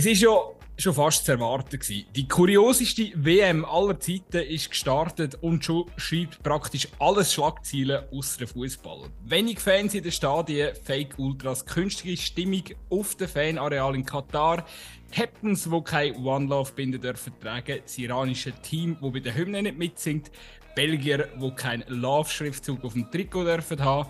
Es ist ja schon fast zu erwarten gewesen. Die kurioseste WM aller Zeiten ist gestartet und schon schreibt praktisch alles Schlagzeilen außer Fußball. Wenig Fans in den Stadien, Fake Ultras, künstliche Stimmung auf dem Fanareal in Katar, Captains, die kein One Love binden dürfen tragen, das iranische Team, wo bei der Hymne nicht mitsingt, Belgier, wo kein Love-Schriftzug auf dem Trikot dürfen haben.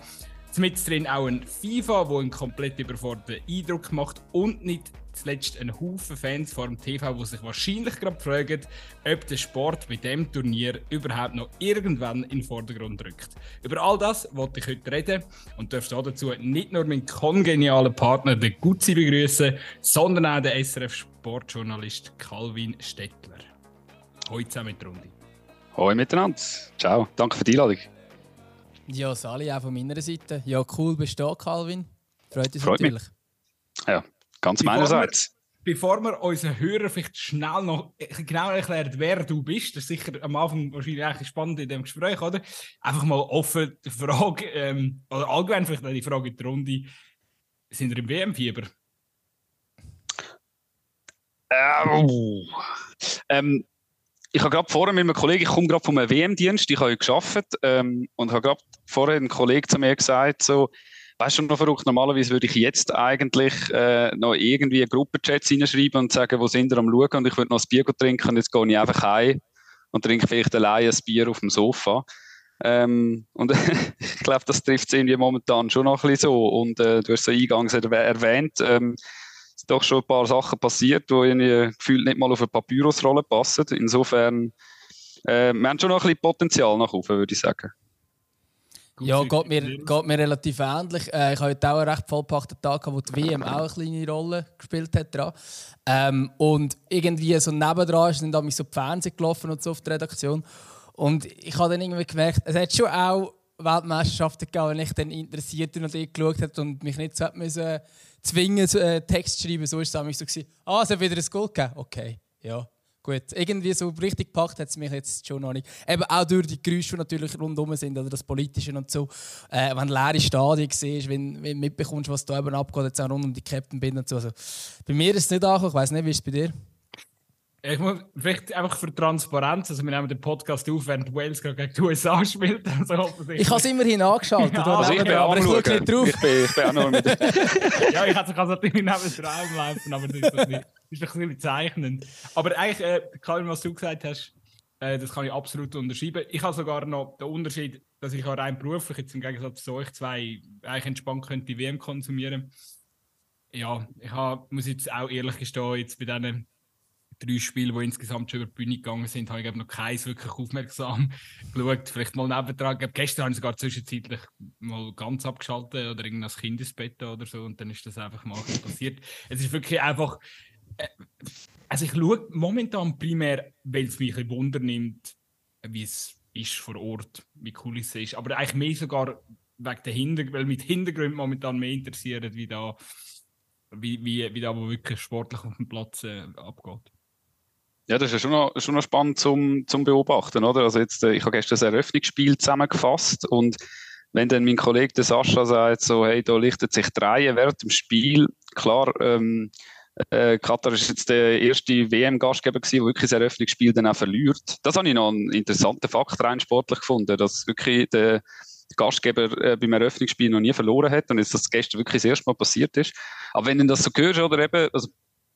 Mit drin auch ein FIFA, wo einen komplett überforderten Eindruck macht und nicht zuletzt ein Haufen Fans vor dem TV, die sich wahrscheinlich gerade fragen, ob der Sport bei dem Turnier überhaupt noch irgendwann in den Vordergrund rückt. Über all das wollte ich heute reden und dürfte dazu nicht nur meinen kongenialen Partner, den Gutzi, begrüßen, sondern auch den SRF-Sportjournalist Calvin Stettler. Heute zusammen mit Runde. Hallo miteinander. Ciao. Danke für die Einladung. Ja, Sali, auch von meiner Seite. Ja, cool bist du da, Calvin. Freut uns Freut natürlich. Mich. Ja, ganz bevor meinerseits. Wir, bevor wir unseren Hörern vielleicht schnell noch genau erklären, wer du bist, das ist sicher am Anfang wahrscheinlich eigentlich spannend in dem Gespräch, oder? Einfach mal offen die Frage, ähm, oder allgemein vielleicht die Frage in der Runde, sind wir im WM-Fieber? Ähm, ähm, ich habe gerade vorher mit einem Kollegen, ich komme gerade vom WM-Dienst, ich habe gearbeitet ähm, und habe gerade vorher ein Kollege zu mir gesagt, so, weißt du noch verrückt, normalerweise würde ich jetzt eigentlich äh, noch irgendwie Gruppenchats hineinschreiben und sagen, wo sind wir am Schauen und ich würde noch ein Bier trinken und jetzt gehe ich einfach heim und trinke vielleicht alleine ein Bier auf dem Sofa. Ähm, und ich glaube, das trifft es irgendwie momentan schon noch ein bisschen so. Und äh, du hast es eingangs erwähnt, ähm, sind doch schon ein paar Sachen passiert, die irgendwie gefühlt nicht mal auf eine Papyrusrolle passen. Insofern, äh, wir haben schon noch ein bisschen Potenzial nach oben, würde ich sagen. Ja, geht mir, geht mir relativ ähnlich. Äh, ich hatte heute auch einen recht vollpackten Tag, wo die WM auch eine kleine Rolle gespielt hat. Dran. Ähm, und irgendwie so nebendran sind dann so die Fernsehen gelaufen und so auf der Redaktion. Und ich habe dann irgendwie gemerkt, es hat schon auch Weltmeisterschaften gegeben, wenn ich dann interessiert und geschaut habe und mich nicht so müssen zwingen, äh, Text zu schreiben. So war es damals so. Ah, es hat wieder ein Goal gegeben? Okay, ja. Gut, irgendwie so richtig gepackt hat es mich jetzt schon noch nicht. Eben auch durch die Geräusche, die natürlich rundherum sind, oder das Politische und so. Äh, wenn leere Stadien siehst, wenn, wenn du mitbekommst, was da eben abgeht, jetzt auch rund um die Captain bin und so. Also, bei mir ist es nicht angekommen, ich weiß nicht, wie ist es bei dir? Ich muss vielleicht einfach für Transparenz, also wir nehmen den Podcast auf, während Wales gerade gegen die USA spielt. Also ich habe es immerhin angeschaltet, ja, also ich bin aber ich schaue nicht drauf. Ich bin, ich bin auch noch mit. ja, ich hätte es natürlich neben den Raum laufen, aber das ist, nicht, das ist ein bisschen bezeichnend. Aber eigentlich, äh, Karin, was du gesagt hast, äh, das kann ich absolut unterschreiben. Ich habe sogar noch den Unterschied, dass ich auch rein beruflich, jetzt im Gegensatz zu euch zwei, eigentlich entspannt könnte die WM konsumieren. Ja, ich hab, muss jetzt auch ehrlich gestehen, jetzt bei diesen drei Spiele, die insgesamt schon über die Bühne gegangen sind, habe ich noch keins wirklich aufmerksam geschaut. Vielleicht mal nebendran. Gestern habe ich sogar zwischenzeitlich mal ganz abgeschaltet oder irgendein Kindesbett oder so und dann ist das einfach mal passiert. Es ist wirklich einfach. Äh, also ich schaue momentan primär, weil es mich ein Wunder nimmt, wie es ist vor Ort, wie cool es ist. Aber eigentlich mehr sogar wegen der Hintergründe, weil mit Hintergründen momentan mehr interessiert, wie da, wie, wie, wie da wo wirklich sportlich auf dem Platz äh, abgeht. Ja, das ist ja schon noch, schon noch spannend zum, zum Beobachten, oder? Also jetzt, äh, ich habe gestern das Eröffnungsspiel zusammengefasst und wenn dann mein Kollege der Sascha sagt, so, hey, da lichtet sich drei während dem Spiel, klar, ähm, äh, Katar ist jetzt der erste WM-Gastgeber gewesen, der wirklich das Eröffnungsspiel dann auch verliert. Das habe ich noch einen interessanten Fakt rein sportlich gefunden, dass wirklich der Gastgeber äh, beim Eröffnungsspiel noch nie verloren hat und jetzt das gestern wirklich das erste Mal passiert ist. Aber wenn du das so hörst, oder eben, also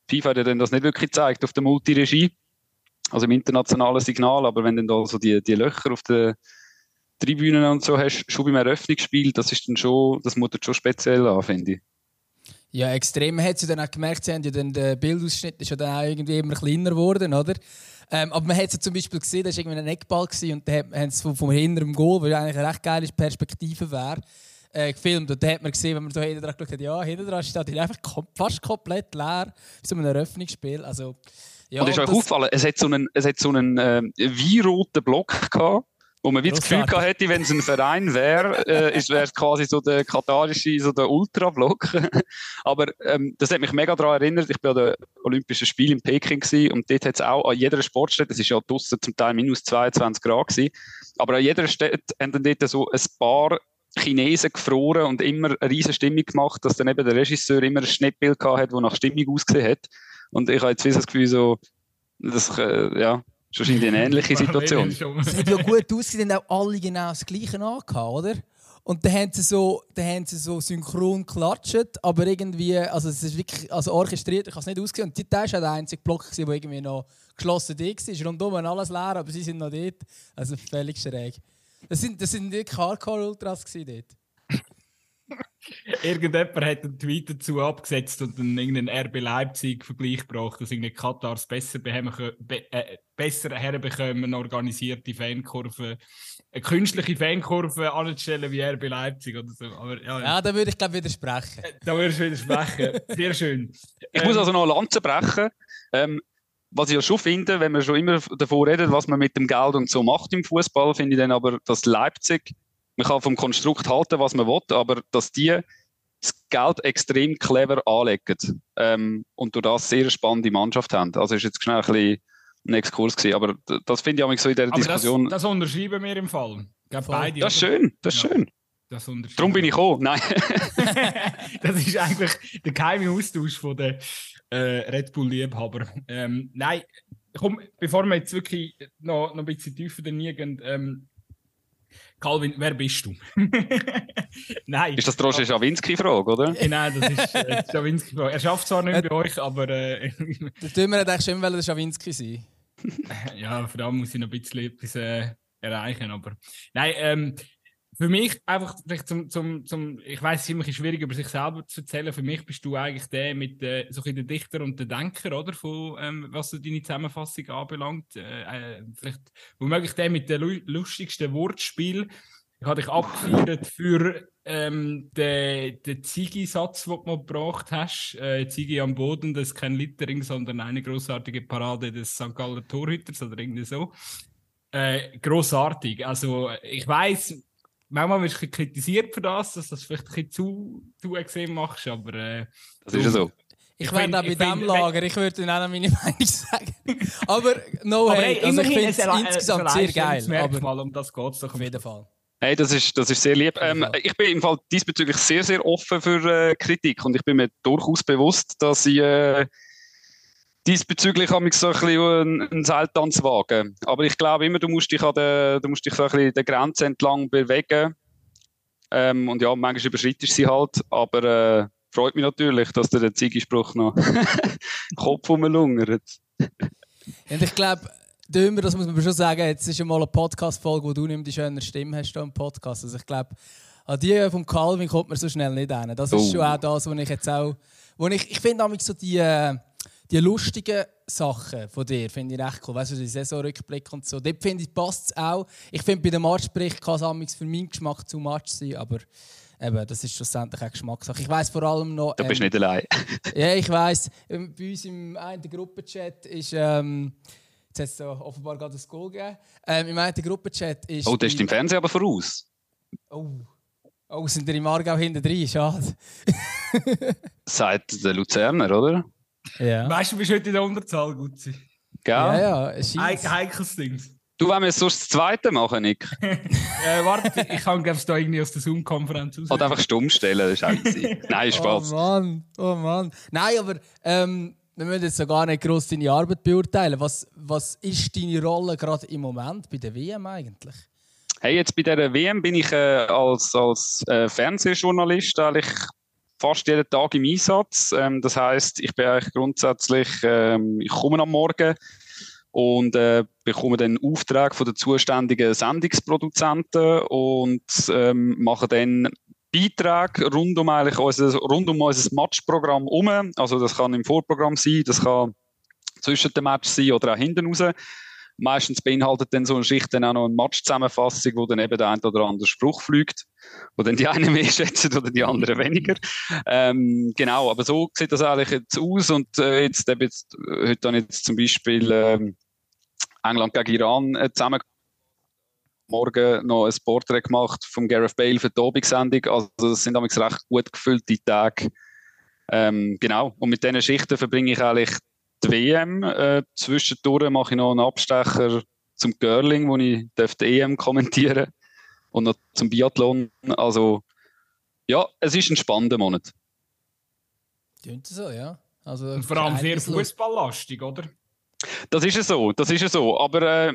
FIFA hat ja dann das nicht wirklich gezeigt auf der Multiregie, also im internationalen Signal, aber wenn dann da so die, die Löcher auf den Tribünen und so hast, schon beim Eröffnungsspiel, das ist dann schon, das mutet schon speziell an, finde ich. Ja, extrem. Hat sie dann auch gemerkt, sie haben ja dann, der Bildausschnitt ist ja dann auch irgendwie immer kleiner geworden, oder? Ähm, aber man hat es zum Beispiel gesehen, da war irgendwie ein Eckball und da haben sie vom, vom hinteren Goal, weil eigentlich eine recht geile Perspektive wäre, äh, gefilmt. Und da hat man gesehen, wenn man da hinten dran geschaut hat, ja, hinten dran steht einfach kom fast komplett leer, wie so ein Eröffnungsspiel. Also, ja, und ist euch aufgefallen, es hat so einen, es hat so einen äh, weinroten Block gehabt, wo man wie das Gefühl gehabt hätte, wenn es ein Verein wäre, äh, wäre es quasi so der katarische, so der Ultra-Block. Aber ähm, das hat mich mega daran erinnert, ich war an den Olympischen Spielen in Peking gewesen, und dort hat es auch an jeder Sportstätte, es ist ja draussen zum Teil minus 22 Grad gewesen, aber an jeder Stadt haben dann dort so ein paar Chinesen gefroren und immer eine riesige Stimmung gemacht, dass dann eben der Regisseur immer ein Schnittbild gehabt hat, das nach Stimmung ausgesehen hat. Und ich habe jetzt das Gefühl, so, das, äh, ja, ist wahrscheinlich eine ähnliche Situation. Es hat ja gut ausgesehen, auch alle genau das Gleiche angehabt, oder? Und dann haben sie so, dann haben sie so synchron geklatscht, aber irgendwie, also es ist wirklich also orchestriert, ich habe es nicht ausgesehen. Und das war der einzige Block, der irgendwie noch geschlossen war. Rundum alles leer, aber sie sind noch dort. Also völlig schräg. Das sind, das sind wirklich Hardcore-Ultras dort. Irgendjemand hat einen Tweet dazu abgesetzt und dann irgendeinen RB Leipzig-Vergleich gebracht, dass irgendwie Katars besser, be äh, besser herbekommen, organisierte Fankurve, eine künstliche Fankurve anzustellen wie RB Leipzig oder so. Aber, ja, ja. da würde ich glaube widersprechen. Äh, da würde ich widersprechen. Sehr schön. Ich ähm, muss also noch eine Lanze brechen. Ähm, was ich ja schon finde, wenn man schon immer davon redet, was man mit dem Geld und so macht im Fußball, finde ich dann aber, dass Leipzig man kann vom Konstrukt halten, was man will, aber dass die das Geld extrem clever anlegen ähm, und durch das sehr spannende Mannschaft haben. Also ist jetzt schnell ein bisschen ein Exkurs gewesen, aber das finde ich auch so in der aber Diskussion. Das, das unterschreiben wir im Fall. Beide, das ist schön, das ist ja. schön. Das Darum bin ich gekommen. Nein. das ist eigentlich der geheime Austausch von den äh, Red Bull-Liebhaber. Ähm, nein, komm, bevor wir jetzt wirklich noch, noch ein bisschen tiefer gehen, ähm, Calvin, wer bist du? Nein. Ist das die Roger Schawinski-Frage, oder? Äh, nein, das ist äh, die Schawinski-Frage. Er schafft zwar nicht bei euch, aber. Äh, der Dümmer hat eigentlich schon der Schawinski sein. ja, vor allem muss ich noch ein bisschen etwas äh, erreichen. Aber nein, ähm, für mich einfach vielleicht zum, zum, zum ich weiß, es ist immer schwierig über sich selber zu erzählen. Für mich bist du eigentlich der mit äh, so der Dichter und der Denker, oder? Von, ähm, was so deine Zusammenfassung anbelangt. Äh, äh, vielleicht womöglich der mit dem lustigsten Wortspiel. Ich habe dich abgefeiert für ähm, den, den Zigi-Satz, den du mal gebracht hast. Äh, Zigi am Boden, das ist kein Littering, sondern eine großartige Parade des St. Galler Torhüters oder irgendwie so. Äh, großartig. Also ich weiß, manchmal wirst du kritisiert für das, dass du das vielleicht ein bisschen zu, zu extrem machst, aber... Äh, das ist ja so. Ich, ich wäre auch bei diesem Lager, ich würde Ihnen auch meine Meinung sagen. aber no aber hate, also ich finde es insgesamt sehr geil. Aber um das geht es doch auf jeden Fall. Hey, das ist, das ist sehr lieb. Ähm, ich bin im Fall diesbezüglich sehr, sehr offen für äh, Kritik und ich bin mir durchaus bewusst, dass ich äh, diesbezüglich habe ich so ein bisschen einen Seiltanz wagen. Aber ich glaube immer, du musst dich, an der, du musst dich so ein bisschen der Grenze entlang bewegen. Ähm, und ja, manchmal überschreitest du sie halt, aber äh, freut mich natürlich, dass der Ziegenspruch noch Kopf umlungert. und ich glaube, Dümmer, das muss man schon sagen, jetzt ist ja mal eine Podcast-Folge, wo du nicht die schöne Stimme hast im Podcast. Also ich glaube, an die vom Calvin kommt man so schnell nicht hin. Das ist oh. schon auch das, was ich jetzt auch... Wo ich, ich finde so die... Äh, die lustigen Sachen von dir finde ich recht cool. Weißt du, die Saisonrückblick und so. Dort finde ich, passt es auch. Ich finde, bei dem Matchbericht kann es für meinen Geschmack zu Match sein, aber eben, das ist schlussendlich auch Geschmackssache. Ich weiß vor allem noch. Du bist ähm, nicht allein. ja, ich weiß. Ähm, bei uns im einen Gruppenchat ist. Ähm, jetzt hat es so offenbar gerade ein Goal gegeben. Ähm, Im einen Gruppenchat ist. Oh, der ist im Fernsehen aber voraus. Oh. Oh, sind wir im Aargau hinten drin? Schade. Sagt der Luzerner, oder? Ja. Weißt du, bist heute in der Unterzahl, Gutzi. Gell? Ja, ja. Es Heik heikles Ding. Du, wenn wir es sonst das zweite machen, Nick? äh, warte, ich kann es da irgendwie aus der Zoom-Konferenz aus. Oder einfach stumm stellen, das ist auch easy. Nein, Spaß. Oh Mann, oh Mann. Nein, aber ähm, wir müssen jetzt so gar nicht groß deine Arbeit beurteilen. Was, was ist deine Rolle gerade im Moment bei der WM eigentlich? Hey, jetzt bei der WM bin ich äh, als, als äh, Fernsehjournalist eigentlich fast jeden Tag im Einsatz. Ähm, das heißt, ich bin eigentlich grundsätzlich, ähm, ich komme am Morgen und äh, bekomme dann Auftrag von den zuständigen Sendungsproduzenten und ähm, mache dann Beiträge rund um, eigentlich unser, rund um unser Matchprogramm um. Also das kann im Vorprogramm sein, das kann zwischen den Match sein oder auch hinten raus. Meistens beinhaltet dann so eine Schicht dann auch noch eine Matchzusammenfassung, wo dann eben der ein oder andere Spruch fliegt, wo dann die einen mehr schätzen oder die anderen weniger. Ähm, genau, aber so sieht das eigentlich jetzt aus und äh, jetzt, eben jetzt, heute dann jetzt zum Beispiel ähm, England gegen Iran äh, zusammen morgen noch ein Porträt gemacht vom Gareth Bale für die Abendsendung. Also das sind damals recht gut gefüllte Tage. Ähm, genau. Und mit diesen Schichten verbringe ich eigentlich die WM. Äh, zwischendurch mache ich noch einen Abstecher zum Girling, wo ich die EM kommentieren und noch zum Biathlon. Also ja, es ist ein spannender Monat. Klingt so, ja. Also, Und vor allem sehr fußballlastig, oder? Das ist es so, das ist es so. Aber äh,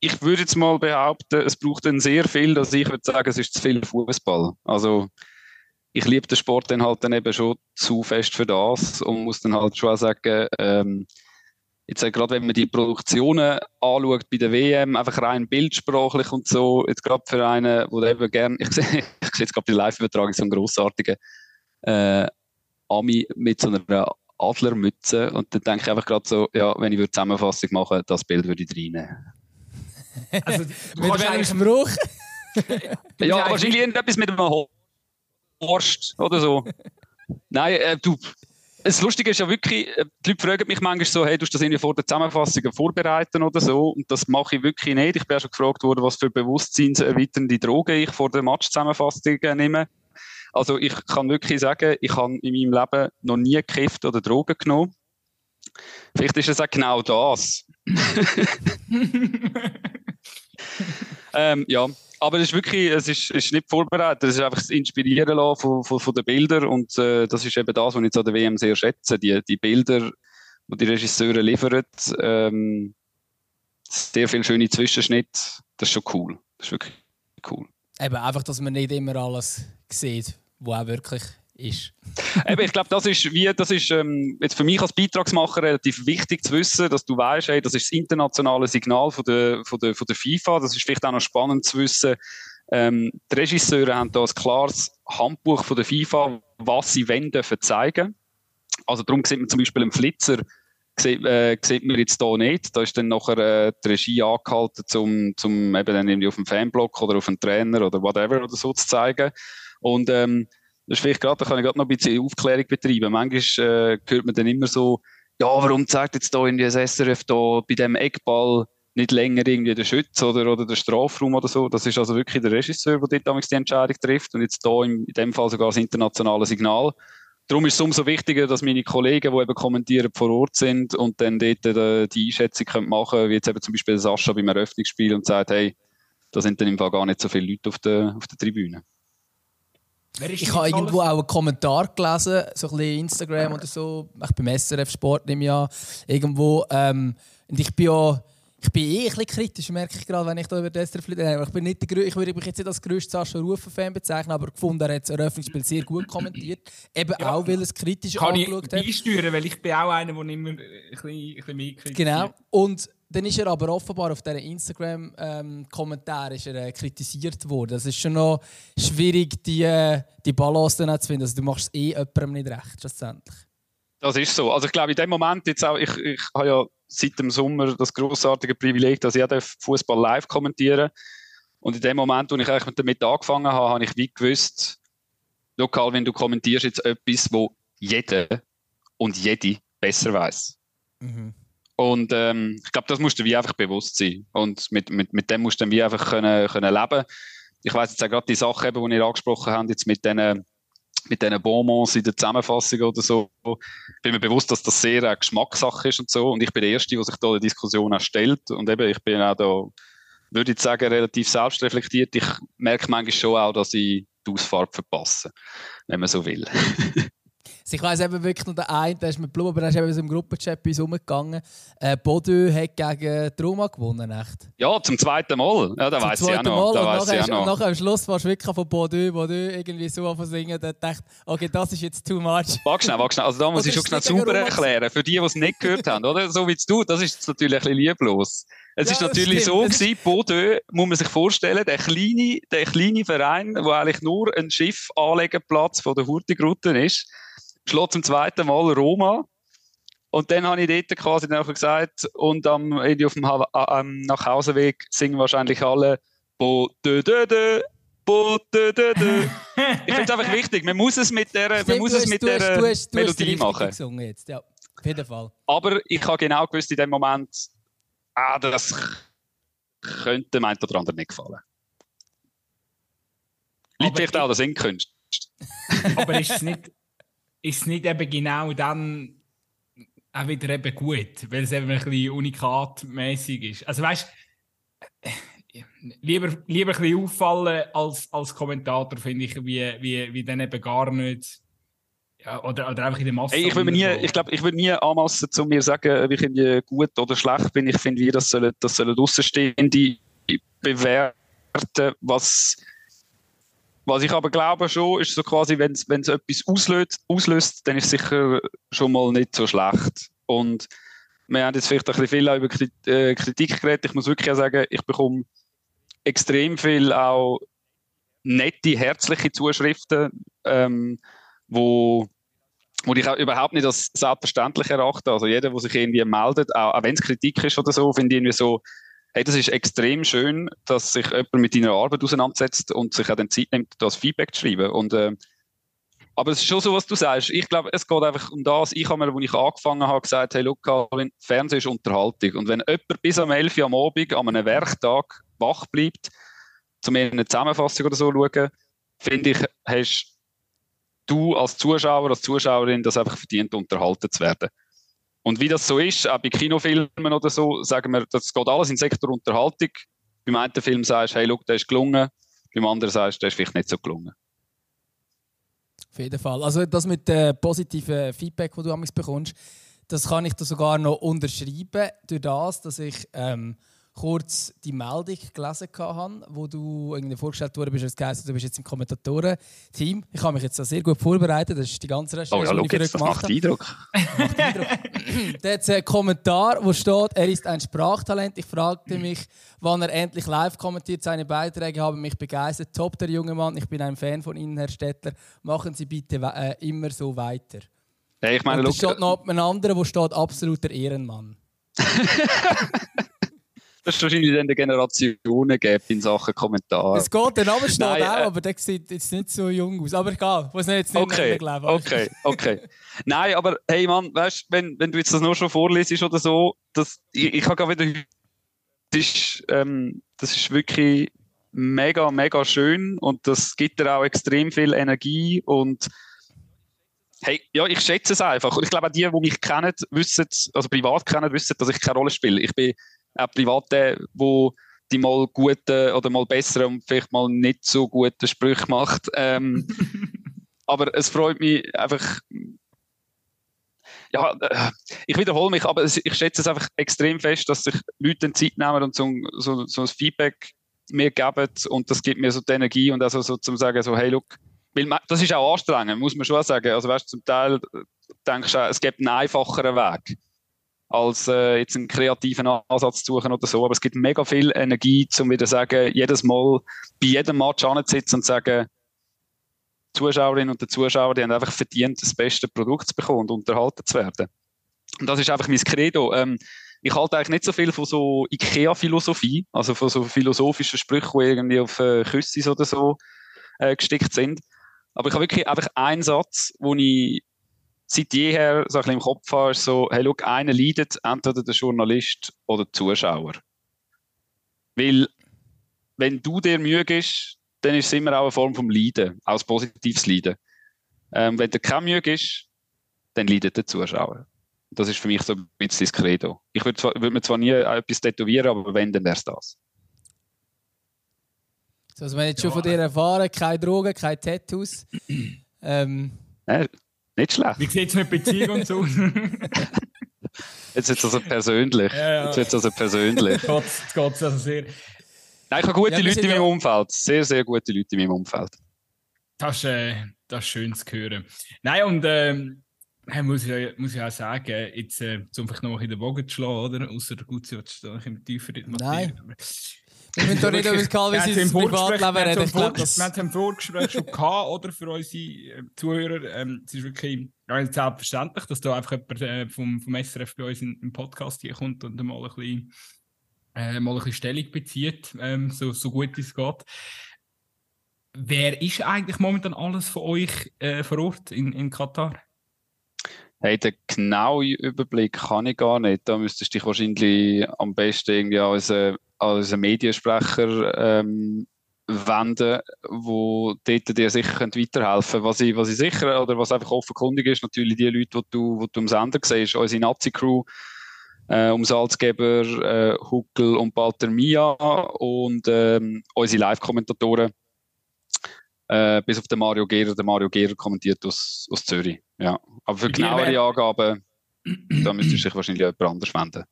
ich würde jetzt mal behaupten, es braucht dann sehr viel, dass ich würde sagen, es ist zu viel Fußball. Also ich liebe den Sport dann halt dann eben schon zu fest für das und muss dann halt schon sagen, ähm, jetzt äh, gerade wenn man die Produktionen anschaut bei der WM, einfach rein bildsprachlich und so, jetzt gerade für einen, der eben gerne, ich sehe, ich sehe jetzt gerade bei der Live-Übertragung so einen grossartigen äh, Ami mit so einer Adlermütze und dann denke ich einfach gerade so, ja, wenn ich eine Zusammenfassung machen das Bild würde ich reinnehmen. Also, du mit welchem Spruch? ja, wahrscheinlich irgendetwas mit einem Horst oder so. Nein, äh, du, das Lustige ist ja wirklich, äh, die Leute fragen mich manchmal so, hey, du das irgendwie vor der Zusammenfassung vorbereiten oder so. Und das mache ich wirklich nicht. Ich bin ja schon gefragt worden, was für bewusstseinserweiternde Drogen ich vor der Match-Zusammenfassung nehme. Also ich kann wirklich sagen, ich habe in meinem Leben noch nie gekifft oder Drogen genommen. Vielleicht ist es auch genau das. ähm, ja, aber es ist wirklich, es ist, ist nicht vorbereitet, es ist einfach das Inspirieren von, von, von den Bildern. Und äh, das ist eben das, was ich an der WM sehr schätze, die, die Bilder, die die Regisseure liefern, ähm, sehr viele schöne Zwischenschnitte, das ist schon cool, das ist wirklich cool. Eben einfach, dass man nicht immer alles sieht, was auch wirklich ist. Eben, ich glaube, das ist, wie, das ist ähm, jetzt für mich als Beitragsmacher relativ wichtig zu wissen, dass du weißt, hey, das ist das internationale Signal von der, von, der, von der FIFA. Das ist vielleicht auch noch spannend zu wissen. Ähm, die Regisseure haben da ein klares Handbuch von der FIFA, was sie wollen dürfen zeigen. Also darum sieht man zum Beispiel im Flitzer, sieht, äh, sieht man jetzt hier nicht. Da ist dann nachher äh, die Regie angehalten, um zum eben dann irgendwie auf dem Fanblock oder auf dem Trainer oder whatever oder so zu zeigen. Und ähm, das ist vielleicht gerade, da kann ich gerade noch ein bisschen Aufklärung betreiben. Manchmal äh, hört man dann immer so, ja, warum zeigt jetzt da irgendwie das SRF da bei dem Eckball nicht länger irgendwie der Schütz oder, oder der Strafraum oder so. Das ist also wirklich der Regisseur, der damals die Entscheidung trifft und jetzt da in, in dem Fall sogar das internationale Signal. Darum ist es umso wichtiger, dass meine Kollegen, die eben kommentieren, vor Ort sind und dann dort äh, die Einschätzung können machen können, wie jetzt eben zum Beispiel Sascha beim Eröffnungsspiel und sagt, hey, da sind dann im Fall gar nicht so viele Leute auf der, auf der Tribüne. Ich habe irgendwo auch einen Kommentar gelesen, so ein bisschen Instagram oder so, ich beim SRF Sport nehme ja irgendwo. Ähm, und ich bin ja ich bin eh ein bisschen kritisch, merke ich gerade, wenn ich da über das SRF rede. Ich, bin nicht der, ich würde mich jetzt nicht als grösster Sascha Rufer-Fan bezeichnen, aber gefunden, er hat das Eröffnungsspiel sehr gut kommentiert. Eben ja, auch, weil er es kritisch kann angeschaut hat. Kann ich weil ich bin auch einer, der immer ein bisschen, ein bisschen mehr kritisiert. Genau. Und dann ist er aber offenbar auf diesen Instagram-Kommentaren ähm, äh, kritisiert worden. Das ist schon noch schwierig, die, äh, die Balance dann zu finden. Also, du machst es eh jemandem nicht recht, schlussendlich. Das ist so. Also ich glaube, in dem Moment jetzt auch, ich, ich habe ja seit dem Sommer das großartige Privileg, dass ich Fußball live kommentieren Und in dem Moment, wo ich eigentlich damit angefangen habe, habe ich wie gewusst, lokal, wenn du kommentierst jetzt etwas, wo jeder und jede besser weiß. Mhm. Und ähm, ich glaube, das musst du wie einfach bewusst sein. Und mit, mit, mit dem musst du dann wie einfach können, können leben. Ich weiß jetzt auch gerade die Sache, eben, die ihr angesprochen habt, jetzt mit diesen mit diesen Bonbons in der Zusammenfassung oder so. Ich bin mir bewusst, dass das sehr eine Geschmackssache ist und so. Und ich bin der Erste, der sich da die Diskussion auch stellt. Und eben, ich bin auch da, würde ich sagen, relativ selbstreflektiert. Ich merke manchmal schon auch, dass ich die Ausfahrt verpasse, wenn man so will. Ich weiss eben wirklich nur der eine, der ist mit Blumen, aber der ist eben so im Gruppenchat bei uns umgegangen. Äh, Bodø hat gegen Truma gewonnen, echt? Ja, zum zweiten Mal. Ja, da weiß ich auch noch. Da und nachher, auch nachher am Schluss warst du wirklich von Bodø, Bodø irgendwie so auf singen, da dachte okay, das ist jetzt too much. Wag schnell, wag schnell. Also da muss ich schon schnell sauber erklären, für die, die es nicht gehört haben, oder? So wie du, das ist natürlich ein bisschen lieblos. Es ja, ist natürlich so gewesen, Bodø, muss man sich vorstellen, der kleine, der kleine Verein, wo eigentlich nur ein Schiff Anlegeplatz von der Hurtigrute ist, schlägt zum zweiten Mal Roma. Und dann habe ich dort quasi dann gesagt, und am, auf dem ähm, Nachhauseweg singen wahrscheinlich alle Bo dö dö dö, Bo dö dö dö. Ich finde es einfach wichtig, man muss es mit der, man muss es mit der Melodie machen. Jetzt. Ja, auf jeden Fall. Aber ich habe genau gewusst in dem Moment, ah, das könnte dem einen oder anderen nicht gefallen. Liegt vielleicht auch der Singkunst. Aber ist es nicht ist es nicht eben genau dann auch wieder eben gut, weil es eben ein bisschen unikatmäßig ist. Also weißt lieber, lieber ein bisschen auffallen als, als Kommentator, finde ich, wie, wie, wie dann eben gar nicht Ja, oder, oder einfach in der Masse. Hey, ich würde nie, ich glaube, ich würde nie anmassen zu mir sagen, wie ich gut oder schlecht bin. Ich finde, wir das sollen, das sollen Außenstehende bewerten, was, was ich aber glaube schon, ist so quasi, wenn es etwas auslöst, auslöst, dann ist es sicher schon mal nicht so schlecht. Und wir haben jetzt vielleicht ein bisschen viel über äh, Kritik geredet. Ich muss wirklich auch sagen, ich bekomme extrem viel auch nette, herzliche Zuschriften, ähm, wo, wo ich auch überhaupt nicht als selbstverständlich erachte. Also jeder, der sich irgendwie meldet, auch, auch wenn es Kritik ist oder so, finde ich irgendwie so, hey, das ist extrem schön, dass sich jemand mit deiner Arbeit auseinandersetzt und sich auch den Zeit nimmt, das Feedback zu schreiben. Und, äh, aber es ist schon so, was du sagst. Ich glaube, es geht einfach um das. Ich habe mir, als ich angefangen habe, gesagt, hey, Luca, Fernsehen ist Unterhaltung. Und wenn jemand bis am 11 Uhr am Abend an einem Werktag wach bleibt, um eine Zusammenfassung oder so schauen, finde ich, hast du als Zuschauer, als Zuschauerin das einfach verdient, unterhalten zu werden. Und wie das so ist, auch bei Kinofilmen oder so, sagen wir, das geht alles in den Sektor Unterhaltung. Beim einen Film sagst du, hey, look, der ist gelungen. Beim anderen sagst du, der ist vielleicht nicht so gelungen. Auf jeden Fall. Also das mit dem positiven Feedback, das du bekommst, das kann ich da sogar noch unterschreiben, durch das, dass ich ähm, kurz die Meldung gelesen habe, wo du irgendwie vorgestellt worden bist, als du bist jetzt im Kommentatoren-Team. Ich habe mich jetzt sehr gut vorbereitet, das ist die ganze Recherche, oh, ja, die ich jetzt, gemacht macht Eindruck. macht Eindruck. da hat einen Kommentar, wo steht, er ist ein Sprachtalent. Ich fragte mich, wann er endlich live kommentiert. Seine Beiträge haben mich begeistert. Top, der junge Mann. Ich bin ein Fan von Ihnen, Herr Stettler. Machen Sie bitte äh, immer so weiter. Hey, ich meine, Und da steht noch ein anderer, wo steht absoluter Ehrenmann. Ist wahrscheinlich dann Generationen gibt in Sachen Kommentare. Es geht, der Name steht auch, äh, aber der sieht jetzt nicht so jung aus. Aber egal, muss jetzt nicht okay, mehr leben. Okay, okay. Nein, aber hey Mann, weißt wenn, wenn du jetzt das nur schon vorlesest oder so, das, ich, ich habe gerade wieder. Das ist, ähm, das ist wirklich mega, mega schön und das gibt dir auch extrem viel Energie und Hey, ja, ich schätze es einfach. Und ich glaube, auch die, die mich kennen, wissen, also privat kennen, wissen, dass ich keine Rolle spiele. Ich bin auch Private, wo die mal gute oder mal bessere und vielleicht mal nicht so gute Sprüche macht. Ähm, aber es freut mich einfach. Ja, äh, ich wiederhole mich, aber ich schätze es einfach extrem fest, dass sich Leute Zeit nehmen und so, so, so ein Feedback mir geben und das gibt mir so die Energie und also so zum sagen so hey look, weil man, das ist auch anstrengend, muss man schon sagen. Also weißt, zum Teil denkst du, es gibt einen einfacheren Weg als äh, jetzt einen kreativen Ansatz zu suchen oder so. Aber es gibt mega viel Energie, um wieder sagen, jedes Mal bei jedem Match anzusitzen und zu sagen, die Zuschauerinnen und die Zuschauer, die haben einfach verdient, das beste Produkt zu bekommen und unterhalten zu werden. Und das ist einfach mein Credo. Ähm, ich halte eigentlich nicht so viel von so IKEA-Philosophie, also von so philosophischen Sprüchen, die irgendwie auf äh, Küssis oder so äh, gestickt sind. Aber ich habe wirklich einfach einen Satz, wo ich seit jeher so ein bisschen im Kopf habe, ist so, hey, schau, einer leidet, entweder der Journalist oder der Zuschauer. Weil, wenn du dir Mühe gibst, dann ist es immer auch eine Form vom Leiden, auch ein positives Leiden. Ähm, wenn dir keine Mühe gibst, dann leidet der Zuschauer. Das ist für mich so ein bisschen das Credo. Ich würde würd mir zwar nie etwas tätowieren, aber wenn, dann wäre es das. Also, wenn ich jetzt ja. schon von dir erfahren, keine Drogen, keine Tattoos. ähm, ja, nicht schlecht. Wie sieht es mit Beziehung und so? Jetzt wird es also persönlich. Ja, ja. Jetzt wird es also persönlich. Jetzt geht es also sehr. Nein, ich habe gute ja, Leute in meinem Umfeld. Sehr, sehr gute Leute in meinem Umfeld. Das ist, äh, das ist schön zu hören. Nein, und ähm, muss, ich, muss ich auch sagen, jetzt, äh, um vielleicht noch in den Bogen zu schlagen, oder? Außer was du immer tiefer in die Materie. Wir müssen doch nicht über das Calvin sein Privatleben reden. Ich glaube, das... Wir haben es im Vorgespräch schon gehabt, oder? Für unsere äh, Zuhörer. Ähm, es ist wirklich selbstverständlich, dass da einfach jemand äh, vom, vom SRF bei uns in, im Podcast hier kommt und mal ein bisschen, äh, mal ein bisschen Stellung bezieht, ähm, so, so gut es geht. Wer ist eigentlich momentan alles von euch äh, vor Ort in, in Katar? Hey, den genauen Überblick kann ich gar nicht. Da müsstest du dich wahrscheinlich am besten irgendwie als äh, als Mediensprecher ähm, wenden, wo dort dir sicher weiterhelfen können. Was ich, was ich sicher, oder was einfach offenkundig ist, natürlich die Leute, die du, die du am Sender siehst, unsere Nazi-Crew, äh, um Salzgeber, äh, Huckel und Balter Mia und ähm, unsere Live-Kommentatoren. Äh, bis auf den Mario Gehrer. Der Mario Gehrer kommentiert aus, aus Zürich. Ja. Aber für genauere Angaben, da müsste sich wahrscheinlich jemand anders wenden.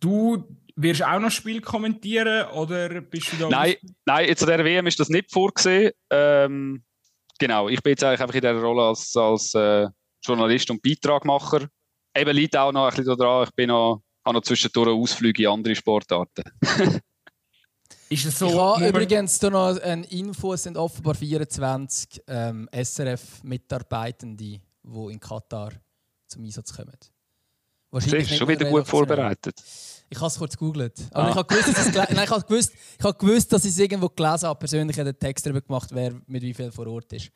Du wirst auch noch Spiel kommentieren oder bist du da? Nein, nein jetzt an der WM ist das nicht vorgesehen. Ähm, genau, ich bin jetzt eigentlich einfach in dieser Rolle als, als äh, Journalist und Beitragmacher. Eben liegt auch noch ein bisschen daran, ich bin noch, habe noch zwischendurch Ausflüge in andere Sportarten. Ist es so? Ich habe übrigens da noch eine Info, es sind offenbar 24 ähm, SRF-Mitarbeitende, die in Katar zum Einsatz kommen. Wahrscheinlich schon wieder gut vorbereitet. Ich habe es kurz gegoogelt. Aber ah. ich habe gewusst, dass Nein, ich habe gewusst, ich habe gewusst, dass ich es irgendwo gelesen habe, persönlich den Text darüber gemacht, wer mit wie viel vor Ort ist.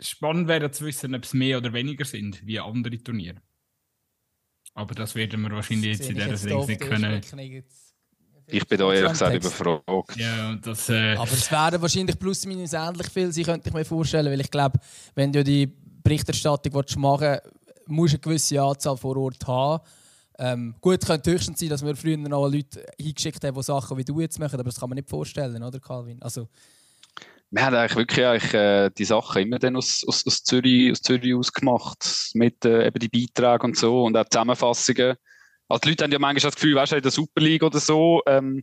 Spannend wäre zu wissen, ob es mehr oder weniger sind wie andere Turniere. Aber das werden wir wahrscheinlich jetzt in dieser Sendung nicht können. Ich bin da ehrlich gesagt überfragt. Ja, das, äh... Aber es werden wahrscheinlich plus minus ähnlich viel sein, könnte ich mir vorstellen. Weil ich glaube, wenn du die Berichterstattung machen willst, musst du eine gewisse Anzahl vor Ort haben. Ähm, gut, könnte höchstens sein, dass wir früher noch Leute hingeschickt haben, die Sachen wie du jetzt machen, aber das kann man nicht vorstellen, oder Calvin? Also, wir haben eigentlich wirklich eigentlich, äh, die Sachen immer dann aus, aus, aus, Zürich, aus Zürich ausgemacht, mit äh, eben die Beiträgen und so und auch Zusammenfassungen. Also die Leute haben ja manchmal das Gefühl, weißt du, in der Super League oder so, ähm,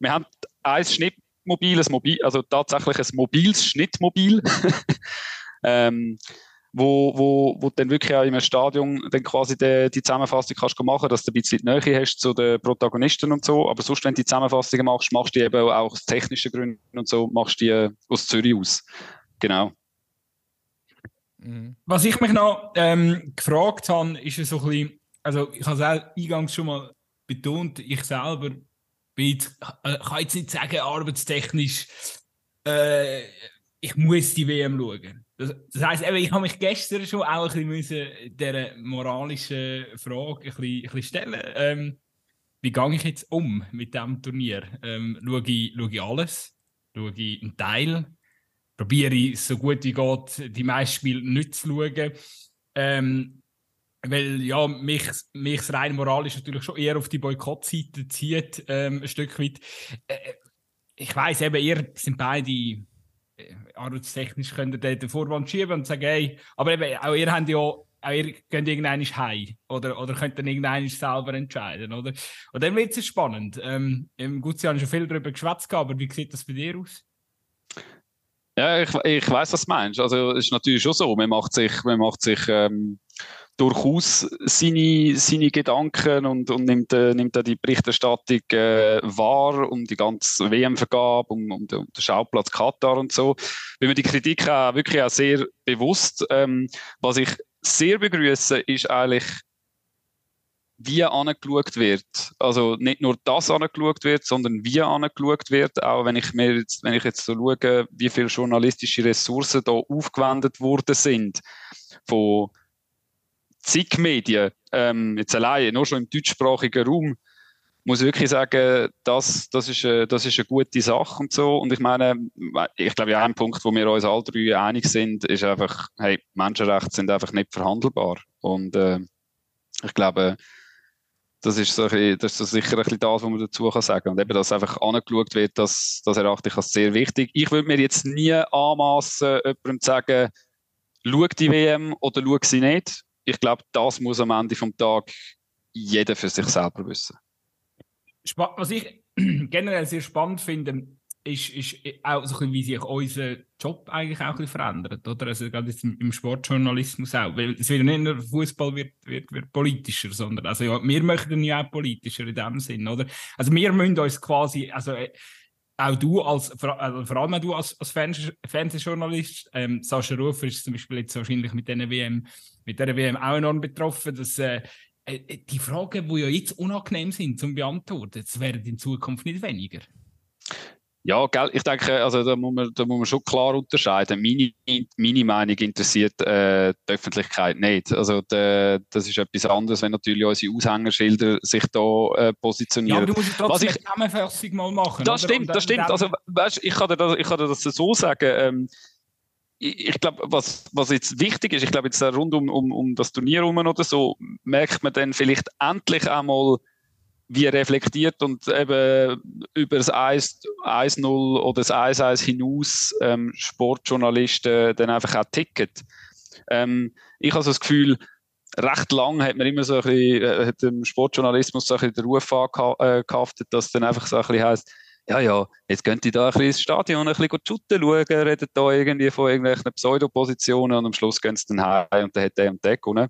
wir haben ein Schnittmobil, ein Mobil, also tatsächlich ein mobiles Schnittmobil. ähm, wo, wo, wo du dann wirklich auch im Stadion dann quasi die, die Zusammenfassung kannst machen, dass du ein bisschen die Nähe hast zu den Protagonisten und so. Aber sonst, wenn du die Zusammenfassungen machst, machst du die eben auch aus technischen Gründen und so, machst du die äh, aus Zürich aus. Genau. Mhm. Was ich mich noch ähm, gefragt habe, ist so ein bisschen, also ich habe es eingangs schon mal betont, ich selber bin jetzt, äh, kann jetzt nicht sagen, arbeitstechnisch, äh, ich muss die WM schauen. Das, heisst, ich habe mich gestern schon auch ein bisschen dieser moralischen Frage ein bisschen, stellen. Ähm, wie gehe ich jetzt um mit diesem Turnier? Ähm, schaue, ich, schaue ich alles? Schaue ich einen Teil? Probiere ich so gut wie geht, die meisten Spiele nicht zu schauen? Ähm, weil ja, mich, mich rein moralisch natürlich schon eher auf die Boykottseite zieht, ähm, ein Stück weit. Äh, ich weiß eben, ihr sind beide arbeitstechnisch könnt ihr den Vorwand schieben und sagen, hey, aber eben, auch ihr habt ja, auch ihr könnt irgendwann heim oder, oder könnt dann irgendwann selber entscheiden, oder? Und dann wird es spannend. Ähm, Im Gutzi haben schon viel darüber geschwätzt, aber wie sieht das bei dir aus? Ja, ich, ich weiß, was du meinst. Also, es ist natürlich schon so. Man macht sich, man macht sich ähm, durchaus seine, seine Gedanken und, und nimmt, äh, nimmt die Berichterstattung äh, wahr um die ganze WM-Vergabe, um, um, den, Schauplatz Katar und so. Bin mir die Kritik auch wirklich auch sehr bewusst. Ähm, was ich sehr begrüße, ist eigentlich, wie angeschaut wird. Also nicht nur das angeschaut wird, sondern wie angeschaut wird. Auch wenn ich mir jetzt, wenn ich jetzt so schaue, wie viele journalistische Ressourcen da aufgewendet worden sind von zig Medien, ähm, jetzt alleine, nur schon im deutschsprachigen Raum, muss ich wirklich sagen, das, das, ist, äh, das ist eine gute Sache und so. Und ich meine, ich glaube, ja, ein Punkt, wo wir uns alle drei einig sind, ist einfach, hey, Menschenrechte sind einfach nicht verhandelbar. Und äh, ich glaube, das ist, so ein das ist sicher ein bisschen das, was man dazu kann sagen Und eben, dass einfach angeschaut wird, das, das erachte ich als sehr wichtig. Ich würde mir jetzt nie anmaßen, jemandem zu sagen, schau die WM oder schau sie nicht ich glaube, das muss am Ende vom Tag jeder für sich selber wissen. Was ich generell sehr spannend finde, ist, ist auch so ein wie sich unser Job eigentlich auch ein verändert, oder? Also gerade jetzt im Sportjournalismus auch, weil es wird nicht nur Fußball wird, wird, wird politischer, sondern also ja, wir möchten ja auch politischer in dem Sinn, oder? Also wir müssen uns quasi, also äh, auch du als, also vor allem auch du als, als Fernsehjournalist, ähm, Sascha Rufer ist zum Beispiel jetzt wahrscheinlich mit dieser WM mit der WM auch enorm betroffen, dass äh, äh, die Fragen, die ja jetzt unangenehm sind zum Beantworten, das werden in Zukunft nicht weniger. Ja, gell, ich denke, also da muss man, da muss man schon klar unterscheiden. Meine, meine Meinung interessiert äh, die Öffentlichkeit nicht. Also de, das ist etwas anderes, wenn natürlich unsere Aushängerschilder sich da äh, positionieren. Ja, aber du musst trotzdem eine Zusammenfassung mal machen. Das oder? stimmt, das stimmt. Also, weißt, ich kann dir das, ich kann dir das so sagen. Ähm, ich glaube, was, was jetzt wichtig ist, ich glaube jetzt rund um, um, um das Turnier herum oder so, merkt man dann vielleicht endlich einmal, wie reflektiert und eben über das 1-0 oder das 1-1 hinaus ähm, Sportjournalisten dann einfach auch ticken. Ähm, ich habe so das Gefühl, recht lang hat man immer so ein bisschen, äh, hat im Sportjournalismus so ein bisschen den Ruf angehaftet, dass dann einfach so ein bisschen heisst, ja, ja, jetzt könnt ihr da ein bisschen ins Stadion ein bisschen shooten schauen, redet da irgendwie von irgendwelchen Pseudopositionen und am Schluss gehen sie dann heim und dann hat der und der gewonnen.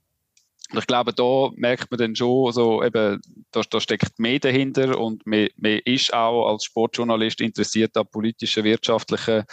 Und ich glaube, da merkt man dann schon, so eben, da, da steckt mehr dahinter und man, man ist auch als Sportjournalist interessiert an politischen, wirtschaftlichen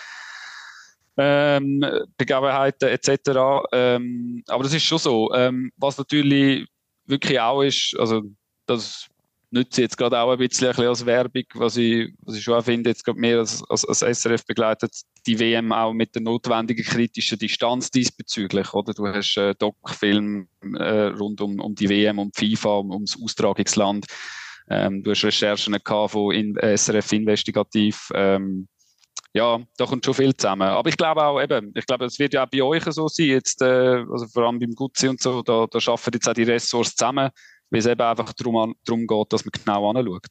ähm, Begebenheiten etc. Ähm, aber das ist schon so. Ähm, was natürlich wirklich auch ist, also das nütze jetzt gerade auch ein bisschen, als Werbung, was ich, was ich schon auch finde, jetzt gerade mehr als, als, als SRF begleitet die WM auch mit der notwendigen kritischen Distanz diesbezüglich, oder? Du hast äh, Doc-Film äh, rund um, um die WM, um FIFA, um, ums Austragungsland. Ähm, du hast Recherchen gehabt von in, SRF Investigativ. Ähm, ja, da kommt schon viel zusammen. Aber ich glaube auch eben, ich glaube, es wird ja auch bei euch so sein, jetzt, äh, also vor allem beim Gutzi und so, da, da schaffen jetzt auch die Ressorts zusammen, weil es eben einfach darum, darum geht, dass man genau anschaut.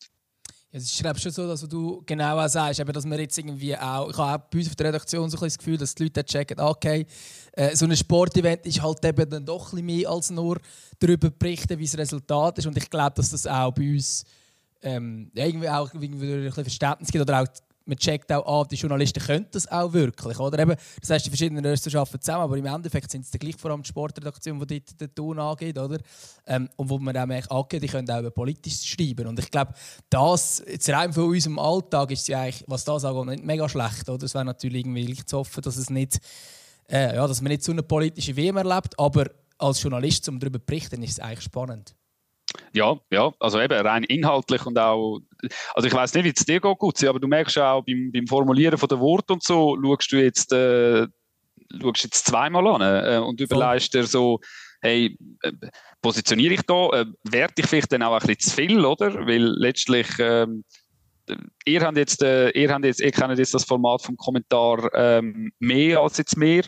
Ja, es ist glaube schon so, dass du genau auch sagst, eben, dass wir jetzt irgendwie auch, ich habe auch bei uns auf der Redaktion so ein das Gefühl, dass die Leute checken, okay, äh, so ein Sportevent ist halt eben dann doch ein mehr als nur darüber berichten, wie das Resultat ist und ich glaube, dass das auch bei uns ähm, irgendwie auch irgendwie ein bisschen Verständnis gibt oder auch man checkt auch an, die Journalisten können das auch wirklich. Oder? Eben, das heißt, die verschiedenen Röster arbeiten zusammen, aber im Endeffekt sind es gleich vor allem die Sportredaktion, die dort den Ton angeht. Oder? Ähm, und wo man auch angeht, die können auch über politisch schreiben. Und ich glaube, das, jetzt rein von unserem Alltag, ist ja eigentlich, was das angeht, nicht mega schlecht. Oder? Es wäre natürlich irgendwie zu hoffen, dass, es nicht, äh, ja, dass man nicht so eine politische WM erlebt, aber als Journalist, um darüber zu berichten, ist es eigentlich spannend. Ja, ja, also eben rein inhaltlich und auch, also ich weiß nicht, wie es dir geht, gut, aber du merkst auch beim, beim Formulieren von der Worte und so, schaust du jetzt, äh, schaust jetzt zweimal an äh, und überlegst dir so, hey, äh, positioniere ich da, äh, werte ich vielleicht dann auch ein bisschen zu viel, oder? Weil letztlich, ähm, ihr habt jetzt, äh, ihr habt jetzt, ihr kennt jetzt das Format vom Kommentar ähm, mehr als jetzt mehr.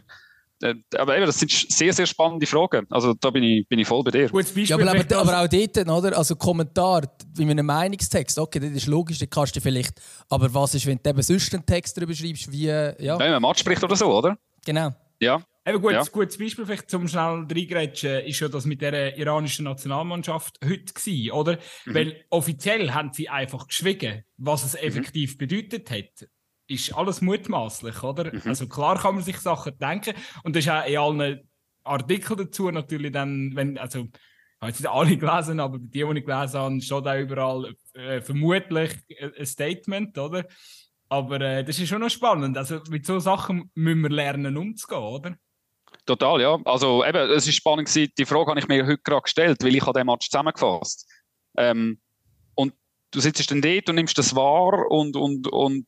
Äh, aber eben, das sind sehr, sehr spannende Fragen. Also da bin ich, bin ich voll bei dir. ja, aber, aber, aber, auch dort, oder? Also Kommentar, wie einem Meinungstext, okay, das ist logisch, das kannst du vielleicht. Aber was ist, wenn du eben sonst einen Text darüber schreibst, wie. Ja, ja wenn man Match spricht oder so, oder? Genau. Ja. Eben gut, ja. ein gutes Beispiel vielleicht zum schnell reingrätschen ist ja das mit der iranischen Nationalmannschaft heute gewesen, oder? Mhm. Weil offiziell haben sie einfach geschwiegen, was es mhm. effektiv mhm. bedeutet hat ist alles mutmaßlich, oder? Mhm. Also klar kann man sich Sachen denken und das ist auch in allen Artikeln dazu natürlich dann, wenn, also ich habe jetzt nicht alle gelesen, aber die, die ich gelesen habe, steht auch überall äh, vermutlich ein Statement, oder? Aber äh, das ist schon noch spannend. Also mit so Sachen müssen wir lernen umzugehen, oder? Total, ja. Also eben, es ist spannend gewesen, die Frage habe ich mir heute gerade gestellt, weil ich habe den Match zusammengefasst. Ähm, und du sitzt dann dort und nimmst das wahr und, und, und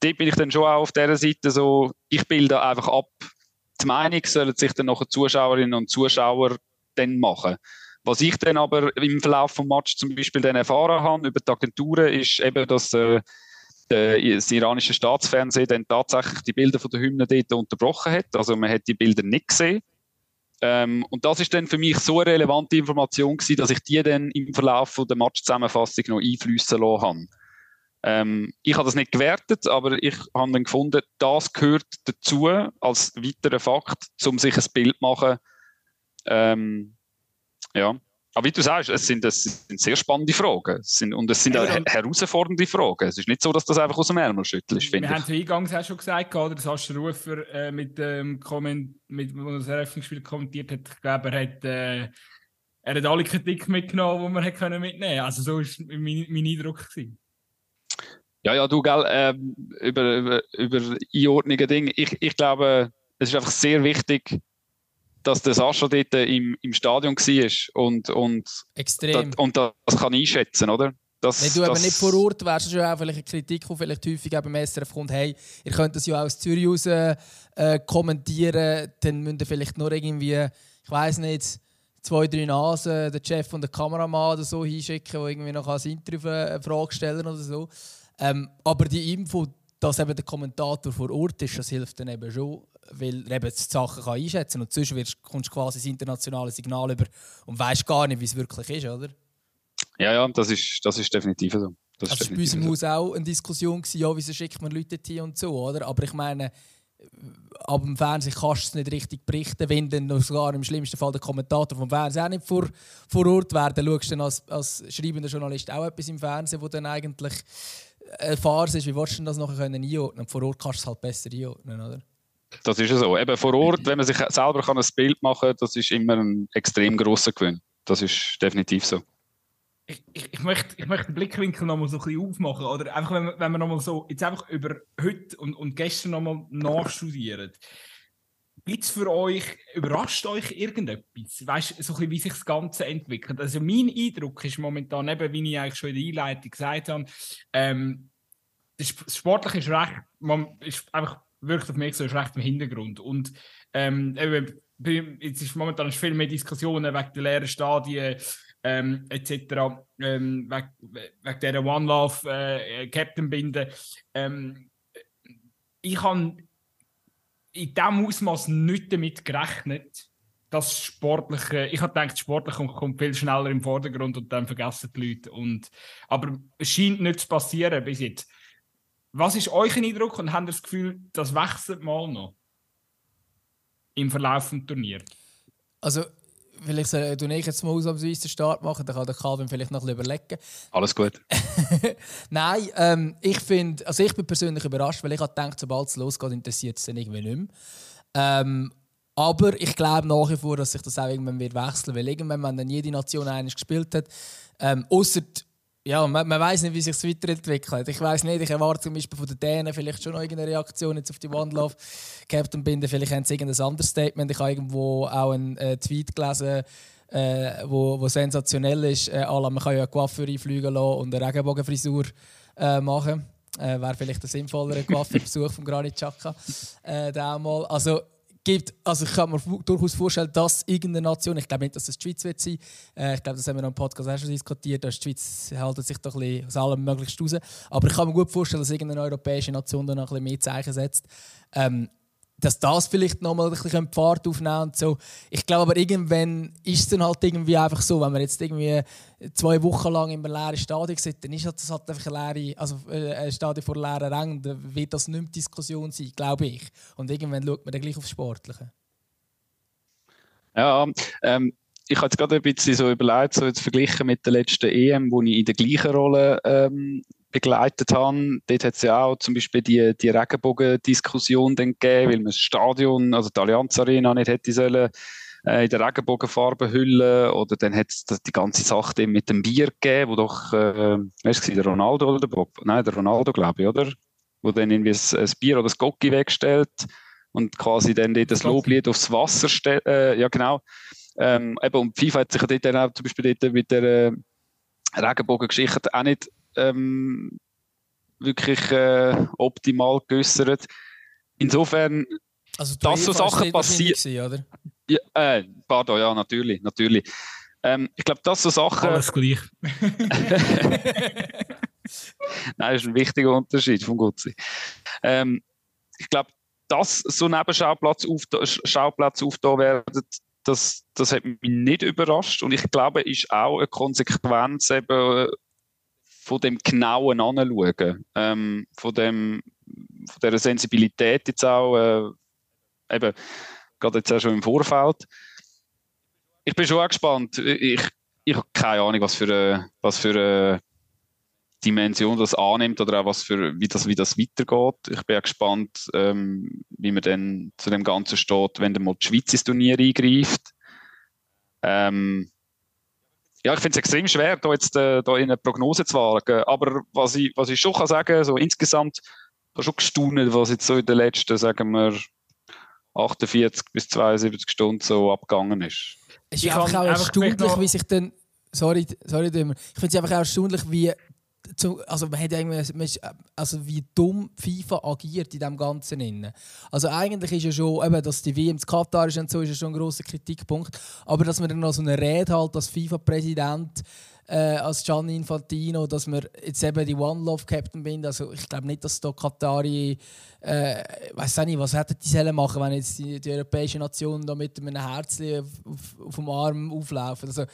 dort bin ich dann schon auch auf dieser Seite so, ich bilde einfach ab, die Meinung sollen sich dann nachher Zuschauerinnen und Zuschauer dann machen. Was ich dann aber im Verlauf des Match zum Beispiel dann erfahren habe über die Agenturen, ist eben, dass äh, das iranische Staatsfernsehen dann tatsächlich die Bilder von der Hymne dort unterbrochen hat. Also man hat die Bilder nicht gesehen. Ähm, und das ist dann für mich so eine relevante Information gewesen, dass ich die dann im Verlauf der Matchzusammenfassung noch einflüssen lassen habe. Ähm, ich habe das nicht gewertet, aber ich habe dann gefunden, das gehört dazu als weiterer Fakt, um sich ein Bild zu machen. Ähm, ja. Aber wie du sagst, es sind, es sind sehr spannende Fragen. Es sind, und es sind auch herausfordernde Fragen. Es ist nicht so, dass das einfach aus dem Ärmel schüttelst, finde ich. Wir haben es eingangs auch schon gesagt, oder? Das hast du Rufer äh, mit dem ähm, mit, wo das Eröffnungsspiel kommentiert hat. Ich glaube, er hat, äh, er hat alle Kritik mitgenommen, die man hätte können mitnehmen können. Also so war mein, mein Eindruck. Gewesen. Ja, ja, du, gell, ähm, über, über, über Einordnungen Dinge. Ich, ich glaube, es ist einfach sehr wichtig, dass der Sascha dort im, im Stadion war und, und, Extrem. und das kann einschätzen, oder? Das, Wenn du das, aber nicht vor Ort wärst, schon auch vielleicht eine Kritik, die vielleicht häufig beim SRF kommt, hey, ihr könnt das ja aus Zürich raus äh, kommentieren, dann müsst ihr vielleicht nur irgendwie, ich weiß nicht, zwei, drei Nasen, den Chef und den Kameramann oder so hinschicken, der irgendwie noch ein Interview eine Frage stellen oder so. Ähm, aber die Info, dass eben der Kommentator vor Ort ist, das hilft dann eben schon, weil er eben die Sachen kann einschätzen kann. Und sonst wirst, kommst du quasi das internationale Signal über und weißt gar nicht, wie es wirklich ist, oder? Ja, ja, das ist, das ist definitiv so. Das, das war bei uns im Haus auch eine Diskussion, gewesen, ja, wieso schickt man Leute hier und so, oder? Aber ich meine, aber im Fernsehen kannst du es nicht richtig berichten, wenn dann sogar im schlimmsten Fall der Kommentator vom Fernsehen auch nicht vor, vor Ort wäre. Dann schaust du dann als, als schreibender Journalist auch etwas im Fernsehen, wo dann eigentlich eine Farce ist. Wie willst du das nachher können einordnen? Vor Ort kannst du es halt besser einordnen, oder? Das ist ja so. Eben vor Ort, wenn man sich selber kann ein Bild machen kann, das ist immer ein extrem grosser Gewinn. Das ist definitiv so ich, ich, ich, möchte, ich möchte den Blickwinkel noch mal so ein bisschen aufmachen. Oder einfach, wenn, wenn wir noch mal so jetzt einfach über heute und, und gestern noch mal nachstudieren. Gibt es für euch, überrascht euch irgendetwas? Weißt du, so wie sich das Ganze entwickelt? Also, mein Eindruck ist momentan, eben, wie ich eigentlich schon in der Einleitung gesagt habe, ähm, das Sportliche ist recht, man ist einfach wirkt auf mich so, ist recht im Hintergrund. Und ähm, eben, jetzt ist momentan viel mehr Diskussionen wegen der leeren Stadien ähm, etc. Ähm, wegen, wegen dieser One Love äh, Captain Binde. Ähm, ich habe in diesem Ausmaß nicht damit gerechnet, dass sportliche, ich habe gedacht, sportlich kommt viel schneller im Vordergrund und dann vergessen die Leute. Und, aber es scheint nicht zu passieren bis jetzt. Was ist euer Eindruck und habt ihr das Gefühl, das wechselt mal noch im Verlauf des Turniers? Also vielleicht soll ich jetzt mal ausnahmsweise den Start machen, dann kann der Calvin vielleicht noch ein bisschen überlegen. Alles gut. Nein, ähm, ich finde, also ich bin persönlich überrascht, weil ich habe gedacht, sobald es losgeht, interessiert es dann irgendwie nicht mehr. Ähm, aber ich glaube nach wie vor, dass sich das auch irgendwann wird wechseln, weil irgendwann, wenn dann jede Nation eines gespielt hat, ähm, außer ja, man, man weiß nicht, wie sich es weiterentwickelt. Ich weiß nicht, ich erwarte zum Beispiel von den Dänen vielleicht schon noch irgendeine Reaktion jetzt auf die One Love Captain Binde. Vielleicht haben sie irgendein anderes Statement. Ich habe irgendwo auch einen äh, Tweet gelesen, äh, wo, wo sensationell ist. Äh, man kann ja eine Coiffeur einfliegen lassen und eine Regenbogenfrisur äh, machen. Äh, Wäre vielleicht ein sinnvollerer Coiffeurbesuch von Granit Xhaka. Äh, also, gibt, also ich kann mir durchaus vorstellen, dass irgendeine Nation, ich glaube nicht, dass es die Schweiz wird sein, äh, ich glaube, das haben wir noch im Podcast auch schon diskutiert, dass die Schweiz hält sich doch ein bisschen aus allem möglichst raus, aber ich kann mir gut vorstellen, dass irgendeine europäische Nation da noch ein bisschen mehr Zeichen setzt. Ähm, dass das vielleicht noch mal ein bisschen Fahrt aufnehmen und so. Ich glaube aber irgendwann ist es dann halt irgendwie einfach so, wenn man jetzt irgendwie zwei Wochen lang einem leeren Stadion sitzt, dann ist das halt einfach ein, leere, also äh, ein Stadion vor leeren Rängen, dann wird das nicht mehr Diskussion sein, glaube ich. Und irgendwann schaut man dann gleich aufs Sportliche. Ja, ähm, ich habe jetzt gerade ein bisschen so überlegt, so jetzt verglichen mit der letzten EM, wo ich in der gleichen Rolle ähm, begleitet habe. Dort hat es ja auch zum Beispiel die, die Regenbogen-Diskussion gegeben, weil man das Stadion, also die Allianz Arena nicht hätte sollen äh, in der Regenbogenfarbe hüllen oder dann hat es die ganze Sache mit dem Bier gegeben, wo doch, äh, weißt du, der Ronaldo oder der Bob? Nein, der Ronaldo, glaube ich, oder? Wo dann irgendwie ein, ein Bier oder das Gocki wegstellt und quasi dann dort das Loblied aufs Wasser stellt. Äh, ja, genau. Ähm, eben, und FIFA hat sich ja dort dann auch zum Beispiel dort mit der äh, Regenbogengeschichte auch nicht ähm, wirklich äh, optimal geäußert. Insofern, also dass so Sachen passieren. Ja, äh, pardon, ja, natürlich, natürlich. Ähm, ich glaube, dass so Sachen. Alles gleich. Nein, das ist ein wichtiger Unterschied vom Gutsein. Ähm, ich glaube, dass so Nebenschauplätze Schauplätze aufgetan werden, das, das hat mich nicht überrascht. Und ich glaube, ist auch eine Konsequenz eben von dem genauen Anschauen, ähm, von, dem, von dieser Sensibilität jetzt auch, äh, eben, gerade jetzt auch schon im Vorfeld. Ich bin schon auch gespannt. Ich, ich habe keine Ahnung, was für eine, was für eine Dimension das annimmt oder auch was für, wie, das, wie das weitergeht. Ich bin auch gespannt, ähm, wie man dann zu dem Ganzen steht, wenn dann mal die Schweiz ins Turnier eingreift. Ähm, ja, ich finde es extrem schwer, da jetzt äh, da in eine Prognose zu wagen. Aber was ich, was ich schon kann sagen, so insgesamt, ich habe schon gestaunt, was jetzt so in den letzten, sagen wir, 48 bis 72 Stunden so abgegangen ist. Es ist einfach auch erstaunlich, wie sich dann. Sorry, sorry, ich finde es einfach auch erstaunlich, wie zu, also man hat irgendwie, also wie dumm FIFA agiert in dem Ganzen. Innen. Also eigentlich ist ja schon, eben, dass die WM zu Katar ist und so, ist ja schon ein grosser Kritikpunkt. Aber dass man dann noch so eine Rede halt als FIFA-Präsident, äh, als Gianni Infantino, dass man jetzt eben die One Love Captain bin. Also ich glaube nicht, dass da Katari, äh, weiß auch nicht, was hätten die sollen machen, wenn jetzt die, die europäische Nation da mit einem Herzchen auf, auf, auf dem Arm auflaufen. Also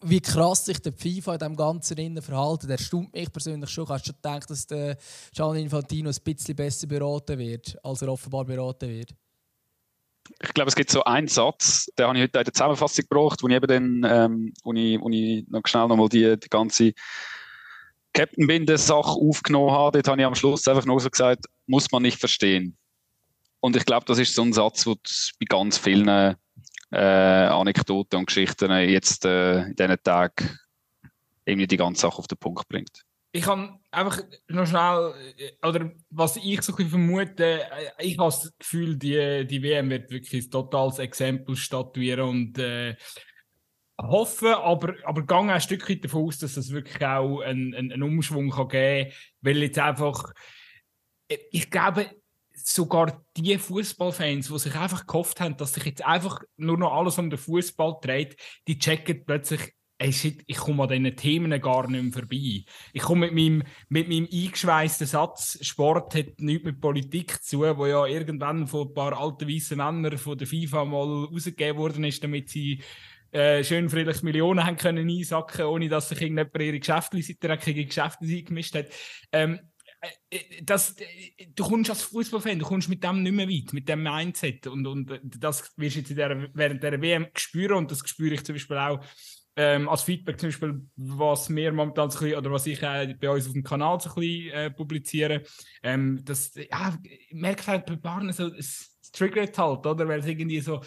wie krass sich der FIFA in diesem ganzen Innen verhalten, der stimmt mich persönlich schon. Du schon gedacht, dass der Gianni Infantino ein bisschen besser beraten wird, als er offenbar beraten wird? Ich glaube, es gibt so einen Satz, den habe ich heute in der Zusammenfassung gebracht, wo ich eben dann, ähm, wo ich, wo ich noch schnell nochmal die, die ganze Captain Binde-Sache aufgenommen habe. Dort habe ich am Schluss einfach nur so gesagt, muss man nicht verstehen. Und ich glaube, das ist so ein Satz, der bei ganz vielen äh, Anekdoten und Geschichten jetzt äh, in diesen Tagen irgendwie die ganze Sache auf den Punkt bringt. Ich kann einfach noch schnell, äh, oder was ich so ein vermute, äh, ich habe das Gefühl, die, die WM wird wirklich ein totales Exempel statuieren und äh, hoffe, aber, aber gehe ein Stückchen davon aus, dass es wirklich auch einen, einen, einen Umschwung kann geben kann, weil jetzt einfach, äh, ich glaube, sogar die Fußballfans, die sich einfach gehofft haben, dass sich jetzt einfach nur noch alles um den Fußball dreht, die checken plötzlich, ey shit, ich komme an diesen Themen gar nicht mehr vorbei. Ich komme mit meinem, mit meinem eingeschweißten Satz, Sport hat nichts mit Politik zu, wo ja irgendwann von ein paar alten weißen Männern von der FIFA mal rausgegeben worden ist, damit sie äh, schön friedlich Millionen haben können einsacken, ohne dass sich irgendjemand ihre Geschäfte, dreckige Geschäfte eingemischt hat. Ähm, äh, äh, das, äh, du kommst als Fußballfan, du kommst mit dem nicht mehr weit, mit dem Mindset. Und, und das wirst du jetzt der, während der WM spüren und das spüre ich zum Beispiel auch ähm, als Feedback, zum Beispiel, was wir momentan so ein bisschen, oder was ich äh, bei uns auf dem Kanal so ein bisschen äh, publiziere. Ähm, das, ja, ich merke halt bei Barnen so, es triggert halt, oder? Weil es irgendwie so,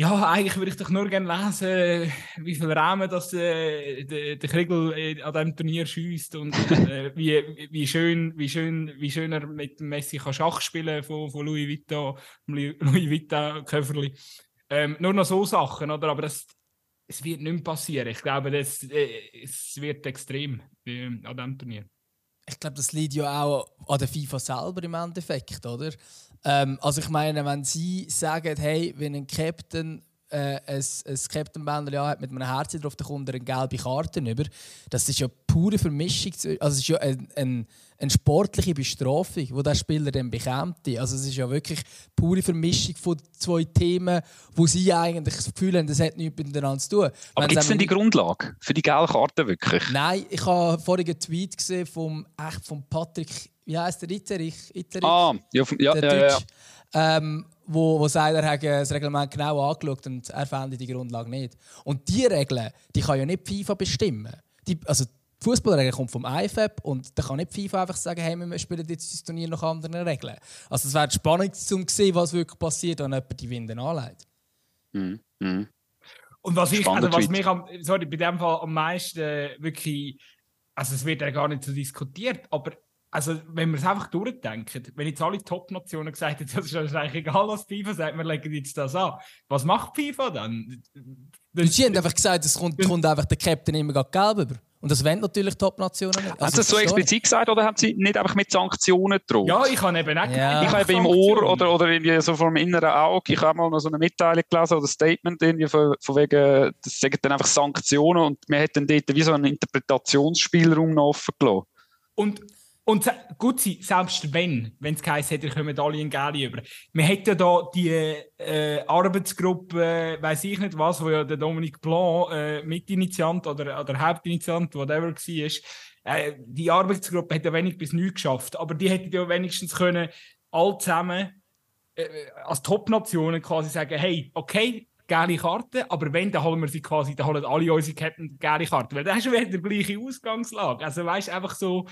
ja, eigentlich würde ich doch nur gerne lesen, wie viel Rahmen das äh, der, der Kriegel äh, an diesem Turnier schießt und äh, wie, wie, schön, wie, schön, wie schön er mit Messi kann Schach spielen von, von Louis Vuitton, Louis Vuitton Köfferli. Ähm, nur noch so Sachen, oder? Aber das, es wird nicht mehr passieren. Ich glaube, das, äh, es wird extrem äh, an diesem Turnier. Ich glaube, das liegt ja auch an der FIFA selber im Endeffekt, oder? Ähm, also ich meine, wenn sie sagen, hey, wenn ein Captain äh, ein, ein Captain Bänder ja, hat mit einem Herz drauf, dann kommt er eine gelbe Karte über. Das ist ja pure Vermischung. Also es ist ja eine, eine, eine sportliche Bestrafung, die der Spieler dann bekommt. Also es ist ja wirklich pure Vermischung von zwei Themen, wo sie eigentlich das Gefühl haben, das hat nichts miteinander zu tun. Aber gibt es denn die Grundlage für die gelbe Karte wirklich? Nein, ich habe vorhin einen Tweet gesehen vom, echt, vom Patrick, wie heißt der, Itterich? Itterich? Ah, ja, ja, ja, ja, ja. Ähm, wo, wo sagt, er hat das Reglement genau angeschaut und er fände die Grundlage nicht. Und die Regeln, die kann ja nicht FIFA bestimmen. Die, also die Fußballregel kommt vom IFAB und da kann nicht FIFA einfach sagen, hey, wir spielen jetzt das Turnier nach anderen Regeln. Also es wäre spannend zu sehen, was wirklich passiert, wenn jemand die Winde anlegt. Mhm. Mhm. Und was, ich, also was mich am, sorry, bei dem Fall am meisten äh, wirklich, also es wird ja gar nicht so diskutiert, aber also wenn wir es einfach durchdenken, wenn jetzt alle Top-Nationen gesagt hätten, das ist eigentlich egal, was FIFA sagt, wir legen jetzt das an. Was macht FIFA dann? dann Sie haben einfach gesagt, es kommt, kommt einfach der Captain immer gelb über. Und das wollen natürlich Top-Nationen nicht. Also haben Sie das so explizit gesagt oder haben Sie nicht einfach mit Sanktionen gedroht? Ja, ich habe eben auch ja. Ich habe im Ohr oder, oder irgendwie so vom inneren Auge, ich habe mal noch so eine Mitteilung gelesen oder ein Statement irgendwie von, von wegen, das sagen dann einfach Sanktionen und wir hätten dort wie so einen Interpretationsspielraum noch offen gelassen. Und und gut sein, selbst wenn, wenn es geheißen hätte, kommen alle in Gali über. Wir hätten da die äh, Arbeitsgruppe, äh, weiß ich nicht was, wo ja der Dominique Blanc äh, Mitinitiant oder, oder Hauptinitiant, whatever war, äh, die Arbeitsgruppe hat ja wenig bis nichts geschafft. Aber die hätten ja wenigstens können, all zusammen äh, als Top-Nationen quasi sagen, hey, okay, gelbe Karte, aber wenn, dann holen wir sie quasi, dann holen alle unsere Captain gelbe Karte, weil dann hast du wieder die gleiche Ausgangslage. Also weißt einfach so,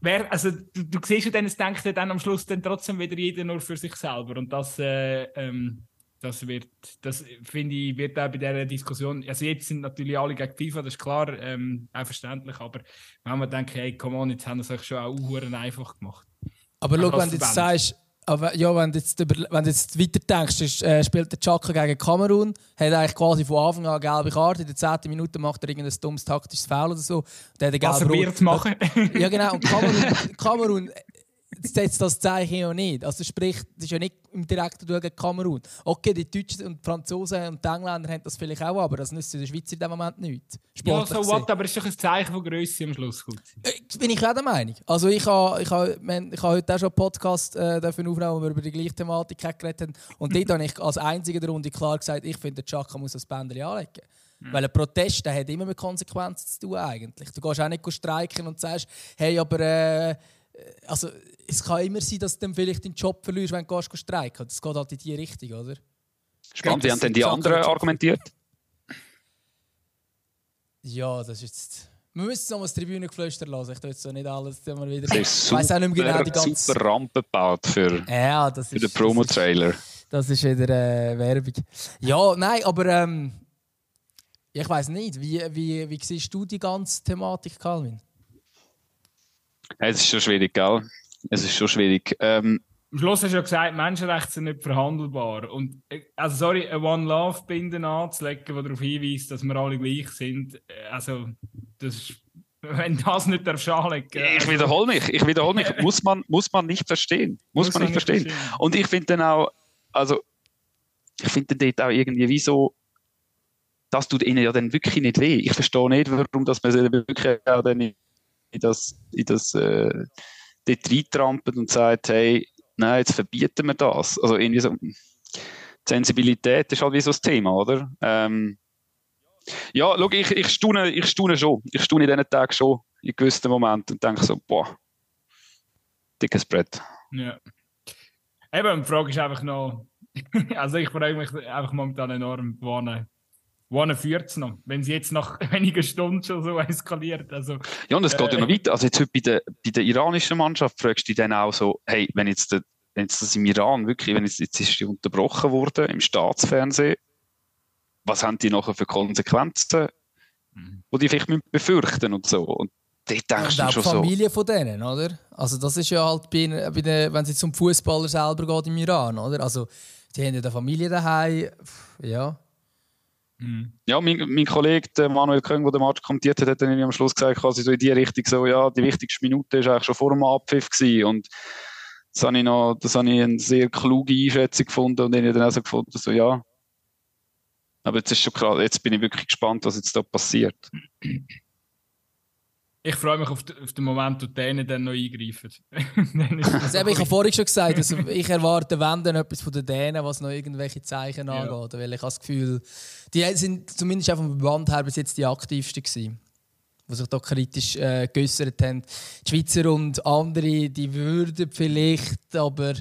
wer, also du, du siehst ja dann, es denkt ja dann am Schluss dann trotzdem wieder jeder nur für sich selber und das, äh, ähm, das wird, das finde ich, wird auch bei dieser Diskussion, also jetzt sind natürlich alle gegen FIFA, das ist klar, ähm, auch verständlich, aber wenn man denkt, hey, come on, jetzt haben sie es euch schon auch einfach gemacht. Aber schau, wenn du jetzt sagst, aber ja, wenn du jetzt, über, wenn du jetzt weiter denkst, äh, spielt der Chaka gegen Kamerun, hat eigentlich quasi von Anfang an eine gelbe Karte, in der 10. Minute macht er irgendein dummes taktisches Foul oder so. Der hat Was er wird machen. ja genau, und Kamerun, Kamerun setzt das Zeichen ja nicht. Also sprich, das ist ja nicht im direkten Duell gegen Kamerun. Okay, die Deutschen und die Franzosen und die Engländer haben das vielleicht auch, aber das nützt in der Schweiz in dem Moment nicht. Ja, so what, aber es ist doch ein Zeichen von Größe am Schluss. Gut. Äh, bin ich auch der Meinung. Also ich habe ich ha, ich ha heute auch schon einen Podcast äh, aufnehmen, wo wir über die gleiche Thematik geredet haben. Und dort habe ich als einziger der Runde klar gesagt, ich finde, der Chaka muss das Bändchen anlegen. Mhm. Weil ein Protest der hat immer mit Konsequenzen zu tun eigentlich. Du gehst auch nicht streiken und sagst, hey, aber äh, also, es kann immer sein, dass du dann vielleicht deinen Job verlierst, wenn du gehst streiken. Das geht halt in die Richtung, oder? Spannend, wie haben denn die anderen argumentiert? Ja, das ist jetzt... Wir müssen noch das Tribünengeflüster lassen. Ich tue jetzt so nicht alles immer wieder. Das ist super, auch nicht mehr genau die ganze... super Rampe gebaut für, ja, das für den Promo-Trailer. Das ist wieder äh, Werbung. Ja, nein, aber ähm, ich weiß nicht. Wie, wie, wie siehst du die ganze Thematik, Calvin? Es ist schon schwierig, gell? Es ist schon schwierig. Ähm, am Schluss hast du ja gesagt, Menschenrechte sind nicht verhandelbar. Und, äh, also, sorry, eine One-Love-Binde anzulegen, die darauf hinweist, dass wir alle gleich sind, äh, also, das wenn das nicht darfst anlegen. Ich also wiederhole mich, ich wiederhole mich. muss, man, muss man nicht verstehen. Muss, muss man nicht verstehen. verstehen. Und ich finde dann auch, also, ich finde dort auch irgendwie wie so, das tut ihnen ja dann wirklich nicht weh. Ich verstehe nicht, warum dass man wirklich auch dann in das, in das äh, dort reintrampelt und sagt, hey, nein, jetzt verbieten wir das. Also irgendwie so, Sensibilität ist halt wie so das Thema, oder? Ähm, ja, schau, ich, ich, staune, ich staune schon. Ich staune in diesen Tagen schon in gewissen Momenten und denke so, boah, dickes Brett. Ja. Eben, die Frage ist einfach noch, also ich frage mich einfach momentan enorm, wann, wann führt es noch? Wenn es jetzt nach wenigen Stunden schon so eskaliert. Also, ja, und es äh, geht ja noch weiter. Also jetzt heute bei der, bei der iranischen Mannschaft fragst du dich dann auch so, hey, wenn jetzt, der, wenn jetzt das im Iran wirklich, wenn jetzt, jetzt ist die unterbrochen worden im Staatsfernsehen, was haben die nachher für Konsequenzen, mhm. die die vielleicht befürchten und so. Und dort denkst und du schon so. Familie von denen, oder? Also das ist ja halt bei, bei den, wenn es jetzt um Fußballer selber geht im Iran, oder? Also die haben ja eine Familie daheim, ja. Mhm. Ja, mein, mein Kollege Manuel Köng, der den Match kommentiert hat, hat dann am Schluss gesagt, quasi so in die Richtung so, ja, die wichtigste Minute war eigentlich schon vor dem Abpfiff gewesen. und das habe ich noch, das habe ich eine sehr kluge Einschätzung gefunden und ich dann auch so gefunden, so, ja, aber jetzt ist schon klar, jetzt bin ich wirklich gespannt, was jetzt da passiert. Ich freue mich auf, auf den Moment, wo denen dann noch eingreifen. also, ich habe vorhin schon gesagt, also ich erwarte, wenn dann etwas von den Dänen, was noch irgendwelche Zeichen ja. angeht. Weil ich habe das Gefühl, die sind zumindest auch vom Verband her bis jetzt die aktivsten gewesen, die sich da kritisch äh, geäußert haben. Die Schweizer und andere, die würden vielleicht, aber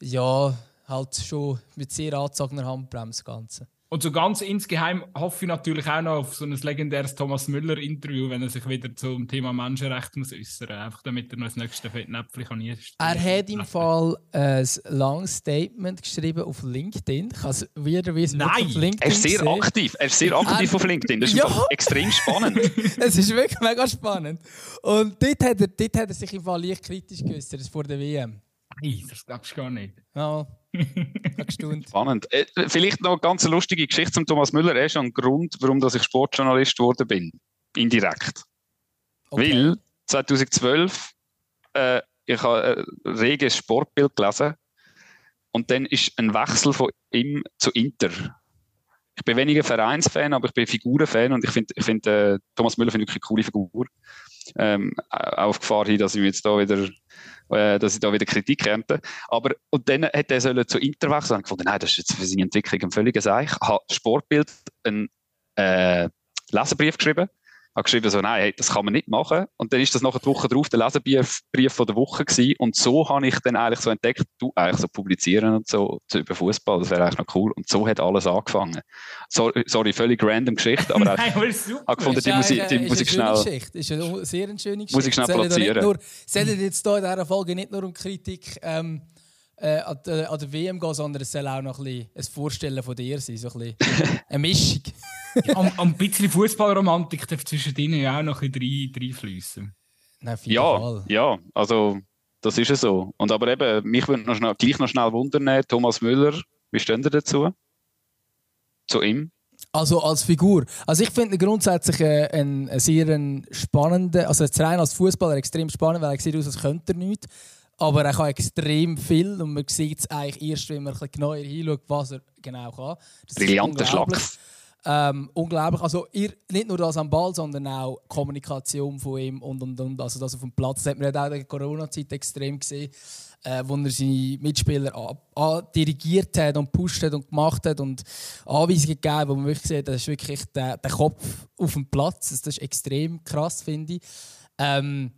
ja, halt schon mit sehr angezogener Handbremse das Ganze. Und so ganz insgeheim hoffe ich natürlich auch noch auf so ein legendäres Thomas Müller-Interview, wenn er sich wieder zum Thema Menschenrechte muss äußern muss, einfach damit er noch das nächste Fettnäpfchen kann Er hat im Fall ein langes Statement geschrieben auf LinkedIn. Kann es wieder wissen, Nein, auf LinkedIn er ist sehr sehen. aktiv. Er ist sehr aktiv er, auf LinkedIn. Das ist ja. extrem spannend. es ist wirklich mega spannend. Und dort hat er, dort hat er sich im Fall leicht kritisch geäußert vor der WM. Nein, das glaubst du gar nicht. Ja. Spannend. Äh, vielleicht noch eine ganz lustige Geschichte zum Thomas Müller. Er ist ein Grund, warum ich Sportjournalist geworden bin. Indirekt. Okay. Weil 2012 äh, ich habe ein reges Sportbild gelesen und dann ist ein Wechsel von ihm zu Inter. Ich bin weniger Vereinsfan, aber ich bin Figurenfan und ich finde ich find, äh, Thomas Müller finde wirklich eine coole Figur. Ähm, auf Gefahr hin, dass ich jetzt da wieder äh, dass ich da wieder Kritik ernte. Aber, und dann hat er sollen zu Inter wechseln und gefunden, nein, das ist jetzt für seine Entwicklung ein völliges Eich. Ich habe Sportbild einen äh, Leserbrief geschrieben habe geschrieben, so, nein, hey, das kann man nicht machen. Und dann ist das nachher die Woche drauf der Leserbrief von der Woche gewesen. Und so habe ich dann eigentlich so entdeckt, du, eigentlich so publizieren und so, so über Fußball, das wäre eigentlich noch cool. Und so hat alles angefangen. Sorry, sorry völlig random Geschichte, aber nein, aber super. habe gefunden, die, muss ich, die muss ich schnell, Geschichte. ist eine sehr schöne Geschichte. Muss ich schnell platzieren. Es jetzt hier in dieser Folge nicht nur um Kritik ähm, äh, an, der, an, der, WM gehen, sondern es soll auch noch ein, bisschen ein Vorstellen von dir sein, so ein bisschen eine Mischung. ja, ein bisschen Fußballromantik darf zwischen ihnen ja auch noch ein bisschen reinfließen. Ja, Fall. ja, also das ist ja so. Und aber eben, mich würde noch schnell, gleich noch schnell wundern, Thomas Müller, wie stehen ihr dazu? Zu ihm? Also als Figur. Also ich finde grundsätzlich äh, einen, einen sehr spannenden, also rein als Fußballer extrem spannend, weil er sieht aus, als könnte er nichts. Aber er kann extrem viel und man sieht es eigentlich erst, wenn man ein bisschen genauer hinschaut, was er genau kann. Das Brillanter Schlag. Ähm, unglaublich. Also ihr, nicht nur das am Ball, sondern auch die Kommunikation von ihm und und und. Also das auf dem Platz. Das hat man auch in der Corona-Zeit extrem gesehen, äh, wo er seine Mitspieler an, an dirigiert hat und gepusht hat und gemacht hat und Anweisungen gegeben, wo man wirklich sieht, das ist wirklich der, der Kopf auf dem Platz. Das ist extrem krass, finde ich. Ähm,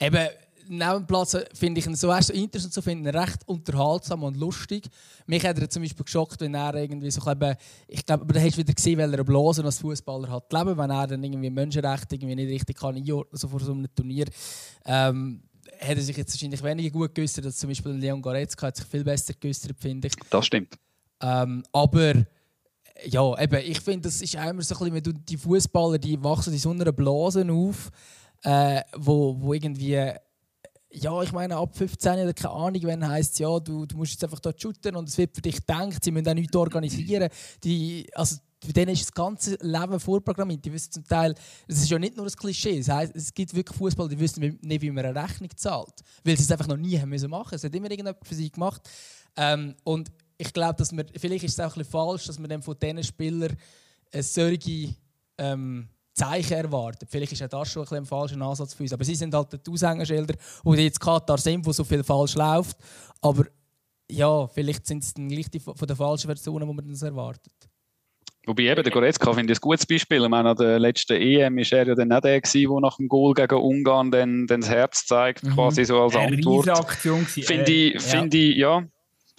eben, neben Platz finde ich ihn so, so interessant, so finde recht unterhaltsam und lustig. Mich hat er zum Beispiel geschockt, wenn er irgendwie so eben, ich glaube, aber da hast du wieder gesehen, weil er Blasen als Fußballer hat leben, wenn er dann irgendwie Menschenrechte irgendwie nicht richtig kann einordnen so vor so einem Turnier. Ähm, hat er sich jetzt wahrscheinlich weniger gut geäußert als zum Beispiel Leon Goretzka hat sich viel besser geäußert, finde ich. Das stimmt. Ähm, aber ja, eben, ich finde, das ist immer so ein bisschen, die Fußballer, die wachsen in so einer Blase auf, äh, wo, wo irgendwie ja, ich meine, ab 15 oder keine Ahnung, wenn heißt ja, du, du musst jetzt einfach dort shooten und es wird für dich gedacht, sie müssen auch nichts organisieren. Die, also, für denen ist das ganze Leben vorprogrammiert. Die wissen zum Teil, es ist ja nicht nur ein Klischee. Das heißt, es gibt wirklich Fußball, die wissen nicht, wie man eine Rechnung zahlt, weil sie es einfach noch nie haben müssen machen. Es hat immer irgendjemand für sie gemacht. Ähm, und ich glaube, dass wir, vielleicht ist es auch ein bisschen falsch, dass man dann von diesen Spielern eine solche ähm, Zeichen erwartet. Vielleicht ist auch das schon ein, ein falscher Ansatz für uns. Aber sie sind halt die Aushängeschilder, wo jetzt Katar sind, wo so viel falsch läuft. Aber ja, vielleicht sind es dann gleich die von den falschen Versionen, die man das erwartet. Wobei eben, der Goretzka finde ich ein gutes Beispiel. Ich meine, an der letzten EM war er ja dann nicht der, der nach dem Goal gegen Ungarn dann, dann das Herz zeigt, mhm. quasi so als Eine Antwort. Aktion Finde ich, find ich, ja,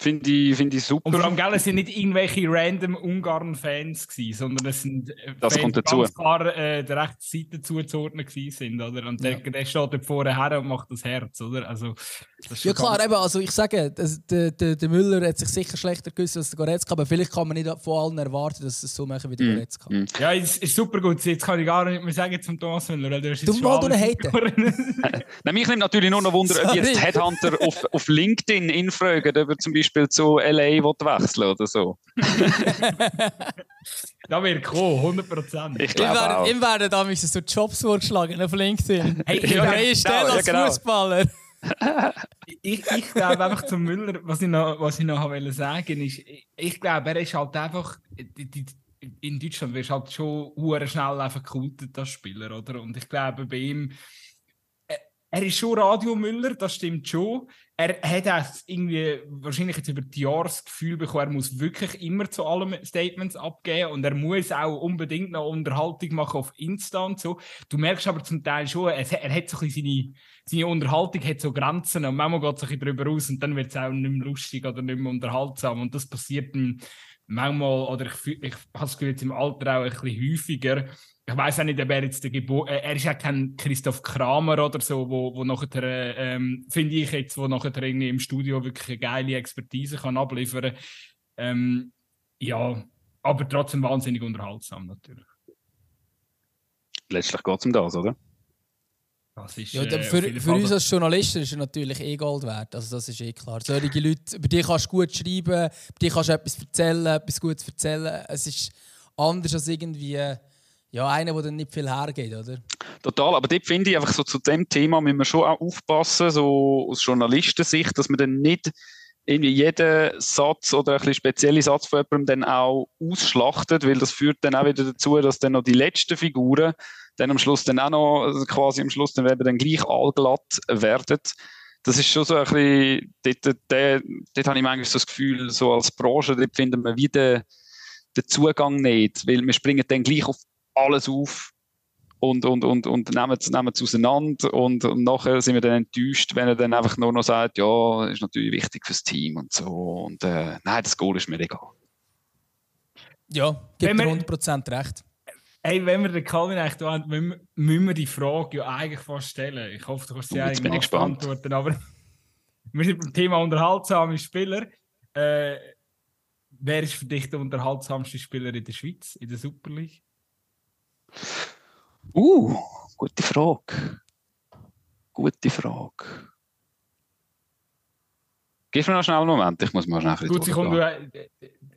Finde ich, find ich super. Und vor allem, gell, es sind nicht irgendwelche random Ungarn-Fans, sondern es sind äh, das Fans, die ganz klar äh, der rechten Seite zuzuordnen sind. Oder? Und der, ja. der steht dort vorne her und macht das Herz. Oder? Also, das ja klar, eben, also ich sage, das, der, der, der, Müller hat sich sicher schlechter gewusst als der Goretzka, aber vielleicht kann man nicht von allen erwarten, dass es so machen wie der mm. Goretzka. Mm. Ja, es ist super gut. Jetzt kann ich gar nicht mehr sagen zum Thomas Müller, weil du hast jetzt Du mal. Nein, mich nimmt natürlich nur noch Wunder, ob jetzt Headhunter auf, auf LinkedIn infragen, ob er zum Beispiel zu LA wechseln oder so. da wird kommen, 100 Prozent. Ich glaube Ihm werden da so Jobs vorgeschlagen auf LinkedIn. Hey, ja, freie Stelle als ja, genau. Fußballer. ich, ich glaube einfach zum Müller, was ich noch, was ich noch wollte sagen, ist, ich, ich glaube, er ist halt einfach, die, die, in Deutschland wirst du halt schon schnell einfach gekultet als Spieler, oder? Und ich glaube, bei ihm, er ist schon Radiomüller, das stimmt schon. Er hat auch irgendwie wahrscheinlich jetzt über die Jahre das Gefühl bekommen, er muss wirklich immer zu allen Statements abgeben und er muss auch unbedingt noch Unterhaltung machen auf Insta und so. Du merkst aber zum Teil schon, er, hat so ein seine, seine Unterhaltung hat so Grenzen und manchmal geht es ein bisschen darüber aus und dann wird es auch nicht mehr lustig oder nicht mehr unterhaltsam und das passiert manchmal, oder ich, ich habe das Gefühl, jetzt im Alter auch ein bisschen häufiger, ich weiß auch nicht, ob er jetzt der Geburt, äh, er ist ja kein Christoph Kramer oder so, wo, wo nachher, ähm, finde ich jetzt, wo nachher irgendwie im Studio wirklich eine geile Expertise kann abliefern. Ähm, ja, aber trotzdem wahnsinnig unterhaltsam natürlich. Letztlich geht es um das, oder? Das ist, ja, äh, für, für uns als Journalisten ist er natürlich eh Gold wert. Also das ist eh klar. Solche Leute, über die kannst du gut schreiben, über die kannst du etwas erzählen, etwas Gutes erzählen. Es ist anders als irgendwie ja, einer, der dann nicht viel hergeht, oder? Total, aber dort finde ich einfach so zu dem Thema müssen wir schon auch aufpassen, so aus Journalistensicht, dass man dann nicht irgendwie jeden Satz oder ein bisschen spezielle Satz von jemandem dann auch ausschlachtet, weil das führt dann auch wieder dazu, dass dann noch die letzten Figuren dann am Schluss dann auch noch, also quasi am Schluss dann eben dann gleich allglatt werden. Das ist schon so ein bisschen, dort, dort, dort, dort habe ich manchmal so das Gefühl, so als Branche, dort finden wir wieder den Zugang nicht, weil wir springen dann gleich auf alles auf und, und, und, und nehmen es nehmen auseinander und, und nachher sind wir dann enttäuscht, wenn er dann einfach nur noch sagt, ja, ist natürlich wichtig fürs Team und so und äh, nein, das Goal ist mir egal. Ja, gibt mir 100% recht. Hey, wenn wir den Calvin eigentlich da haben, müssen, müssen wir die Frage ja eigentlich fast stellen. Ich hoffe, du kannst sie eigentlich beantworten, aber wir sind beim Thema unterhaltsame Spieler. Äh, wer ist für dich der unterhaltsamste Spieler in der Schweiz, in der Super League? Uh, gute Frage. Gute Frage. Gib mir noch schnell einen Moment, ich muss mal schnell ein Gut, komm, du, äh,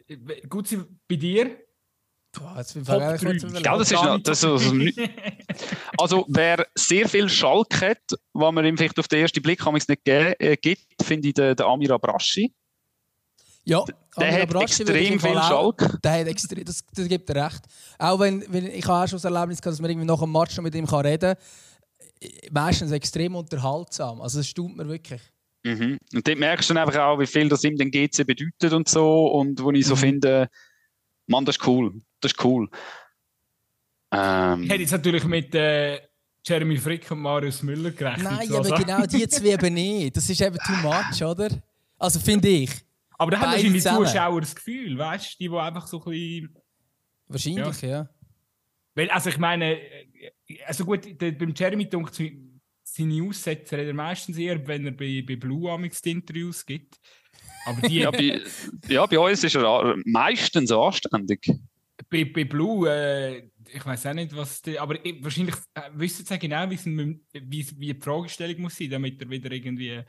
äh, gut bei dir? Boah, jetzt bin ich ja, das ist noch, das ist, also, wer sehr viel Schalk hat, was man ihm vielleicht auf den ersten Blick nicht geben, äh, gibt, finde ich den, den Amir Abraschi. Ja, der hat extrem viel Schalk. Der hat extrem, das, das gibt er recht. Auch wenn, wenn ich habe auch schon das Erlebnis gehabt, dass man irgendwie nach dem Match noch mit ihm reden kann. Meistens extrem unterhaltsam. Also das stimmt mir wirklich. Mhm. Und dort merkst du dann einfach auch, wie viel das ihm den GC bedeutet und so. Und wo ich so mhm. finde, Mann, das ist cool. Das ist cool. Ähm, ich hätte jetzt natürlich mit äh, Jeremy Frick und Marius Müller gerechnet. Nein, aber sagen. genau die zwei eben nicht. Das ist eben too much, oder? Also finde ich. Aber da haben wahrscheinlich die Zuschauer das Gefühl, weißt du, die, die einfach so ein bisschen. Wahrscheinlich, ja. ja. Weil, also ich meine, also gut, der, beim Jeremy dunkt seine Aussetzer hat er meistens eher, wenn er bei, bei Blue Amix die Interviews gibt. Aber die, ja, bei, ja, bei uns ist er meistens anständig. Bei, bei Blue, äh, ich weiß auch nicht, was die, aber ich, wahrscheinlich äh, wissen sie genau, wie, wie, wie die Fragestellung muss sein, damit er wieder irgendwie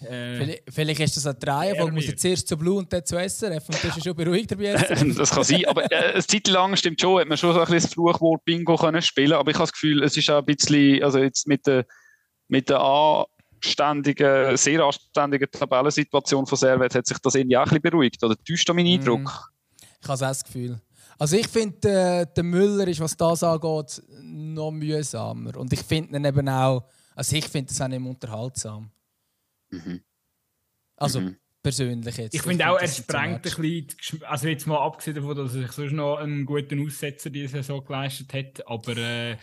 äh, vielleicht, vielleicht ist das eine Reihenfolge, muss jetzt zuerst zu Blue und dann zu SRF und das ist schon beruhigt dabei. das kann sein, aber äh, eine Zeit lang stimmt schon, hat man schon so ein bisschen das Fluchwort Bingo können spielen, aber ich habe das Gefühl, es ist auch ein bisschen, also jetzt mit der, mit der anständigen, sehr anständigen Tabellensituation von Servet hat sich das irgendwie auch ein bisschen beruhigt, oder täuscht da mein mhm. Eindruck? Mm, ich habe auch das Gefühl. Also ich finde, äh, der Müller ist, was das angeht, noch mühsamer und ich finde ihn eben auch, also ich finde das auch nicht unterhaltsam. Mhm. Also mhm. persönlich jetzt. Ich finde auch, er sprengt ein bisschen, also jetzt mal abgesehen davon, dass er sich sonst noch einen guten Aussetzer diese Saison geleistet hat, aber äh,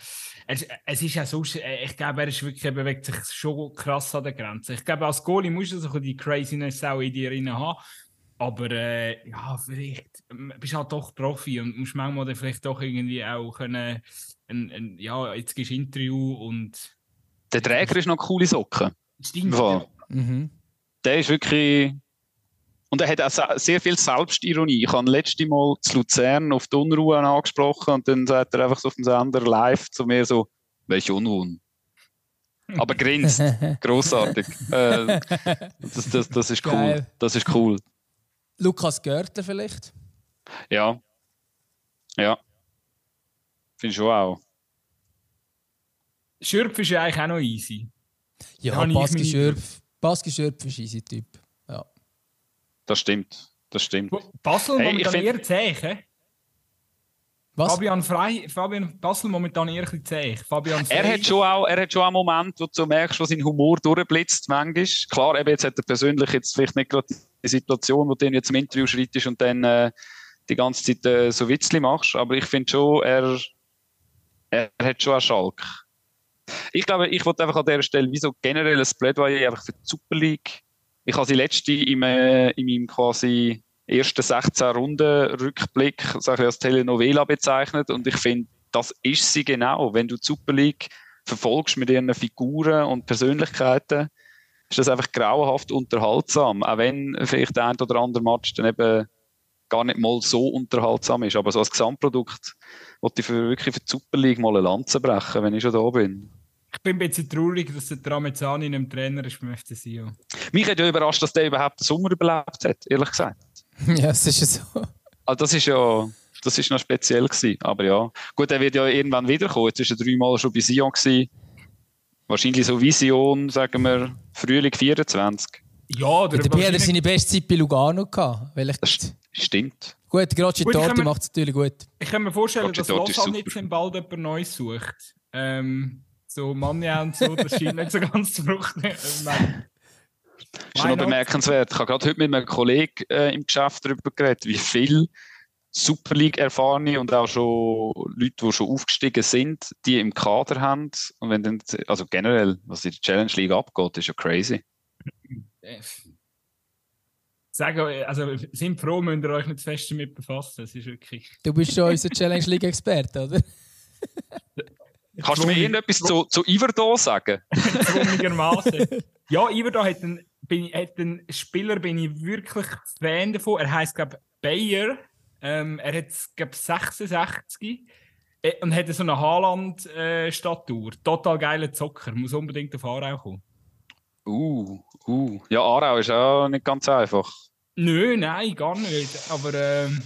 es, es, ist ja so, äh, ich glaube, er ist wirklich, er bewegt sich schon krass an der Grenze. Ich glaube, als Goalie musst du so die Craziness auch in dir drin haben. Aber äh, ja, vielleicht ähm, bist du halt doch Profi und musst manchmal dann vielleicht doch irgendwie auch können, ein, ein, ja, jetzt gehst du Interview und. Der Träger ist noch coole Socken. Stimmt. Ja. Mhm. Der ist wirklich. Und er hat auch sehr viel Selbstironie. Ich habe letzte Mal zu Luzern auf die Unruhe angesprochen und dann sagt er einfach so auf dem Sender live zu mir so: Welche Unruhen? Aber grinst. Grossartig. Äh, das, das, das ist cool. Geil. Das ist cool. Lukas Görter vielleicht? Ja. Ja. Finde ich schon auch. Schürpf ist ja eigentlich auch noch easy. Ja, Baski Schürpf Baski Schöpf ist easy Typ. Ja. Das stimmt. Das stimmt. Basel hey, momentan find... eher zäh, Was? Fabian Frei, Fabian Basel momentan eher ein zäh. Fabian er hat schon auch, er hat schon einen Moment, wo du merkst, wo sein Humor durchblitzt manchmal. Klar, eben jetzt hat er persönlich jetzt vielleicht nicht gerade die Situation, wo du jetzt im Interview schreitest und dann äh, die ganze Zeit äh, so Witzli machst. Aber ich finde schon, er, er hat schon einen Schalk. Ich glaube, ich wollte einfach an dieser Stelle wie so generell ein Plädoyer einfach für die Super League. Ich habe sie letzte äh, in meinem quasi ersten 16 Runden Rückblick sage ich, als Telenovela bezeichnet und ich finde, das ist sie genau. Wenn du die Super League verfolgst mit ihren Figuren und Persönlichkeiten, ist das einfach grauenhaft unterhaltsam. Auch wenn vielleicht der ein oder andere Match dann eben gar nicht mal so unterhaltsam ist. Aber so als Gesamtprodukt wollte ich für, wirklich für die Super League mal eine Lanze brechen, wenn ich schon da bin. Ich bin ein bisschen traurig, dass der Tramezzani in einem Trainer ist beim FC Sion. Mich hat ja überrascht, dass der überhaupt den Sommer überlebt hat, ehrlich gesagt. ja, das ist ja so. Also das ist ja das ist noch speziell gewesen. Aber ja, gut, er wird ja irgendwann wiederkommen. Jetzt war er dreimal schon bei Sion gewesen. Wahrscheinlich so Vision, sagen wir, Frühling 24. Ja, der dabei hat er seine beste Zeit bei Lugano gehabt. Das stimmt. Gut, Grocci Torti macht es natürlich gut. Ich kann mir vorstellen, dass Lausanne jetzt bald jemand Neues sucht. Ähm, so Manja und so, das scheint nicht so ganz zu fruchten. Das ist noch bemerkenswert. Ich habe gerade heute mit einem Kollegen äh, im Geschäft darüber geredet, wie viel Super League erfahrene und auch schon Leute, die schon aufgestiegen sind, die im Kader haben. Und wenn dann, also generell, was in der Challenge League abgeht, ist ja crazy. Sagen, also sind froh, müsst ihr euch nicht fest damit befassen. Es ist wirklich... Du bist schon unser Challenge League Experte, oder? Kannst du mir irgendetwas zu, zu Iverdo sagen? Ja, Iverdo hat einen, bin, hat einen Spieler, bin ich wirklich Fan davon. Er heißt, glaube ich, Bayer. Ähm, er hat, glaube 66 äh, und hat so eine Haaland-Statur. Äh, Total geiler Zocker. Muss unbedingt auf Aarau kommen. Uh, uh. Ja, Aarau ist auch nicht ganz einfach. Nö, nein, gar nicht. Aber ähm,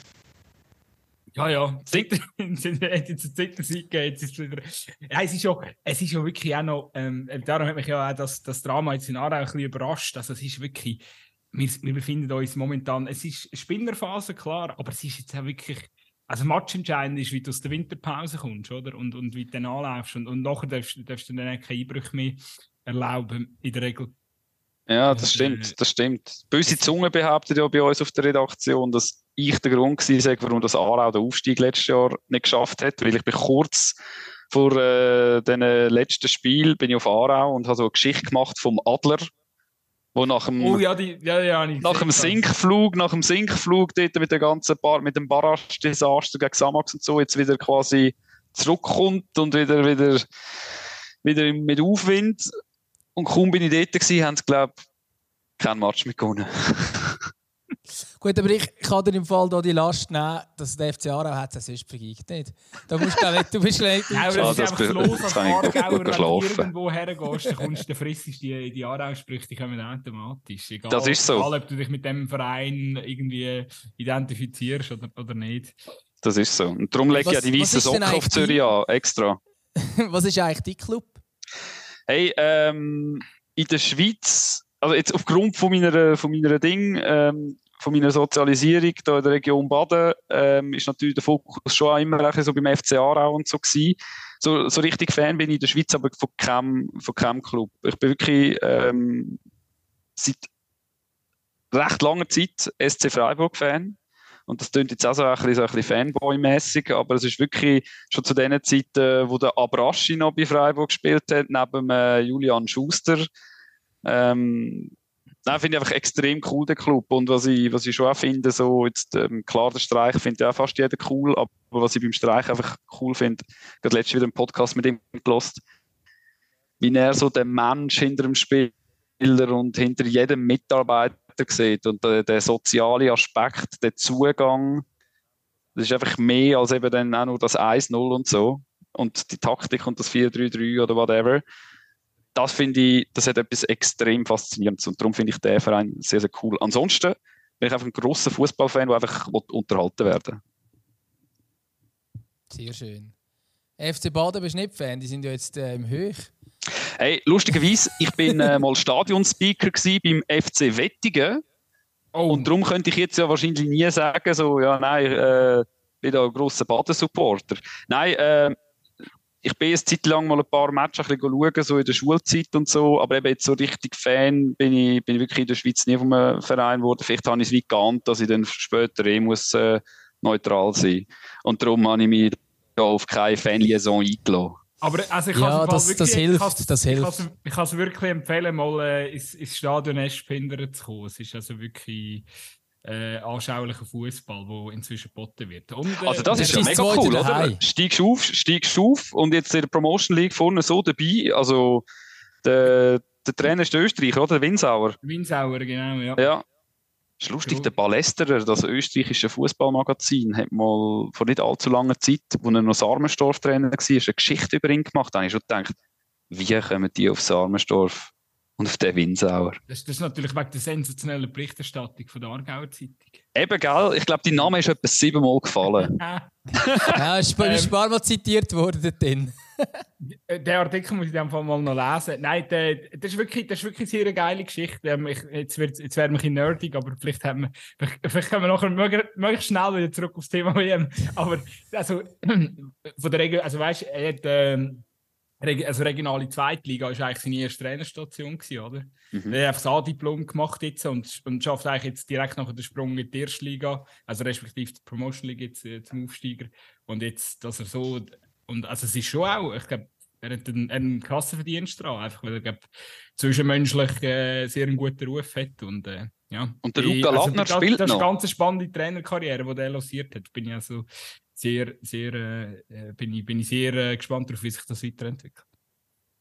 ja, ja, seit jetzt Zitter geht es wieder. Es ist ja, es ist wirklich auch noch, ähm, darum hat mich ja auch das, das Drama jetzt in Aarau ein bisschen überrascht. Also es ist wirklich, wir, wir befinden uns momentan, es ist Spinnerphase, klar, aber es ist jetzt auch wirklich, also matchentscheidend ist, wie du aus der Winterpause kommst, oder? Und, und wie du dann anläufst. Und, und nachher darfst, darfst du dann keine Einbrüche mehr erlauben, in der Regel. Ja, das stimmt, das stimmt. Böse Zunge behauptet ja bei uns auf der Redaktion, dass ich der Grund war, warum das Aarau den Aufstieg letztes Jahr nicht geschafft hat, weil ich bin kurz vor äh, dem letzten Spiel bin ich auf Aarau und habe so eine Geschichte gemacht vom Adler, wo nach dem, oh, ja, die, ja, ja, nach dem Sinkflug, nach dem Sinkflug dort mit der ganzen Bar, mit dem Barrage-Desaster gegen Samax und so jetzt wieder quasi zurückkommt und wieder, wieder, wieder mit Aufwind und kaum bin ich dort gewesen, haben sie, glaube ich, keinen Match mehr gewonnen. Gut, aber ich kann dir im Fall da die Last nehmen, dass der FC Aarau hat, das ist vergeigt nicht. Da musst du nicht, du bist nicht... Ja, aber das ist einfach los als Aargauer, wenn du irgendwo hergehst, dann kommst du, dann frissest die, die Aarau-Sprüche, die kommen automatisch. Egal, das ist so. Egal, ob du dich mit dem Verein irgendwie identifizierst oder, oder nicht. Das ist so. Und darum lege ich ja die weißen Socken auf Zürich an, extra. was ist eigentlich dein Club? Hey, ähm, in der Schweiz, also jetzt aufgrund von meiner, von meiner Ding, ähm, von meiner Sozialisierung hier in der Region Baden, ähm, ist natürlich der Fokus schon auch immer so beim FC Aarau und so gewesen. So, so richtig Fan bin ich in der Schweiz, aber von keinem, von keinem Club. Ich bin wirklich ähm, seit recht langer Zeit SC Freiburg-Fan. Und das klingt jetzt auch so ein bisschen, so bisschen Fanboy-mäßig, aber es ist wirklich schon zu den Zeiten, wo der Abraschi noch bei Freiburg gespielt hat, neben äh, Julian Schuster. Ähm, Nein, finde ich einfach extrem cool, der Club. Und was ich, was ich schon auch finde, so jetzt, ähm, klar, der Streich finde ich auch fast jeder cool, aber was ich beim Streich einfach cool finde, gerade letztes wieder einen Podcast mit ihm gelost, wie er so den Mensch hinter dem Spieler und hinter jedem Mitarbeiter sieht und der, der soziale Aspekt, der Zugang, das ist einfach mehr als eben dann auch nur das 1-0 und so. Und die Taktik und das 4-3-3 oder whatever das finde ich, das hat etwas extrem Faszinierendes und darum finde ich den Verein sehr, sehr cool. Ansonsten bin ich einfach ein großer Fußballfan, der einfach unterhalten werden Sehr schön. FC Baden bist du nicht Fan, die sind ja jetzt äh, im Höch. Hey, lustigerweise, ich bin äh, mal Stadionspeaker beim FC Wettigen. Oh. Und darum könnte ich jetzt ja wahrscheinlich nie sagen, so, ja, nein, äh, ich bin da ein grosser Baden-Supporter. Nein, äh, ich bin jetzt Zeit lang mal ein paar Matches ein schauen, so in der Schulzeit und so, aber eben jetzt so richtig Fan bin ich, bin ich wirklich in der Schweiz nie vom Verein geworden. Vielleicht habe ich es wie geahnt, dass ich dann später eh muss, äh, neutral sein Und darum habe ich mich da auf keine Fanliaison eingelassen. Aber also ich ja, das, wirklich, das hilft. Das hilft. Ich kann es wirklich empfehlen, mal äh, ins, ins Stadion Eschpinder zu kommen. Es ist also wirklich äh, anschaulichen Fußball, der inzwischen geboten wird. Und, äh, also das ist ja mega cool, oder? Steigst auf, steigst auf und jetzt in der Promotion League vorne so dabei. Also der, der Trainer ist der Österreicher, oder? Der Winsauer. Winsauer, genau, ja. Ja. Das ist lustig, der Ballesterer, das österreichische Fußballmagazin, hat mal vor nicht allzu langer Zeit, wo er noch Sarmenstorf-Trainer war, eine Geschichte über ihn gemacht. Da habe ich schon gedacht, wie kommen die auf Sarmenstorf? und auf den Winsauer. Das, das, ist natürlich wegen der sensationellen Berichterstattung von der Aargauer Zeitung. Eben, gell? Ich glaube, dein Name ist etwa siebenmal gefallen. ja, ist ein ähm, paar Mal zitiert worden dort Den Artikel muss ich in dem Fall mal noch lesen. Nein, der, das, ist wirklich, das ist wirklich eine sehr geile Geschichte. Ich, jetzt, wird, jetzt werden wir ein nerdig, aber vielleicht, haben wir, vielleicht, vielleicht kommen wir nachher möglichst, möglichst schnell wieder zurück aufs Thema WM. Aber also, von der Regel, also weißt du, er hat, ähm, also regionale Zweitliga war eigentlich seine erste Trainerstation, gewesen, oder? Mhm. Er hat einfach das A-Diplom gemacht jetzt und, und schafft eigentlich jetzt direkt nach dem Sprung in die erste Liga, also respektive die Promotion League jetzt äh, zum Aufsteiger. Und jetzt, dass er so, und also es ist schon auch, ich glaube, er hat einen, einen krassen Verdienst dran, einfach weil er glaub, zwischenmenschlich äh, sehr einen guten Ruf hat und äh, ja. Und der Luca also, Lattner spielt das noch. Das ist eine ganz spannende Trainerkarriere, die er lanciert hat. Bin ich also sehr, sehr, äh, bin, ich, bin ich sehr äh, gespannt darauf, wie sich das weiterentwickelt.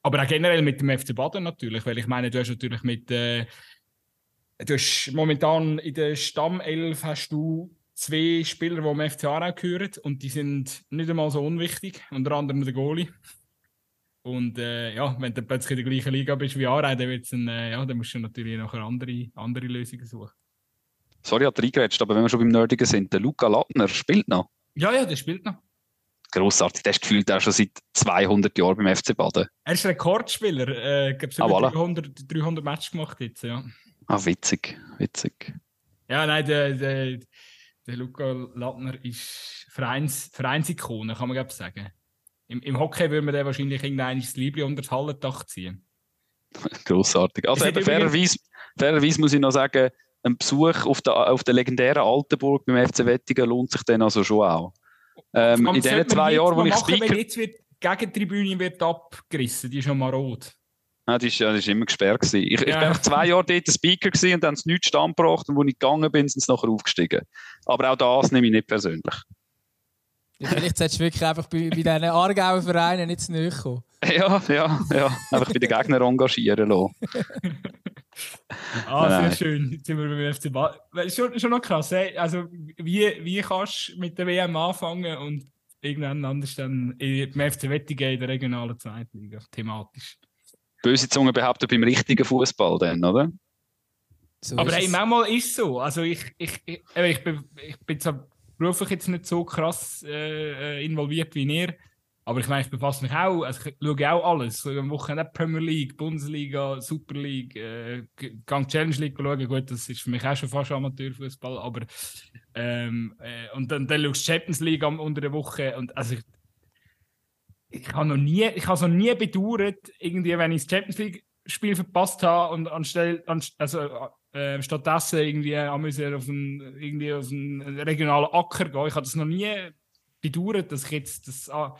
Aber auch generell mit dem FC Baden natürlich, weil ich meine, du hast natürlich mit, äh, du hast momentan in der Stammelf hast du zwei Spieler, die am FC Aarau gehören und die sind nicht einmal so unwichtig, unter anderem der Goalie. Und äh, ja, wenn du plötzlich in der gleichen Liga bist wie Aarau, dann, wird's ein, äh, ja, dann musst du natürlich nachher andere, andere Lösungen suchen. Sorry, hat reingerätscht, aber wenn wir schon beim Nerdigen sind, der Luca Lattner spielt noch. Ja, ja, der spielt noch. Grossartig, der ist gefühlt auch schon seit 200 Jahren beim FC Baden. Er ist Rekordspieler. Äh, ich glaube, ah, voilà. 300, 300 Matches gemacht jetzt, ja. Ah, witzig, witzig. Ja, nein, der, der, der Luca Lattner ist Vereins, Vereinsikone, kann man glaube sagen. Im, Im Hockey würde man den wahrscheinlich irgendein Liebling unter das Hallendach ziehen. Grossartig. Also eben, fairerweise, fairerweise muss ich noch sagen, ein Besuch auf der, auf der legendären Altenburg beim FC Wettigen lohnt sich dann also schon auch. Ähm, in den zwei Jahren, wo ich machen, Speaker... Wenn jetzt wird, die Gegentribüne wird abgerissen, die ist schon marot. Ja, die ist, ja, die ist immer gesperrt gewesen. Ich, ja. ich bin zwei Jahre dort Speaker gewesen und dann es nichts stand gebracht und wo ich gegangen bin, sind sie nachher aufgestiegen. Aber auch das nehme ich nicht persönlich. Ja, vielleicht solltest du wirklich einfach bei, bei diesen Aargauer Vereinen nicht zu nahe kommen. Ja, ja, ja. Einfach bei den Gegnern engagieren lassen. ah, sehr Nein. schön. Jetzt sind wir beim FC Ball. Schon, schon noch krass. Ey? Also, wie, wie kannst du mit der WM anfangen und irgendwann anders dann im FC Wettige in der regionalen Zweitliga, thematisch? Böse Zunge behauptet beim richtigen Fußball dann, oder? So Aber hey, manchmal ist es so. Also ich, ich, ich, ich, bin, ich bin zwar beruflich jetzt nicht so krass äh, äh, involviert wie ihr, aber ich meine, ich befasse mich auch, also ich schaue auch alles. So, am Wochenende Premier League, Bundesliga, Super League, äh, Gang Challenge League schauen. Gut, das ist für mich auch schon fast Amateurfußball, aber ähm, äh, und dann, dann schaust du Champions League am, unter der Woche und also ich, ich habe noch nie, ich habe noch nie bedauert, irgendwie, wenn ich das Champions League Spiel verpasst habe und anstelle, also äh, stattdessen irgendwie auf einen, irgendwie auf einen regionalen Acker gehen. Ich habe das noch nie bedauert, dass ich jetzt das ah,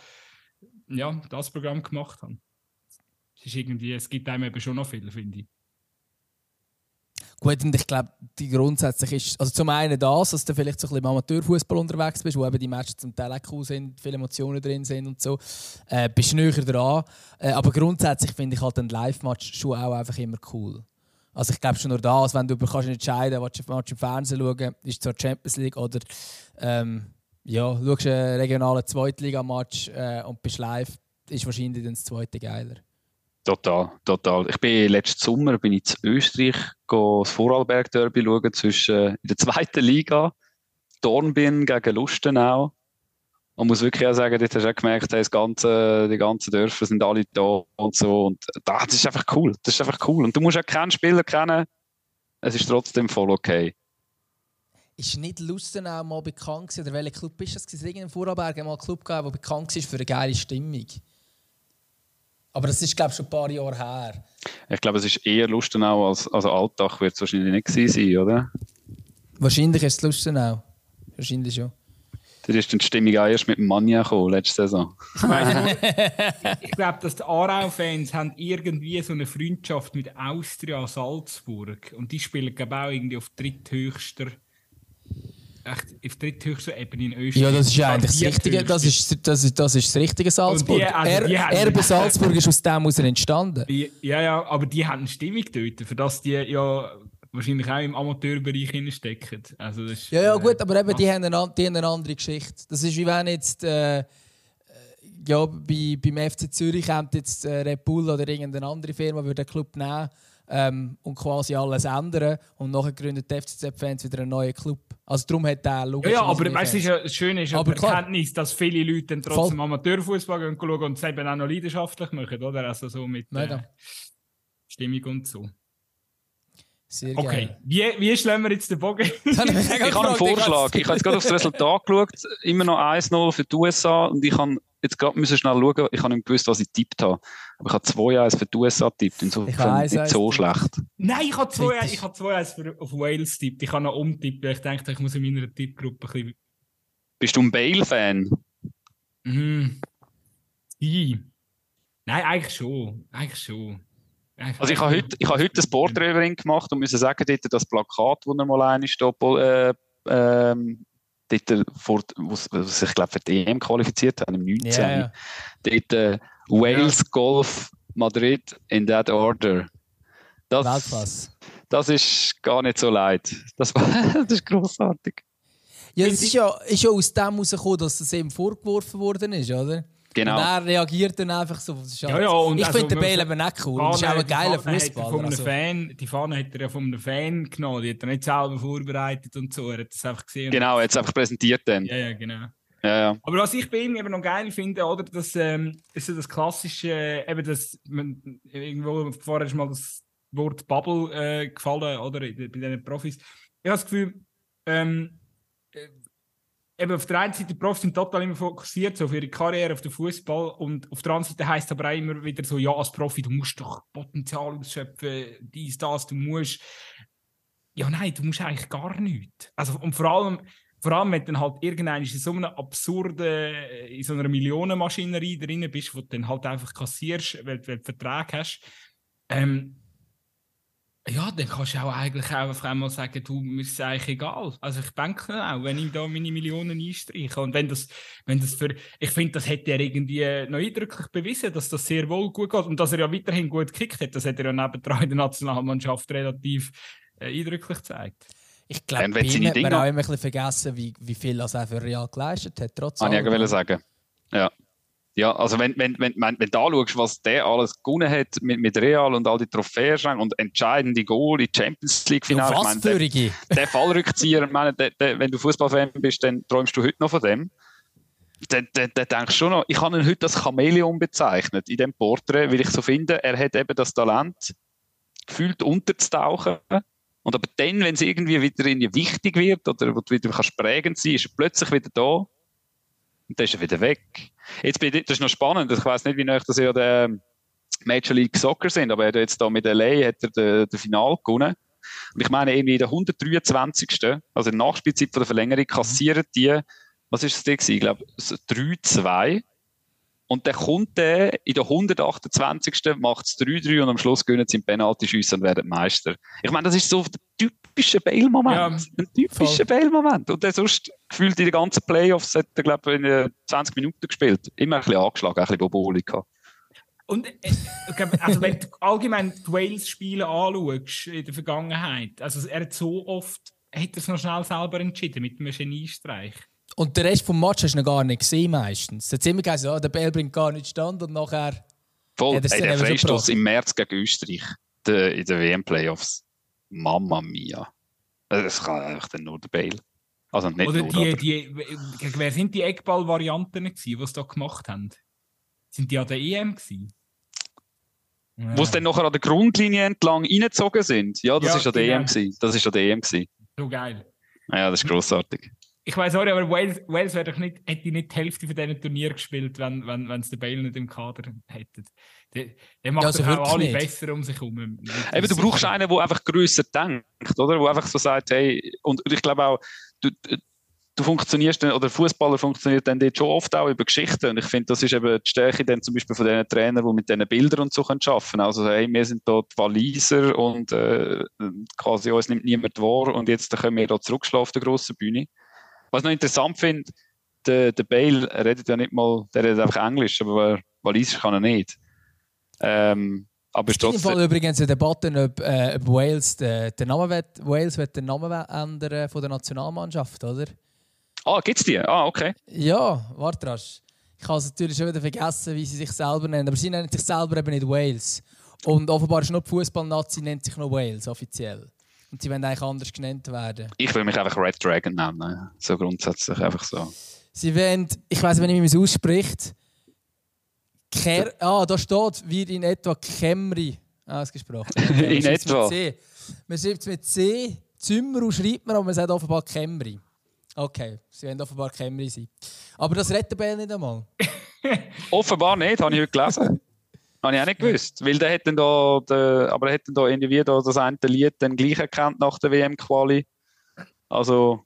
ja, das Programm gemacht habe. Es, ist irgendwie, es gibt einem eben schon noch viel, finde ich. Gut, und ich glaube, die grundsätzlich ist, also zum einen das, dass du vielleicht so ein bisschen im Amateurfußball unterwegs bist, wo eben die Matches zum Teil cool sind, viele Emotionen drin sind und so, äh, bist näher dran. Äh, aber grundsätzlich finde ich halt ein Live-Match schon auch einfach immer cool. Also ich glaube schon nur das, wenn du kannst entscheiden kannst, du im Fernsehen schauen, ist zwar Champions League oder ähm, ja, schaust einen regionalen Zweitligamatch äh, und bist live, ist wahrscheinlich dann das zweite geiler. Total, total. Ich bin letzten Sommer bin ich zu Österreich das Vorarlberg Derby schauen zwischen äh, in der zweiten Liga Dornbirn gegen Lustenau. Man muss wirklich auch sagen, dort hast du auch gemerkt, das ganze, die ganzen Dörfer sind alle da und so. Und das ist einfach cool. Das ist einfach cool. Und du musst auch keinen Spieler kennen. Es ist trotzdem voll okay ist nicht Lustenau mal bekannt gewesen, oder welcher Club ist das? Es irgendein Vorarlberg mal einen Club gegeben, der bekannt ist für eine geile Stimmung. Aber das ist, glaube ich, schon ein paar Jahre her. Ich glaube, es ist eher Lustenau als, als Alltag, wird es wahrscheinlich nicht gewesen sein, oder? Wahrscheinlich ist es Lustenau. Wahrscheinlich schon. Da ist dann die Stimmung auch erst mit dem Mania gekommen, letzte Saison. ich glaube, dass die Aarau-Fans haben irgendwie so eine Freundschaft mit Austria Salzburg. Und die spielen, glaube ich, auch irgendwie auf dritthöchster echt auf dritthöchster Ebene in Österreich. Ja, das ist ja eigentlich das Richtige, das ist, das ist, das ist das richtige Salzburg. Die, also, er, Erbe Salzburg ist aus dem heraus entstanden. Ja, ja, aber die haben eine Stimmung dort, für das die ja wahrscheinlich auch im Amateurbereich stecken. Also ist, ja, ja, gut, aber eben, die haben, eine, die haben eine andere Geschichte. Das ist wie wenn jetzt äh, ja, bei, beim FC Zürich kommt jetzt äh, Red Bull oder irgendeine andere Firma würde den Club nehmen ähm, und quasi alles ändern. Und nachher gründet die FCZ-Fans wieder einen neuen Club. Also darum hat der logisch. Ja, ja aber weißt du, ja, das Schöne ist ja die Erkenntnis, dass viele Leute dann trotzdem Amateurfußball schauen und es eben auch noch leidenschaftlich machen, oder? Also so mit äh, Stimmung und so. Sehr okay, geil. wie, wie schlagen wir jetzt den Bogen? ich habe einen Vorschlag. Ich habe jetzt gerade auf das Resultat geschaut. Immer noch 1-0 für die USA und ich habe jetzt gerade müssen schnell schauen, ich habe nicht gewusst, was ich tippt habe. Aber ich habe 2-1 für die USA tippt, insofern nicht so schlecht. Nein, ich habe 2-1 für auf Wales tippt. Ich habe noch umtippt, ich dachte, ich muss in meiner Tippgruppe ein bisschen... Bist du ein Bale-Fan? Mhm. Nein, eigentlich schon. Eigentlich schon. Also ich habe heute, ich habe heute ein Porträt über ihn gemacht und müssen sagen, dort das Plakat, das er mal einmal äh, ähm, dort vor, wo sich glaube für die EM qualifiziert haben, im 19. Yeah, yeah. Dort äh, Wales, ja. Golf, Madrid in that order. Das, Weltklasse. das ist gar nicht so leid. Das, das ist großartig. Ja, es ist ja, ist ja aus dem herausgekommen, dass das eben vorgeworfen worden ist, oder? Genau. Und er reagiert dann einfach so. Ja, ja, und ich also, finde den Bale eben nicht cool. Das ist auch ein geiler Fußballer. Also. die Fahne hat er ja von einem Fan genommen. Die hat er nicht selber vorbereitet und so. Er hat es einfach gesehen. Genau, er hat es einfach präsentiert dann. Ja, ja, genau. Ja, ja. Aber was ich bei ihm eben noch geil finde, oder, das ähm, ist so das klassische, eben das, man, irgendwo vorher ist mal das Wort Bubble äh, gefallen, oder? Bei diesen Profis. Ich habe das Gefühl, ähm, äh, eben auf der einen Seite, die Profis sind total immer fokussiert so auf ihre Karriere, auf den Fußball und auf der anderen Seite heisst es aber auch immer wieder so, ja, als Profi, du musst doch Potenzial ausschöpfen, dies, das, du musst. Ja, nein, du musst eigentlich gar nichts. Also, und vor allem, vor allem, wenn dann halt irgendwann in so einer absurden, in so einer Millionenmaschinerie drin bist, wo du dann halt einfach kassierst, weil, weil du Verträge hast, ähm, ja, dann kannst du auch eigentlich auch auf einmal sagen, du, mir ist es eigentlich egal. Also ich denke auch, wenn ich da meine Millionen einstreiche und wenn das, wenn das für, ich finde, das hätte er irgendwie noch eindrücklich bewiesen, dass das sehr wohl gut geht und dass er ja weiterhin gut gekickt hat, das hat er ja nebendran in der Nationalmannschaft relativ äh, eindrücklich gezeigt. Ich glaube, bei ihm hat man auch immer ein bisschen vergessen, wie, wie viel er für Real geleistet hat, trotz allem. ich ja sagen. Ja. Ja, also wenn, wenn, wenn, wenn, wenn du anschaust, was der alles gewonnen hat mit, mit Real und all die Trophäen und entscheidende Goal in Champions League Finale. Ja, was der, der Fallrückzieher, meine, der, der, wenn du Fußballfan bist, dann träumst du heute noch von dem. Dann, dann, dann denkst du schon noch, ich habe ihn heute als Chamäleon bezeichnet in dem Porträt, weil ich so finde, er hat eben das Talent, gefühlt unterzutauchen. Und aber dann, wenn es irgendwie wieder irgendwie wichtig wird oder wo du wieder kannst prägend sein, ist er plötzlich wieder da und dann ist er wieder weg. Jetzt bin ich, das ist noch spannend. Ich weiß nicht, wie euch das ja der Major League Soccer sind, aber er hat jetzt da mit LA hat er den, den Final gewonnen. Und ich meine, irgendwie in der 123. also in der Nachspielzeit von der Verlängerung, kassieren die, was ist das? Ich glaube, 3-2. Und dann kommt der in der 128. macht es 3-3 und am Schluss gewinnen sie im Penalty-Schüsse und werden Meister. Ich meine, das ist so der typische Bale-Moment. Ja, ein typischer Bale-Moment. Und der sonst gefühlt in den ganzen Playoffs hat er, glaube ich, in 20 Minuten gespielt. Immer ein bisschen angeschlagen, ein bisschen Boboli gehabt. Und äh, also wenn du allgemein die Wales-Spiele anschaust in der Vergangenheit, also er hat so oft, hat er es noch schnell selber entschieden mit einem Geniestreich. Und der Rest des Matches hast du noch gar nicht gesehen meistens. Da hat immer gesagt, oh, der Bell bringt gar nicht stand und nachher... Voll, Ey, der Freistoß im März gegen Österreich de, in den WM-Playoffs. Mamma mia. Das kann eigentlich dann nur der Bale. Also nicht Oder nur, die, die, wer sind die Eckball-Varianten, die sie da gemacht haben? Sind die an der EM gewesen? Ja. Wo sie dann nachher an der Grundlinie entlang reingezogen sind. Ja, das ja, ist an der genau. EM gewesen. Das ist an der EM gewesen. So geil. Ja, das ist grossartig ich weiß auch, aber Wales, Wales wäre doch nicht, hätte nicht die Hälfte von diesen Turnieren gespielt, wenn, wenn, wenn es den Bale nicht im Kader hätte. Der, der macht ja, also auch alle nicht. besser um sich herum. Eben, du brauchst einen, der einfach grösser denkt, oder? Der einfach so sagt, hey, und ich glaube auch, du, du funktionierst dann, oder Fußballer funktioniert dann dort schon oft auch über Geschichten. Und ich finde, das ist eben die Stärke dann zum Beispiel von diesen Trainern, die mit diesen Bildern und so können arbeiten Also, hey, wir sind dort Waliser und äh, quasi uns nimmt niemand wahr und jetzt können wir da zurückschlafen auf der grossen Bühne. Was ich noch interessant finde, der, der Bale redet ja nicht mal, der redet einfach Englisch, aber Walisisch kann er nicht. Ähm, aber ist trotzdem... Fall übrigens eine Debatte, ob, äh, ob Wales, den, den Namen will, Wales will den Namen ändern von der Nationalmannschaft, oder? Ah, gibt's die? Ah, okay. Ja, warte rasch. Ich habe es natürlich schon wieder vergessen, wie sie sich selber nennen, aber sie nennen sich selber eben nicht Wales. Und offenbar ist nur die Fußballnazi nennt sich noch Wales offiziell. Und sie wollen eigentlich anders genannt werden. Ich will mich einfach Red Dragon nennen. So grundsätzlich einfach so. Sie wollen, ich weiß nicht, wie man es ausspricht. Ker ah, da steht, wird in etwa Kemri ausgesprochen. Okay, in etwa. Man schreibt es mit C. Zimmer schreibt man, aber man sagt offenbar Kemri. Okay, sie wollen offenbar Kemri sein. Aber das redet der nicht einmal. offenbar nicht, habe ich heute gelesen. Habe ich auch nicht gewusst. Weil der dann da, der, aber er dann da irgendwie da das eine Lied dann gleich erkannt nach der WM-Quali. Also,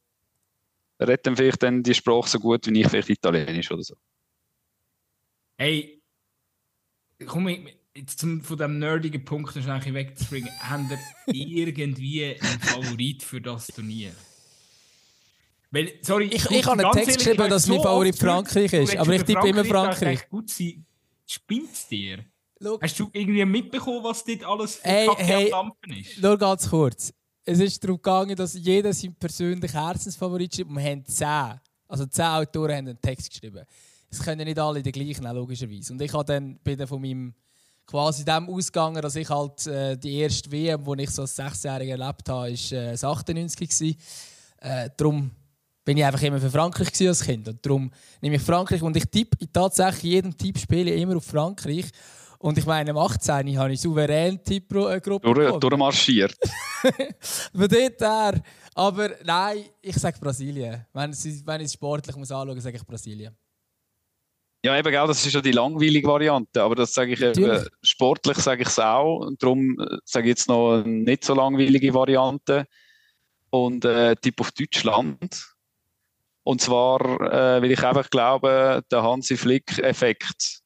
er hat dann vielleicht dann die Sprache so gut wie ich vielleicht Italienisch oder so. Hey, komm ich, jetzt zum, von diesem nerdigen Punkt schnell wegzuspringen. Haben ihr irgendwie einen Favorit für das Turnier? Weil, sorry, ich, ich habe einen Text geschrieben, dass mein Favorit Frankreich ist, aber ich tippe immer Frankreich. Gut sein. Spinnt dir? Look. Hast du irgendwie mitbekommen, was dort alles für hey, hey, am Dampfen ist? Nur ganz kurz. Es ist darum gegangen, dass jeder seinen persönlichen Herzensfavorit schreibt. wir haben zehn. Also zehn Autoren haben einen Text geschrieben. Es können nicht alle die gleichen, logischerweise. Und ich habe dann bin dann von meinem quasi dem ausgegangen, dass ich halt äh, die erste WM, die ich so als 16-Jähriger erlebt habe, ist äh, 98 Äh, darum bin ich einfach immer für Frankreich als Kind. Und darum nehme ich Frankreich und ich tippe tatsächlich jedem Tipp spiele immer auf Frankreich. Und ich meine, im 18. habe ich souverän die Gruppe Durch, Durchmarschiert. Von dort her. Aber nein, ich sage Brasilien. Wenn ich, es sportlich muss anschauen muss, sage ich Brasilien. Ja, eben, genau, das ist ja die langweilige Variante. Aber das sage ich eben, sportlich sage ich es auch. Und darum äh, sage ich jetzt noch eine nicht so langweilige Variante. Und äh, Tipp auf Deutschland. Und zwar, äh, weil ich einfach glaube, der Hansi Flick-Effekt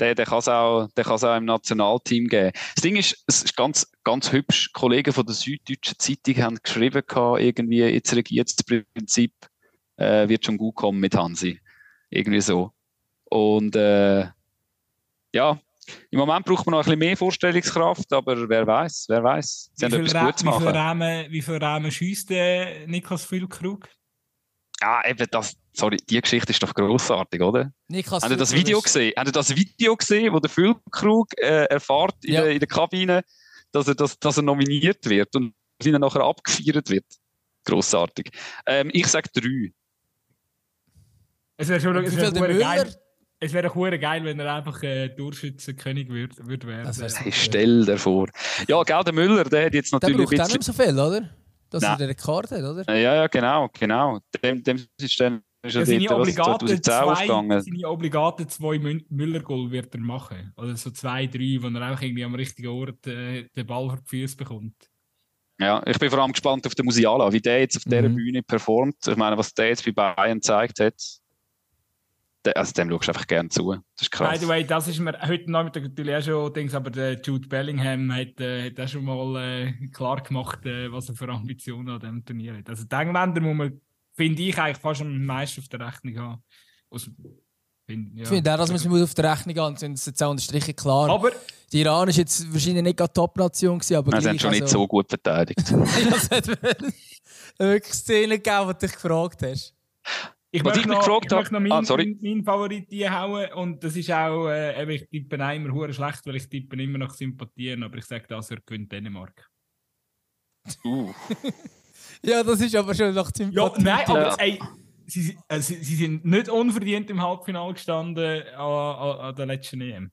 der, der kann es auch, auch im Nationalteam geben. Das Ding ist, es ist ganz, ganz hübsch. Kollegen von der Süddeutschen Zeitung haben geschrieben, irgendwie, jetzt regiert das Prinzip, äh, wird schon gut kommen mit Hansi. Irgendwie so. Und, äh, ja, im Moment braucht man noch ein bisschen mehr Vorstellungskraft, aber wer weiß, wer weiß. Sie wie haben etwas Gutes machen. Wie viel Rahmen, wie viel Rahmen schießt der Niklas Füllkrug? Ja, eben, das, sorry, die Geschichte ist doch grossartig, oder? Niklas Habt ihr das Video gesehen? Habt ihr das Video gesehen, wo der Füllkrug äh, erfährt in, ja. der, in der Kabine, dass er, das, dass er nominiert wird und dann nachher abgefeiert wird? Grossartig. Ähm, ich sage drei. Es wäre schon es wär geil. Es wäre auch geil, wenn er einfach äh, Durchschützenkönig würde würd werden. Hey, stell dir vor. Ja, gell, der Müller, der hat jetzt natürlich. Der braucht auch nicht so viel, oder? Dass Nein. er den Rekord hat, oder? Ja, ja, genau, genau. Dem, dem ist dann ja, seine, obligate zwei, seine obligate zwei Müller-Goal wird er machen. Oder so zwei, drei, wo er einfach irgendwie am richtigen Ort äh, den Ball vor die Füße bekommt. Ja, ich bin vor allem gespannt auf den Musiala, wie der jetzt auf mhm. dieser Bühne performt. Ich meine, was der jetzt bei Bayern gezeigt hat, also dem schaust du einfach gerne zu. Das ist krass. By the way, das ist mir heute Nachmittag natürlich auch schon Dings, aber der Jude Bellingham hat, äh, hat auch schon mal äh, klar gemacht, äh, was er für Ambitionen an diesem Turnier hat. Also die Engländer muss man, finde ich, eigentlich fast am meisten auf der Rechnung haben. Also, find, ja. Ich finde auch, dass man auf der Rechnung haben, sind jetzt auch unterstrichen klar. Aber die Iran ist jetzt wahrscheinlich nicht gerade Top-Nation gewesen, aber Sie haben schon also... nicht so gut verteidigt. es hat wirklich Szenen gegeben, die dich gefragt hast. Ich Was möchte ich noch, gefragt habe, noch meinen, ah, sorry. meinen Favorit hauen und das ist auch, äh, ich tippe immer hure schlecht, weil ich tippe immer nach Sympathien, aber ich sage das, er gewinnt Dänemark. Uh. ja, das ist aber schon nach Sympathie. Ja, nein, aber ja. ey, sie, äh, sie, sie, sind nicht unverdient im Halbfinale gestanden an, an, an der letzten EM.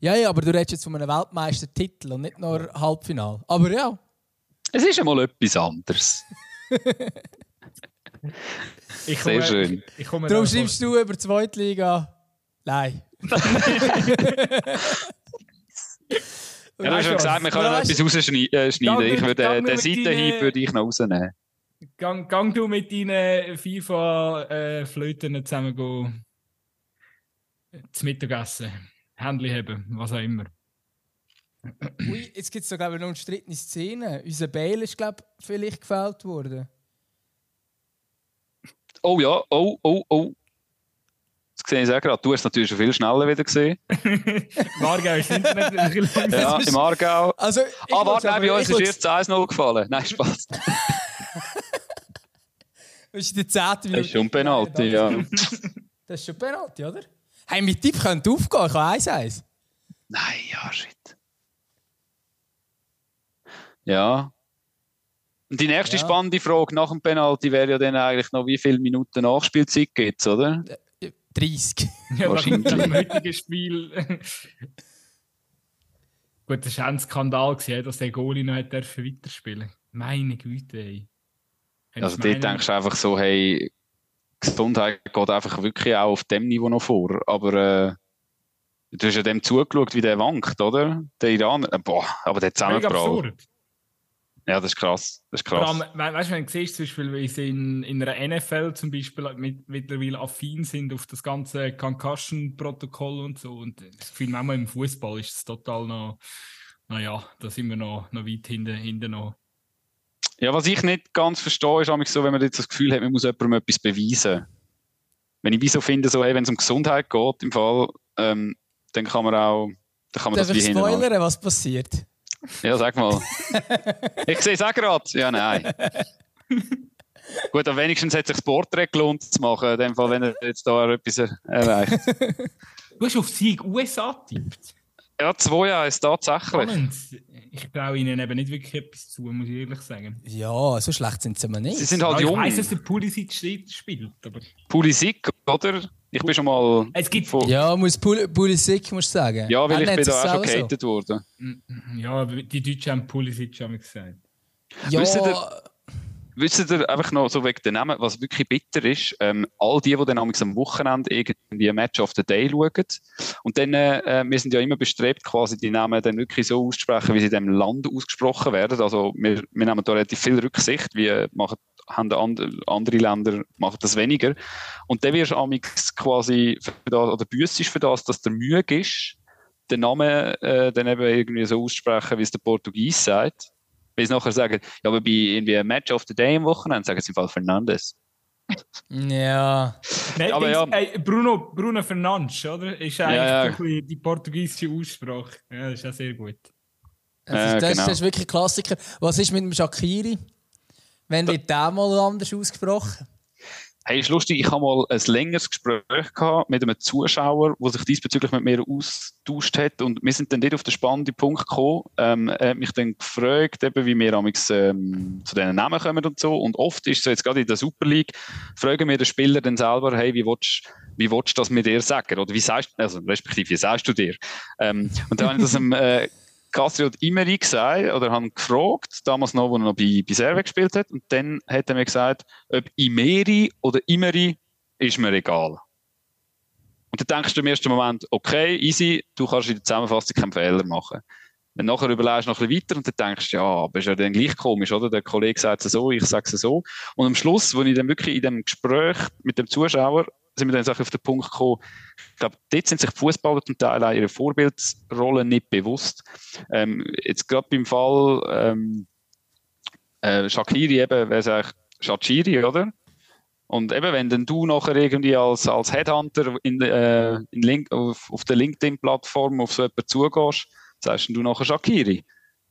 Ja, ja, aber du redest jetzt von einem Weltmeistertitel und nicht nur Halbfinale. Aber ja. Es ist einmal etwas anderes. Ich komme, Sehr schön. Ich, ich Darum schreibst du über die Zweitliga. Nein. ja, du hast schon gesagt, man kann ja etwas rausschneiden. Äh, ich würde, äh, den Seitenhieb würde ich noch rausnehmen. Gang, gang du mit deinen FIFA-Flöten äh, zusammen go, zu Mittagessen. Händchen haben, was auch immer. Ui, jetzt gibt es sogar noch eine umstrittene Szene. Unser Bale ist, glaube ich, vielleicht gefällt worden. Oh ja, oh, oh, oh. Das sehe ich auch gerade. Du hast es natürlich schon viel schneller wieder gesehen. Aargau ist Internet Ja, im Aargau. Also, ah, warte, bei uns ist erst 1-0 gefallen. Nein, Spaß. das ist die 10. Minute. Das ist schon Penalty, ja. Das ist schon Penalty, oder? Hey, mit Tipp könnte aufgehen. Ich habe 1-1. Nein, ja, shit. Ja, und die nächste ja. spannende Frage nach dem Penalty wäre ja dann eigentlich noch, wie viele Minuten Nachspielzeit gibt es, oder? 30. Ja, wahrscheinlich. Im heutigen Spiel. Gut, das war ein Skandal, dass der Goalie noch weiterspielen durfte. Meine Güte, ey. Also dort denkst du einfach so, hey, Gesundheit geht einfach wirklich auch auf dem Niveau noch vor. Aber äh, du hast ja dem zugeschaut, wie der wankt, oder? Der Iraner, äh, boah, aber der zusammengebracht. Ja, das ist krass. Das ist krass. Vor allem, weißt du, wenn du siehst, zum Beispiel, wie sie in, in einer NFL zum Beispiel mit, mittlerweile affin sind auf das ganze Concussion-Protokoll und so. Und das Gefühl, auch im Fußball ist es total noch, naja, da sind wir noch, noch weit hinten, hinten noch. Ja, was ich nicht ganz verstehe, ist so, wenn man jetzt das Gefühl hat, man muss jemandem etwas beweisen. Wenn ich wie so finde, so, hey, wenn es um Gesundheit geht, im Fall, ähm, dann kann man auch, dann kann man Darf das wie ich spoilern, was passiert? Ja, sag mal. ich sehe es auch gerade. Ja, nein. Gut, aber wenigstens hat sich das Porträt gelohnt zu machen, in dem Fall, wenn er jetzt da etwas erreicht. du hast auf Sieg USA getippt? Ja, zwei Jahre ist tatsächlich. Spannend. Ich traue ihnen eben nicht wirklich etwas zu, muss ich ehrlich sagen. Ja, so schlecht sind sie aber nicht. Sie sind halt ja, jung. Ich weiss, dass der Pulisic spielt, aber... Pulisic, oder? Ich bin schon mal. Es gibt ja, muss Pulisic musst du sagen. Ja, weil ich bin da auch schon gehatet so. worden. Ja, die Deutschen haben Pulisic haben gesagt. Ja. Wisst ihr, wisst ihr einfach noch so wegen den Namen, was wirklich bitter ist? Ähm, all die, die dann am Wochenende irgendwie ein Match of the Day schauen. Und dann, äh, wir sind ja immer bestrebt, quasi die Namen dann wirklich so auszusprechen, wie sie in dem Land ausgesprochen werden. Also wir, wir nehmen da relativ viel Rücksicht. Wir machen haben andere Länder machen das weniger. Und dann wirst du quasi für das, oder büssisch für das, dass der Mühe ist, den Namen äh, dann eben irgendwie so aussprechen, wie es der Portugies sagt. Weil sie nachher sagen, ja, aber bei irgendwie ein Match of the Day im Wochenende sagen sie im Fall Fernandes. Ja. Nein, aber ja. Ey, Bruno, Bruno Fernandes, oder? Ist eigentlich ja, ja. die portugiesische Aussprache. Ja, das ist ja sehr gut. Das, ist, das, genau. das ist wirklich ein Klassiker. Was ist mit dem Shakiri? Wenn wird der mal anders ausgesprochen? Hey, ist lustig, ich habe mal ein längeres Gespräch gehabt mit einem Zuschauer, der sich diesbezüglich mit mir austauscht hat. Und wir sind dann nicht auf den spannenden Punkt gekommen. Ähm, er hat mich dann gefragt, eben, wie wir amigs, ähm, zu diesen Namen kommen und so. Und oft ist so jetzt gerade in der Super League, fragen wir den Spieler dann selber, hey, wie willst, wie willst du das mit dir sagen? Oder wie sagst also respektive, wie sagst du dir? Ähm, und dann habe ich das einem, äh, Castro hat Imeri gesagt oder haben gefragt, damals noch, als er noch bei, bei Serve gespielt hat. Und dann hat er mir gesagt, ob Imeri oder Imeri ist mir egal. Und dann denkst du im ersten Moment, okay, easy, du kannst in der Zusammenfassung keinen Fehler machen. Dann nachher überlegst du noch ein bisschen weiter und dann denkst du, ja, aber ist ja dann gleich komisch, oder? Der Kollege sagt es so, ich sage es so. Und am Schluss, wo ich dann wirklich in dem Gespräch mit dem Zuschauer sind wir dann auf den Punkt gekommen, ich glaube, dort sind sich die Fußballer zum Teil auch ihre Vorbildsrolle nicht bewusst. Ähm, jetzt gerade beim Fall ähm, äh, Shakiri eben, wäre es eigentlich Shachiri, oder? Und eben, wenn dann du nachher irgendwie als, als Headhunter in, äh, in Link, auf, auf der LinkedIn-Plattform auf so jemanden zugehst, sagst du nachher Shakiri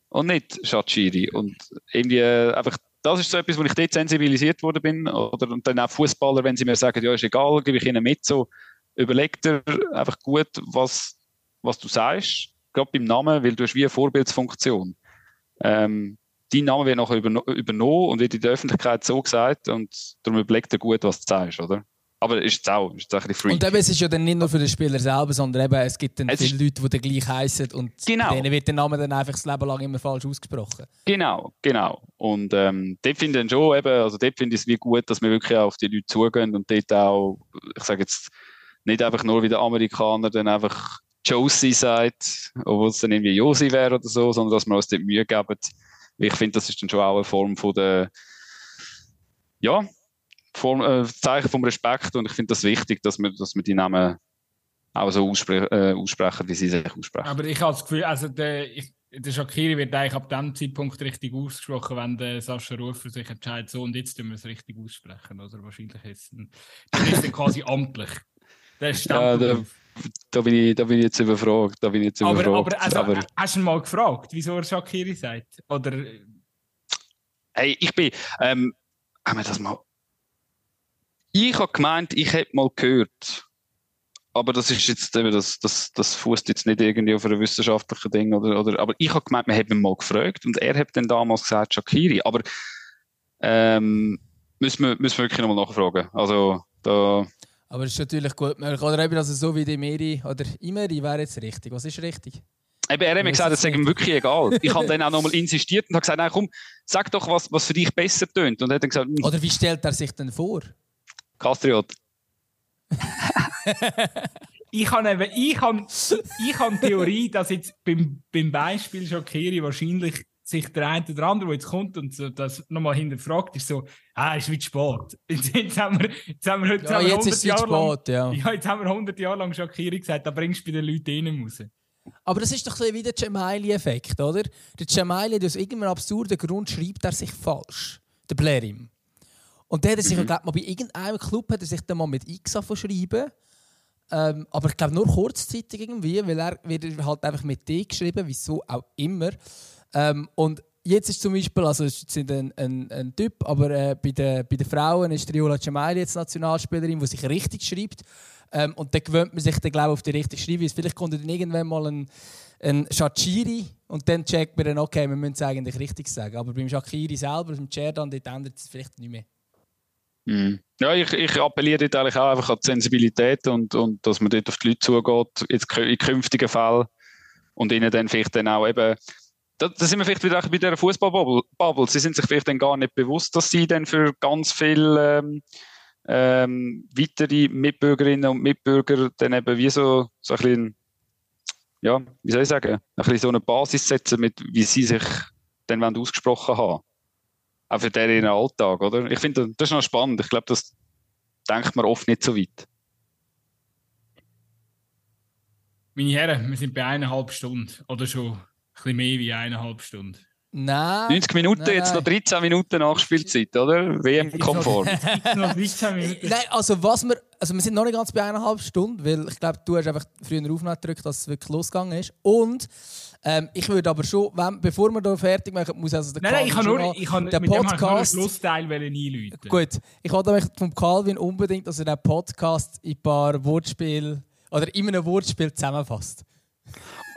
und nicht Shachiri. Und irgendwie äh, einfach das ist so etwas, wo ich dort worden bin. Oder, und dann auch Fußballer, wenn sie mir sagen, ja, ist egal, gebe ich ihnen mit, so überleg dir einfach gut, was, was du sagst, gerade beim Namen, weil du hast wie eine Vorbildsfunktion. Ähm, dein Name wird nachher übernommen und wird in der Öffentlichkeit so gesagt und darum überleg dir gut, was du sagst, oder? Aber ist es auch, ist auch ein bisschen Und eben, es ist ja dann nicht nur für den Spieler selber, sondern eben, es gibt dann es viele Leute, die dann gleich heißen und genau. denen wird der Name dann einfach das Leben lang immer falsch ausgesprochen. Genau, genau. Und ähm, dort finde ich schon eben, also dort finde ich es wie gut, dass wir wirklich auf die Leute zugehen und dort auch, ich sage jetzt, nicht einfach nur wie der Amerikaner dann einfach Josie sagt, obwohl es dann irgendwie Josi wäre oder so, sondern dass wir uns dort Mühe geben. Ich finde, das ist dann schon auch eine Form von der, ja, Form, äh, Zeichen vom Respekt und ich finde das wichtig, dass wir, dass wir die Namen auch so ausspre äh, aussprechen, wie sie sich aussprechen. Aber ich habe das Gefühl, also der, ich, der Shakiri wird eigentlich ab dem Zeitpunkt richtig ausgesprochen, wenn der Sascha Rufer sich entscheidet, so und jetzt tun wir es richtig aussprechen. Oder wahrscheinlich ist es quasi amtlich. Der ja, da, da, bin ich, da bin ich jetzt überfragt. Da bin ich jetzt aber, aber, also, aber hast du ihn mal gefragt, wieso er Shakiri sagt? Oder... Hey, ich bin, ähm, haben wir das mal ich habe gemeint, ich hätte mal gehört, aber das ist jetzt eben, das, das, das fußt jetzt nicht irgendwie auf einem wissenschaftlichen Ding oder, oder, aber ich habe gemeint, man hat ihn mal gefragt und er hat dann damals gesagt, Shakiri, aber ähm, müssen wir, müssen wir wirklich nochmal nachfragen. Also, da. Aber es ist natürlich gut möglich. Oder eben also so wie die Meri oder Imeri wäre jetzt richtig. Was ist richtig? Eben, er hat mir gesagt, es sei ihm wirklich egal. Ich habe dann auch nochmal insistiert und habe gesagt, nein, komm, sag doch, was, was für dich besser tönt. Und er hat dann gesagt, Oder wie stellt er sich denn vor? Kastriot. ich habe eben, ich habe, ich habe Theorie, dass jetzt beim, beim Beispiel Schokeri wahrscheinlich sich der eine oder andere, der jetzt kommt und so, das nochmal hinterfragt, ist so, ah, ist wie Sport. Jetzt, jetzt haben wir, jetzt haben wir, jetzt ja, haben wir jetzt 100 Jahre Sport, lang, ja. ja. jetzt haben wir 100 Jahre lang Schokeri gesagt, da bringst du bei den Leuten rein raus. Aber das ist doch wie der Gemaili-Effekt, oder? Der Gemaili, aus irgendeinem absurden Grund schreibt er sich falsch. Der Blerim. Und der hat sich, mhm. glaube mal bei irgendeinem Club hat er sich dann mal mit X verschrieben. Ähm, aber ich glaube nur kurzzeitig irgendwie, weil er wird halt einfach mit D geschrieben, wieso auch immer. Ähm, und jetzt ist zum Beispiel, also es ist ein, ein, ein Typ, aber äh, bei, den, bei den Frauen ist Riola Cemaili jetzt Nationalspielerin, die sich richtig schreibt. Ähm, und dann gewöhnt man sich dann, glaube auf die richtige Schreibweise. Vielleicht kommt dann irgendwann mal ein, ein Shachiri und dann checkt man dann, okay, wir müssen es eigentlich richtig sagen. Aber beim Shakiri selber, beim Cerdan, dort ändert es vielleicht nicht mehr. Mhm. Ja, ich, ich appelliere dort eigentlich auch einfach an die Sensibilität und, und dass man dort auf die Leute zugeht, in künftigen Fällen und ihnen dann vielleicht dann auch eben, da, da sind wir vielleicht wieder bei dieser Fußballbubble. Sie sind sich vielleicht dann gar nicht bewusst, dass sie dann für ganz viele ähm, ähm, weitere Mitbürgerinnen und Mitbürger dann eben wie so, so ein bisschen, ja, wie soll ich sagen, ein bisschen so eine Basis setzen, mit, wie sie sich dann ausgesprochen haben. Auch für den ihren Alltag, oder? Ich finde, das ist noch spannend. Ich glaube, das denkt man oft nicht so weit. Meine Herren, wir sind bei eineinhalb Stunden oder schon ein bisschen mehr wie eineinhalb Stunden. Nein. 90 Minuten, nein, jetzt noch 13 Minuten Nachspielzeit, oder? WM-konform. noch 13 Minuten. Nein, also was wir, also wir sind noch nicht ganz bei eineinhalb Stunden, weil ich glaube, du hast einfach früher Aufnahme gedrückt, dass es wirklich losgegangen ist. Und ähm, ich würde aber schon, wenn, bevor wir hier fertig machen, muss also der Nein, nein ich kann nur, ich kann, den Podcast, nur Schlussteil einläuten. Gut, ich wollte vom Calvin unbedingt, dass er den Podcast in ein paar Wortspiele oder in einem Wortspiel zusammenfasst.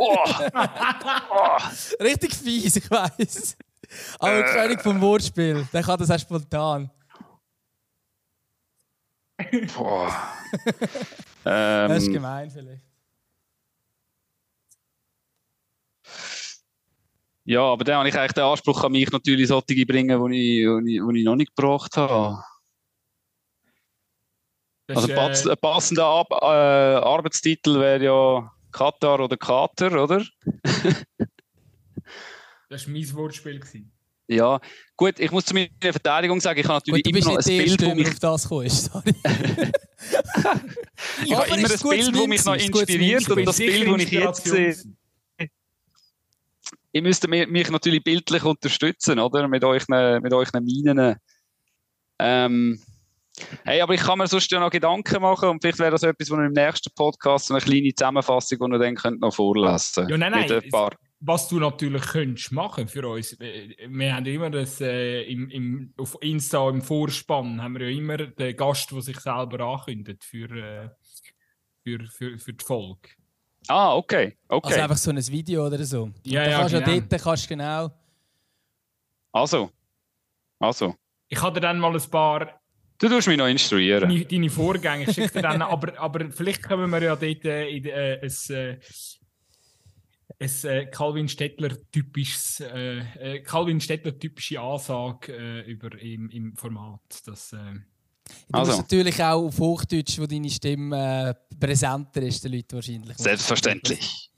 Oh. oh. Richtig fies, ich weiß. Aber äh. König vom Wortspiel, der kann das auch spontan. Boah. ähm, das ist gemein vielleicht. Ja, aber dann habe ich eigentlich den Anspruch an mich natürlich solche bringen, die ich, die ich, ich noch nicht gebracht habe. Das also ist, äh, ein passender Ab äh, Arbeitstitel wäre ja Katar oder Kater, oder? das war mein Wortspiel. Ja, gut, ich muss zu meiner Verteidigung sagen, ich habe natürlich gut, immer noch ein Bild, wo mich... auf das kommst, sorry. ich habe immer ein Bild, das mich noch inspiriert und das Bild, das ich jetzt sehe... Ihr müsst mich natürlich bildlich unterstützen, oder? Mit euren, mit euren Minen. Ähm, Hey, aber ich kann mir sonst ja noch Gedanken machen und vielleicht wäre das etwas, wo wir im nächsten Podcast eine kleine Zusammenfassung, die ihr dann könnt noch vorlesen Ja, nein, nein. Was du natürlich könntest machen für uns, wir haben ja immer das äh, im, im, auf Insta im Vorspann haben wir ja immer den Gast, der sich selber ankündigt für, äh, für, für, für die Folge. Ah, okay. okay. Also einfach so ein Video oder so. Ja, ja, kannst genau. Ja dort kannst genau. Also. Also. Ich hatte dann mal ein paar Du tust mich noch instruieren. Deine, deine Vorgänge schicke dir dann, aber, aber vielleicht können wir ja dort äh, in, äh, ein, äh, ein äh, Calvin Stettler typisches äh, äh, Calvin Stettler typische Ansage äh, über im, im Format. Das, äh, Du also. musst natürlich auch auf Hochdeutsch, wo deine Stimme äh, präsenter ist, den Leuten wahrscheinlich. Selbstverständlich.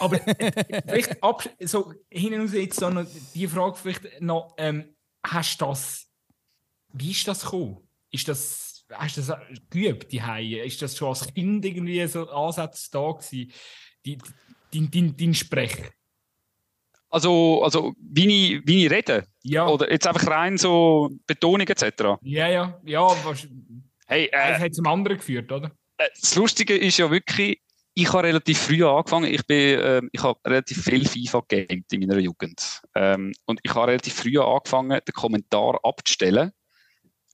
Aber äh, vielleicht ab, so hin jetzt noch die Frage vielleicht noch, ähm, hast du das, wie ist das gekommen? Ist das, hast du das geübt, die Haie? Ist das schon als Kind irgendwie so Ansätze da gewesen? Die, dein, dein, dein Sprech? Also, also wie, ich, wie ich rede? Ja. Oder jetzt einfach rein so Betonung etc.? Ja, ja. Ja, was, hey, äh, hat zum anderen geführt, oder? Äh, das Lustige ist ja wirklich, ich habe relativ früh angefangen. Ich, bin, äh, ich habe relativ viel FIFA gegamed in meiner Jugend. Ähm, und ich habe relativ früh angefangen, den Kommentar abzustellen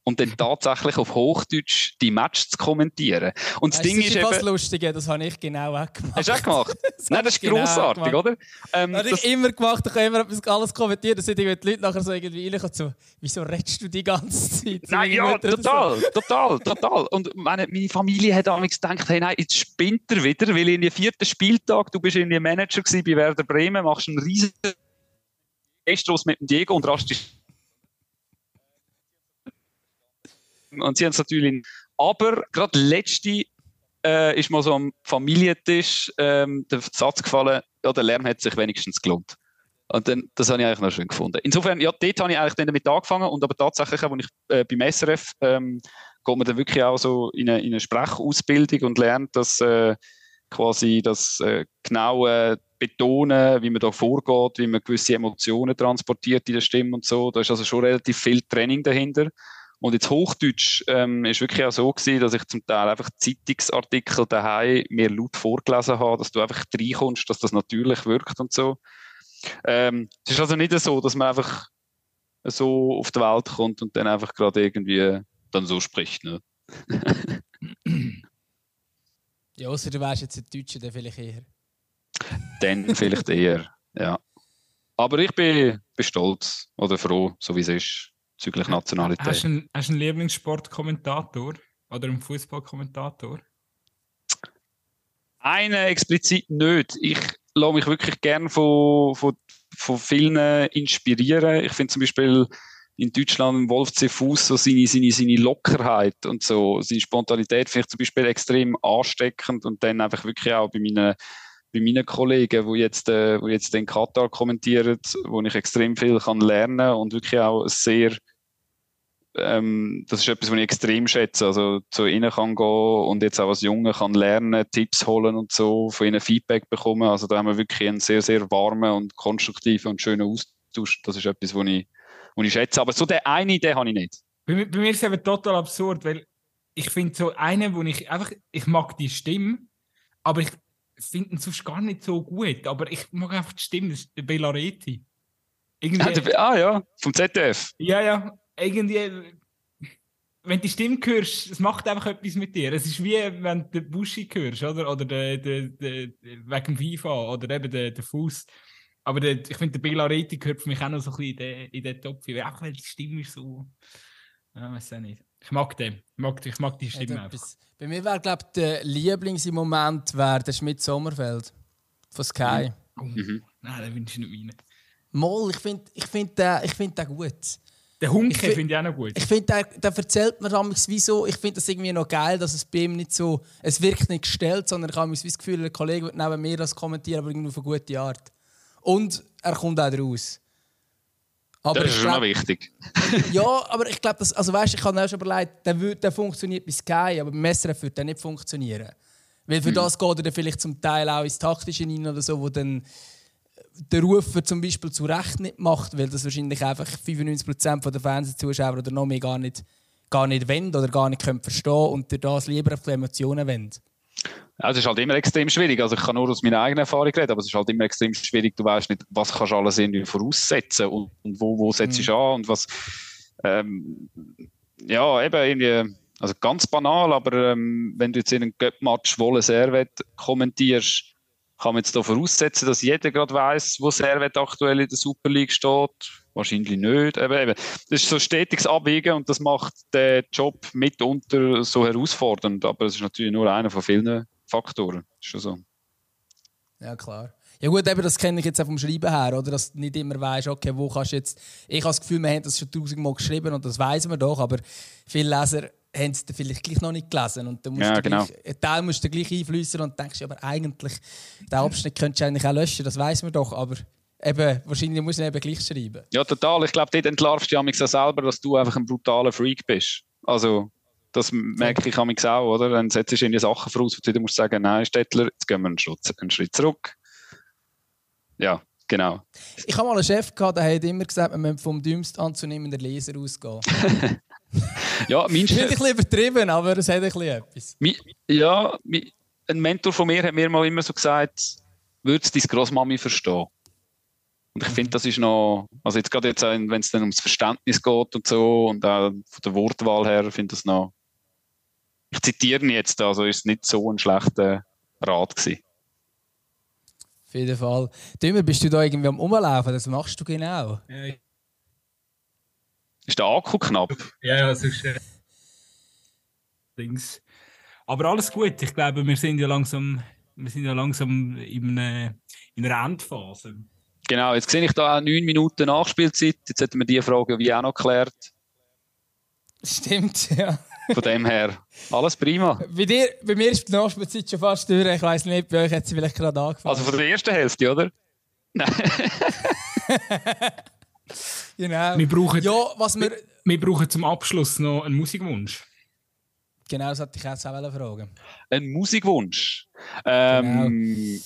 und dann tatsächlich auf Hochdeutsch die Match zu kommentieren. Und das, das Ding ist, ist was Lustige, das habe ich genau auch gemacht. Hast du auch gemacht? das Nein, das ist genau grossartig, gemacht. oder? Ähm, das habe ich immer gemacht, ich habe immer alles kommentiert, da sind die Leute nachher so irgendwie reinkommen, so, wieso redest du die ganze Zeit? Nein, ja, total, so. total, total. Und meine, meine Familie hat damals gedacht, hey, nein, jetzt spinnt er wieder, weil in den vierten Spieltag, du bist in der Manager bei Werder Bremen, machst einen riesen Gastros mit dem Diego und rastest Und sie haben es natürlich. Aber gerade letzte äh, ist mal so am Familientisch ähm, der Satz gefallen, ja, der Lärm hat sich wenigstens gelohnt. Und dann, das habe ich eigentlich noch schön gefunden. Insofern, ja, dort habe ich eigentlich dann damit angefangen und aber tatsächlich, als ich äh, beim SRF ähm, geht man dann wirklich auch so in eine, in eine Sprechausbildung und lernt das äh, quasi das äh, genaue Betonen, wie man da vorgeht, wie man gewisse Emotionen transportiert in der Stimme und so. Da ist also schon relativ viel Training dahinter. Und jetzt Hochdeutsch ähm, ist wirklich auch so gewesen, dass ich zum Teil einfach Zeitungsartikel daheim mir laut vorgelesen habe, dass du einfach reinkommst, dass das natürlich wirkt und so. Ähm, es ist also nicht so, dass man einfach so auf die Welt kommt und dann einfach gerade irgendwie dann so spricht. Ne? ja, außer du wärst jetzt ein Deutscher, dann vielleicht eher. Dann vielleicht eher, ja. Aber ich bin, bin stolz oder froh, so wie es ist. Bezüglich Nationalität. Hast du einen, hast einen Lieblingssportkommentator oder einen Fußballkommentator? Einen explizit nicht. Ich lasse mich wirklich gerne von, von, von vielen inspirieren. Ich finde zum Beispiel in Deutschland Wolf C. Fuß so seine, seine, seine Lockerheit und so, seine Spontanität finde ich zum Beispiel extrem ansteckend und dann einfach wirklich auch bei meinen, bei meinen Kollegen, wo jetzt, äh, wo jetzt den Katar kommentieren, wo ich extrem viel kann lernen und wirklich auch sehr ähm, das ist etwas, was ich extrem schätze. Also zu ihnen kann gehen und jetzt auch als Junge kann lernen, Tipps holen und so, von ihnen Feedback bekommen. Also da haben wir wirklich einen sehr, sehr warmen und konstruktiven und schönen Austausch. Das ist etwas, was ich die ich schätze. Aber so der eine Idee habe ich nicht. Bei, bei, mir ist es eben total absurd, weil ich finde so einen, wo ich einfach, ich mag die Stimme, aber ich finde ihn sonst gar nicht so gut. Aber ich mag einfach die Stimme, das ist der Bellareti. Irgendwie, ah ja, vom ZDF. Ja, ja, irgendwie, wenn du die Stimme hörst, es macht einfach etwas mit dir. Es ist wie wenn du den Buschi hörst, oder? Oder de, de, de, wegen dem FIFA oder eben den de Fuß. Aber der, ich finde, der Bela Reti gehört für mich auch noch so ein bisschen in den, in den Topf. Auch weil die Stimme ist so. Ja, weiß auch nicht. Ich mag den. Ich mag, ich mag die Stimme einfach. Bei mir wäre, glaube ich, der Lieblings im Moment wäre der Schmidt Sommerfeld von Sky. Mhm. Nein, den wünsche ich nicht rein. Moll, ich finde ich find den, find den gut. Der Hunke finde ich auch noch gut. Ich finde, der, der erzählt mir damals wieso. Ich finde das irgendwie noch geil, dass es bei ihm nicht so. Es wirkt nicht gestellt, sondern ich habe das Gefühl, ein Kollege wird neben mir das kommentieren, aber irgendwie auf eine gute Art. Und er kommt auch raus. Aber das ist schon wichtig. ja, aber ich glaube, also weißt, ich habe auch schon überlegt, der, wird, der funktioniert bei Sky, aber beim SRF wird der nicht funktionieren. Weil für hm. das geht er dann vielleicht zum Teil auch ins Taktische rein oder so, wo dann der Rufer zum Beispiel zu Recht nicht macht, weil das wahrscheinlich einfach 95% der Fernsehzuschauer oder noch mehr gar nicht, gar nicht wollen oder gar nicht können verstehen und durch das lieber auf die Emotionen wollen. Ja, es ist halt immer extrem schwierig. Also ich kann nur aus meiner eigenen Erfahrung reden, aber es ist halt immer extrem schwierig. Du weißt nicht, was kannst du alles irgendwie voraussetzen und, und wo, wo setzt du mhm. an und was. Ähm, ja, eben irgendwie, also ganz banal, aber ähm, wenn du jetzt in einem Göpp-Match Wolle Servet kommentierst, kann man jetzt da voraussetzen, dass jeder gerade weiß, wo Servet aktuell in der Super League steht? Wahrscheinlich nicht. Eben, eben. Das ist so stetiges Abwägen und das macht den Job mitunter so herausfordernd. Aber es ist natürlich nur einer von vielen Faktoren. Ist schon so. Ja, klar. Ja gut, eben, das kenne ich jetzt auch vom Schreiben her, oder? Dass du nicht immer weißt, okay, wo kannst du jetzt... Ich habe das Gefühl, wir haben das schon tausendmal geschrieben und das weisen wir doch, aber viele Leser haben es vielleicht gleich noch nicht gelesen. Und dann musst ja, du genau. gleich, einen Teil musst du gleich einflüstern und denkst, aber eigentlich, den Abschnitt könntest du eigentlich auch löschen, das weiß man doch, aber eben, wahrscheinlich muss du eben gleich schreiben. Ja, total. Ich glaube, dort entlarvst du ja selber, dass du einfach ein brutaler Freak bist. Also, das merke ich auch, oder? Dann setzt du in die Sachen voraus, wo du wieder musst sagen, nein, Stettler, jetzt gehen wir einen Schritt, einen Schritt zurück. Ja, genau. Ich habe mal einen Chef gehabt, der hat immer gesagt, man müsse vom dümmsten anzunehmenden Leser ausgehen. ja, mein Chef... ein bisschen übertrieben, aber es hat ein bisschen etwas. ja, ein Mentor von mir hat mir mal immer so gesagt, würdest du deine Großmami verstehen? Und ich finde, das ist noch, also jetzt gerade jetzt, wenn es dann ums Verständnis geht und so und auch von der Wortwahl her, finde ich das noch, ich zitiere ihn jetzt, also ist es nicht so ein schlechter Rat gewesen. Auf jeden Fall. Dümmer, bist du da irgendwie am Umlaufen? Das machst du genau. Ja. Ist der Akku knapp? Ja, ja, sonst. Äh, Dings. Aber alles gut. Ich glaube, wir sind ja langsam, wir sind ja langsam in einer, in einer Endphase. Genau, jetzt sehe ich da neun Minuten Nachspielzeit. Jetzt hätten wir die Frage wie auch noch geklärt. Stimmt, ja. Von dem her, alles prima. Bei, dir, bei mir ist die Nachspielzeit schon fast durch. Ich weiss nicht, bei euch hat sie vielleicht gerade angefangen. Also von der ersten Hälfte, oder? Nein. genau. Wir brauchen, ja, was wir, wir brauchen zum Abschluss noch einen Musikwunsch. Genau, das hatte ich jetzt auch fragen. Ein Musikwunsch? Ähm, genau.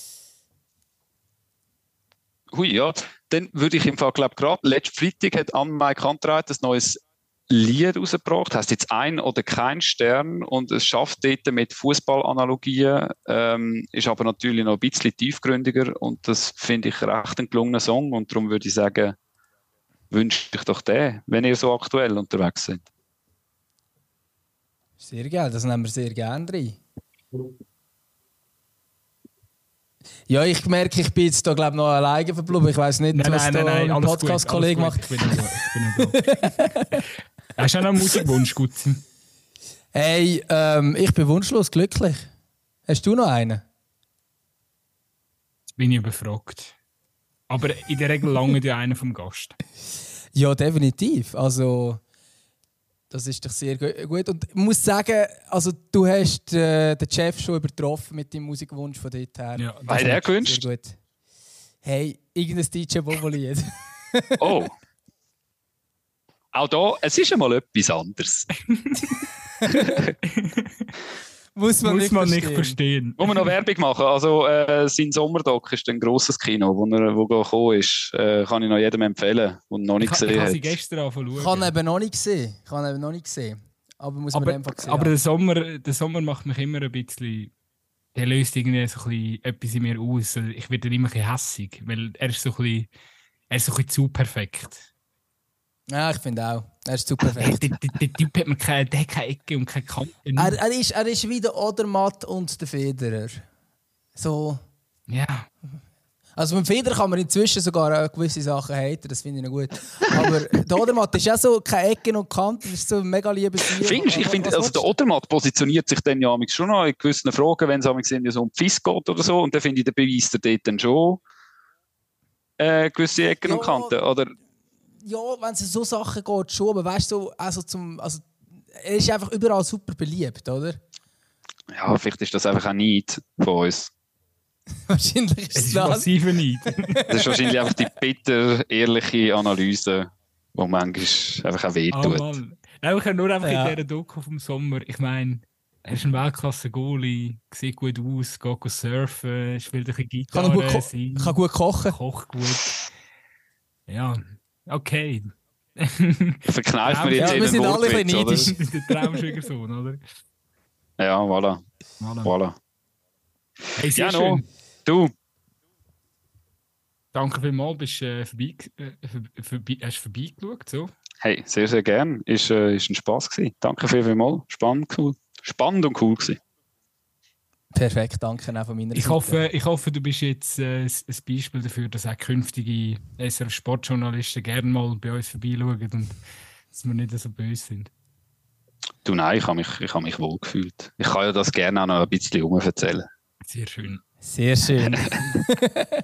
Hui, ja. Dann würde ich im Fall, glaube gerade letzten Freitag hat Anne-Mai Kantreit ein neues Lied rausgebracht, heißt jetzt ein oder kein Stern und es schafft dort mit Fußballanalogien, ähm, ist aber natürlich noch ein bisschen tiefgründiger und das finde ich recht ein gelungener Song und darum würde ich sagen, wünsche ich doch den, wenn ihr so aktuell unterwegs seid. Sehr geil, das nehmen wir sehr gerne rein. Ja, ich merke, ich bin jetzt da glaube noch alleine verblieben. Ich weiß nicht, nein, was nein, da nein, ein Podcast-Kollege macht. Ich bin noch, Hast du auch noch einen Musikwunsch, Gutzi? Hey, ähm, ich bin wunschlos glücklich. Hast du noch einen? Jetzt bin ich überfragt. Aber in der Regel lange ja einer vom Gast. Ja, definitiv. Also, das ist doch sehr gut. Und ich muss sagen, also, du hast äh, den Chef schon übertroffen mit deinem Musikwunsch von dort her. Ja, Was hat er gewünscht? Hey, irgendein DJ Bobo-Lied. oh. Auch da, es ist einmal etwas anderes. Muss man, Muss nicht, man verstehen. nicht verstehen. Muss man noch Werbung machen. Also, äh, sein Sommerdoc ist ein grosses Kino, wo er wo gekommen ist. Äh, kann ich noch jedem empfehlen, der noch nicht ich gesehen hat. Ich gestern anfangen Ich habe eben noch nicht gesehen. Ich habe eben noch nicht gesehen. Aber muss aber, man einfach sehen. Aber der Sommer, der Sommer macht mich immer ein bisschen. Der löst irgendwie so ein bisschen etwas in mir aus. Ich werde immer ein bisschen hässig, weil er ist so ein bisschen, er ist so ein bisschen zu perfekt. Ja, ich finde auch. Er ist super perfekt. Der, der, der Typ hat, keine, der hat keine Ecke und keine Kante. Er, er, ist, er ist wie der Odermatt und der Federer. So. Ja. Also mit Federer kann man inzwischen sogar gewisse Sachen haten, das finde ich noch gut. Aber der Odermatt ist ja so keine Ecken und Kanten, das ist so ein mega liebes Findest Ich finde, also der Odermatt positioniert sich dann ja schon noch in gewissen Fragen, wenn es so um Pfiss geht oder so, und dann finde ich, der beweist er dort dann schon äh, gewisse Ecken ja, und Kanten. Oder ja, wenn es so Sachen geht, schon, aber weißt du, also zum, also, er ist einfach überall super beliebt, oder? Ja, vielleicht ist das einfach auch nicht von uns. wahrscheinlich ist es ist das. massive Neid. das ist wahrscheinlich einfach die bitter, ehrliche Analyse, die manchmal einfach auch wehtut. Oh, Nein, ich habe nur einfach ja. in dieser Doku vom Sommer, ich meine, er ist ein Weltklasse-Goalie, sieht gut aus, geht surfen, spielt ein bisschen Gitarre, kann, gut kann gut kochen. Kocht gut. Ja, Okay. Verkneifen wir jetzt ja, wir sind alle ein bisschen neidisch. Der Traumschwiegersohn, oder? Ja, voilà. Voilà. voilà. Hey, sehr ja, schön. Du. Danke vielmals, bist äh, vorbei, äh, vorbei, hast vorbeigeschaut. So. Hey, sehr, sehr gern. Ist, äh, ist ein Spass gewesen. Danke vielmals. Spannend, cool. Spannend und cool gewesen. Perfekt, danke auch von meiner ich Seite. Hoffe, ich hoffe, du bist jetzt äh, ein Beispiel dafür, dass auch künftige SRF-Sportjournalisten gerne mal bei uns vorbeischauen und dass wir nicht so böse sind. Du, nein, ich habe mich, ich hab mich wohl gefühlt. Ich kann ja das gerne auch noch ein bisschen erzählen. Sehr schön. Sehr schön.